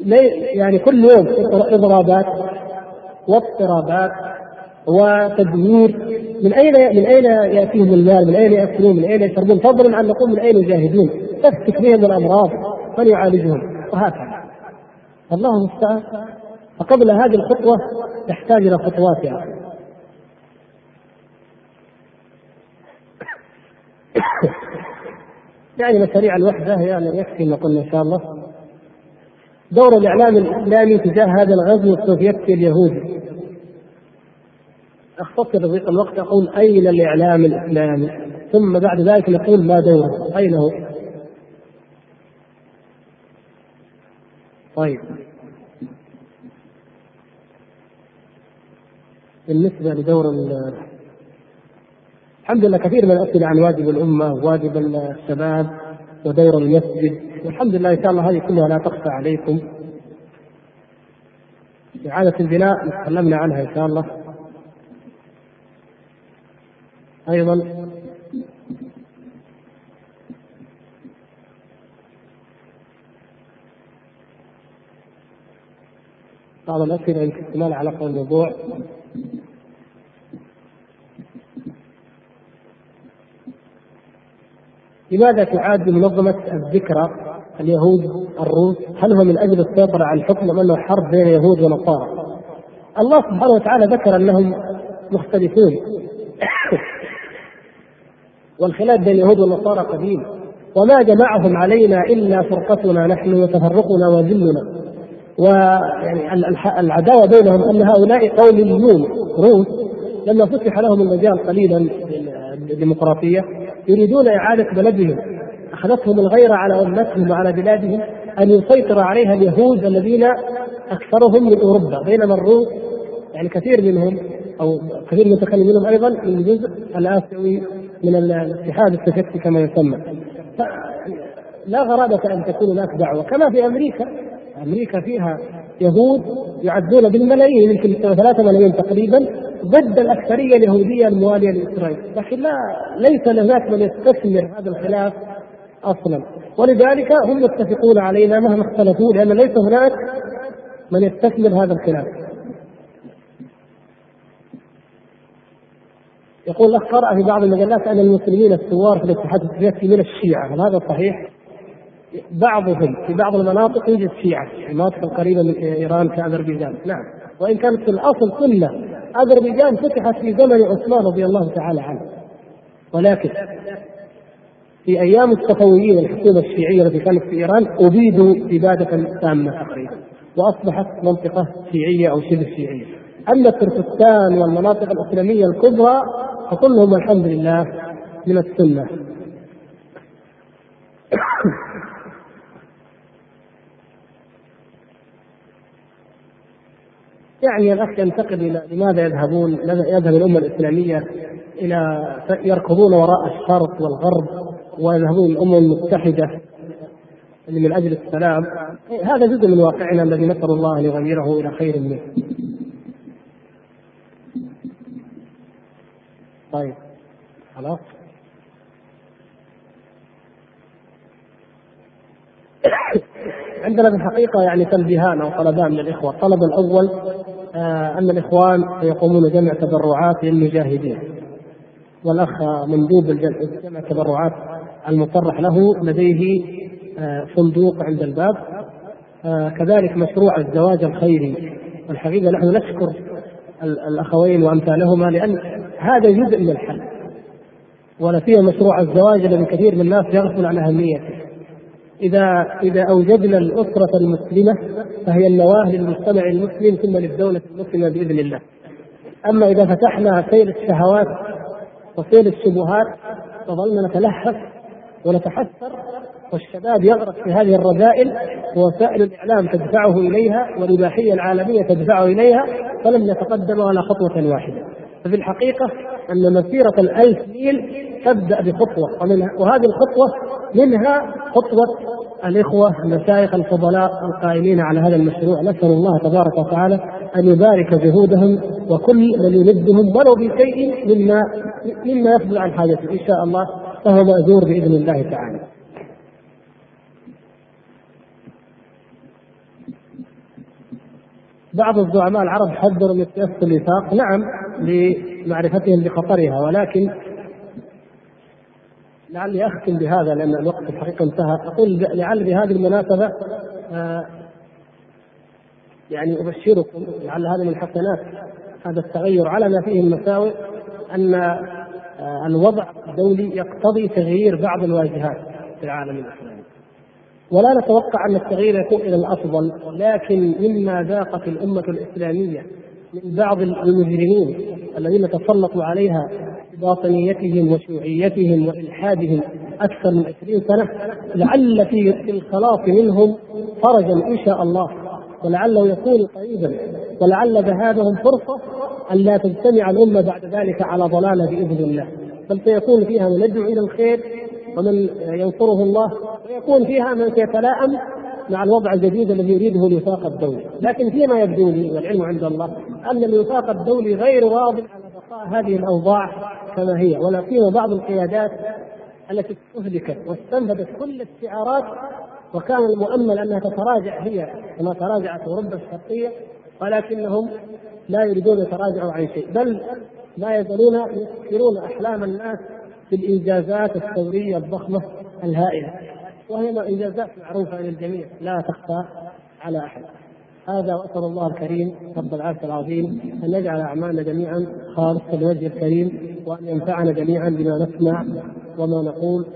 يعني كل يوم اضرابات واضطرابات وتدمير من أين من أين يأتيهم المال؟ من أين يأكلون؟ من أين يشربون؟ فضلا عن نقول من أين يجاهدون؟ تفتك بهم الأمراض من يعالجهم؟ وهكذا. الله المستعان فقبل هذه الخطوة يحتاج إلى خطوات يعني. <coughs> يعني مشاريع الوحدة يعني يكفي قلنا إن شاء الله دور الإعلام الإسلامي تجاه هذا الغزو السوفيتي اليهودي. اختصر الوقت أقول أين الإعلام الإسلامي؟ ثم بعد ذلك نقول ما دوره. أين هو؟ طيب. بالنسبة لدور الحمد لله كثير من الأسئلة عن واجب الأمة وواجب الشباب ودور المسجد والحمد لله إن شاء الله هذه كلها لا تخفى عليكم. إعادة البناء تكلمنا عنها إن شاء الله. أيضا بعض الأسئلة يمكن ما لها علاقة بالموضوع لماذا تعاد منظمة الذكرى اليهود الروس؟ هل هو من أجل السيطرة على الحكم أم أنه حرب بين يهود ونصارى؟ الله سبحانه وتعالى ذكر أنهم مختلفون. <coughs> والخلاف بين اليهود والنصارى قديم. وما جمعهم علينا إلا فرقتنا نحن وتفرقنا وذلنا. ويعني العداوة بينهم أن هؤلاء قوميون روس لما فتح لهم المجال قليلا الديمقراطيه يريدون إعادة بلدهم. أخذتهم الغيرة على أمتهم وعلى بلادهم أن يسيطر عليها اليهود الذين أكثرهم من أوروبا بينما الروس يعني كثير منهم أو كثير من المتكلمين أيضا من الجزء الآسيوي من الاتحاد السوفيتي كما يسمى. لا غرابة أن تكون هناك دعوة. كما في أمريكا أمريكا فيها يهود يعدون بالملايين يمكن ثلاثة ملايين تقريبا ضد الأكثرية اليهودية الموالية لإسرائيل. لكن لا ليس هناك من يستثمر هذا الخلاف أصلا. ولذلك هم يتفقون علينا مهما اختلفوا لأن ليس هناك من يستثمر هذا الخلاف. يقول الاخ قرأ في بعض المجلات أن المسلمين الثوار في الاتحاد السوفيتي من الشيعة هل هذا صحيح؟ بعضهم في بعض المناطق يوجد شيعة المناطق القريبة من إيران كأذربيجان نعم. وإن كانت في الأصل كله أذربيجان فتحت في زمن عثمان رضي الله تعالى عنه. ولكن في أيام الصفويين الحكومة الشيعية التي كانت في إيران أبيدوا إبادة تامة تقريبا وأصبحت منطقة شيعية أو شبه شيعية. أما تركستان والمناطق الإسلامية الكبرى فكلهم الحمد لله من السنة. يعني الأخ ينتقل إلى لماذا يذهبون؟ يذهب الأمة الإسلامية إلى يركضون وراء الشرق والغرب ويذهبون الأمم المتحدة اللي من أجل السلام. هذا جزء من واقعنا الذي نسأل الله أن يغيره إلى خير منه. طيب. خلاص عندنا في الحقيقة يعني تنبيهان أو طلبان من الإخوة، الطلب الأول آه أن الإخوان سيقومون جمع تبرعات للمجاهدين. والأخ مندوب جمع تبرعات المصرح له لديه آه صندوق عند الباب. آه كذلك مشروع الزواج الخيري والحقيقة نحن نشكر الأخوين وأمثالهما لأن هذا جزء من الحل. ولا فيه مشروع الزواج الذي كثير من الناس يغفل عن أهميته. إذا إذا أوجدنا الأسرة المسلمة فهي النواة للمجتمع المسلم ثم للدولة المسلمة بإذن الله. أما إذا فتحنا سيل الشهوات وسيل الشبهات فظلنا نتلهف ونتحسر والشباب يغرق في هذه الرذائل ووسائل الإعلام تدفعه إليها والإباحية العالمية تدفعه إليها فلم يتقدم ولا خطوة واحدة. ففي الحقيقة أن مسيرة الألف ميل تبدأ بخطوة وهذه الخطوة منها خطوة الإخوة المشايخ الفضلاء القائمين على هذا المشروع نسأل الله تبارك وتعالى أن يبارك جهودهم وكل من يمدهم ولو بشيء مما مما يفضل عن حاجته إن شاء الله فهو مأجور بإذن الله تعالى. بعض الزعماء العرب حذروا من سياسة الوفاق نعم لمعرفتهم بخطرها ولكن لعلي أختم بهذا لأن الوقت الحقيقة انتهى. أقول لعل بهذه المناسبة آه يعني أبشركم لعل هذا من حسنات هذا التغير على ما فيه المساوئ أن آه الوضع الدولي يقتضي تغيير بعض الواجهات في العالم الإسلامي. ولا نتوقع أن التغيير يكون إلى الأفضل لكن مما ذاقت الأمة الإسلامية من بعض المجرمين الذين تسلطوا عليها باطنيتهم وشيوعيتهم وإلحادهم أكثر من 20 سنة لعل في الخلاص منهم فرجا إن شاء الله ولعله يكون قريبا ولعل ذهابهم فرصة أن لا تجتمع الأمة بعد ذلك على ضلالة بإذن الله. بل سيكون فيها من إلى الخير ومن ينصره الله ويكون فيها من سيتلائم مع الوضع الجديد الذي يريده الوفاق الدولي، لكن فيما يبدو لي والعلم عند الله أن الوفاق الدولي غير راض على بقاء هذه الأوضاع كما هي، ولا سيما بعض القيادات التي استهلكت واستنفذت كل الشعارات وكان المؤمل أنها تتراجع هي كما تراجعت أوروبا الشرقية ولكنهم لا يريدون يتراجعوا عن شيء، بل لا يزالون يسكرون أحلام الناس بالانجازات الثوريه الضخمة الهائلة. وهي إنجازات معروفة للجميع لا تخفى على أحد. هذا وأسأل الله الكريم رب العرش العظيم أن يجعل أعمالنا جميعا خالصة لوجه الكريم وأن ينفعنا جميعا بما نسمع وما نقول.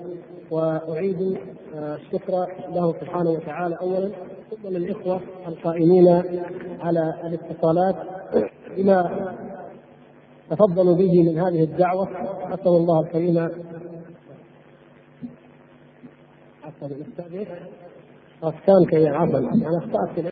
وأعيد آه، الشكر له سبحانه وتعالى اولا ثم للإخوة القائمين على الاتصالات بما تفضلوا به من هذه الدعوة. أسأل الله الكريم. عفوا كان كي عفوا أنا أخطأت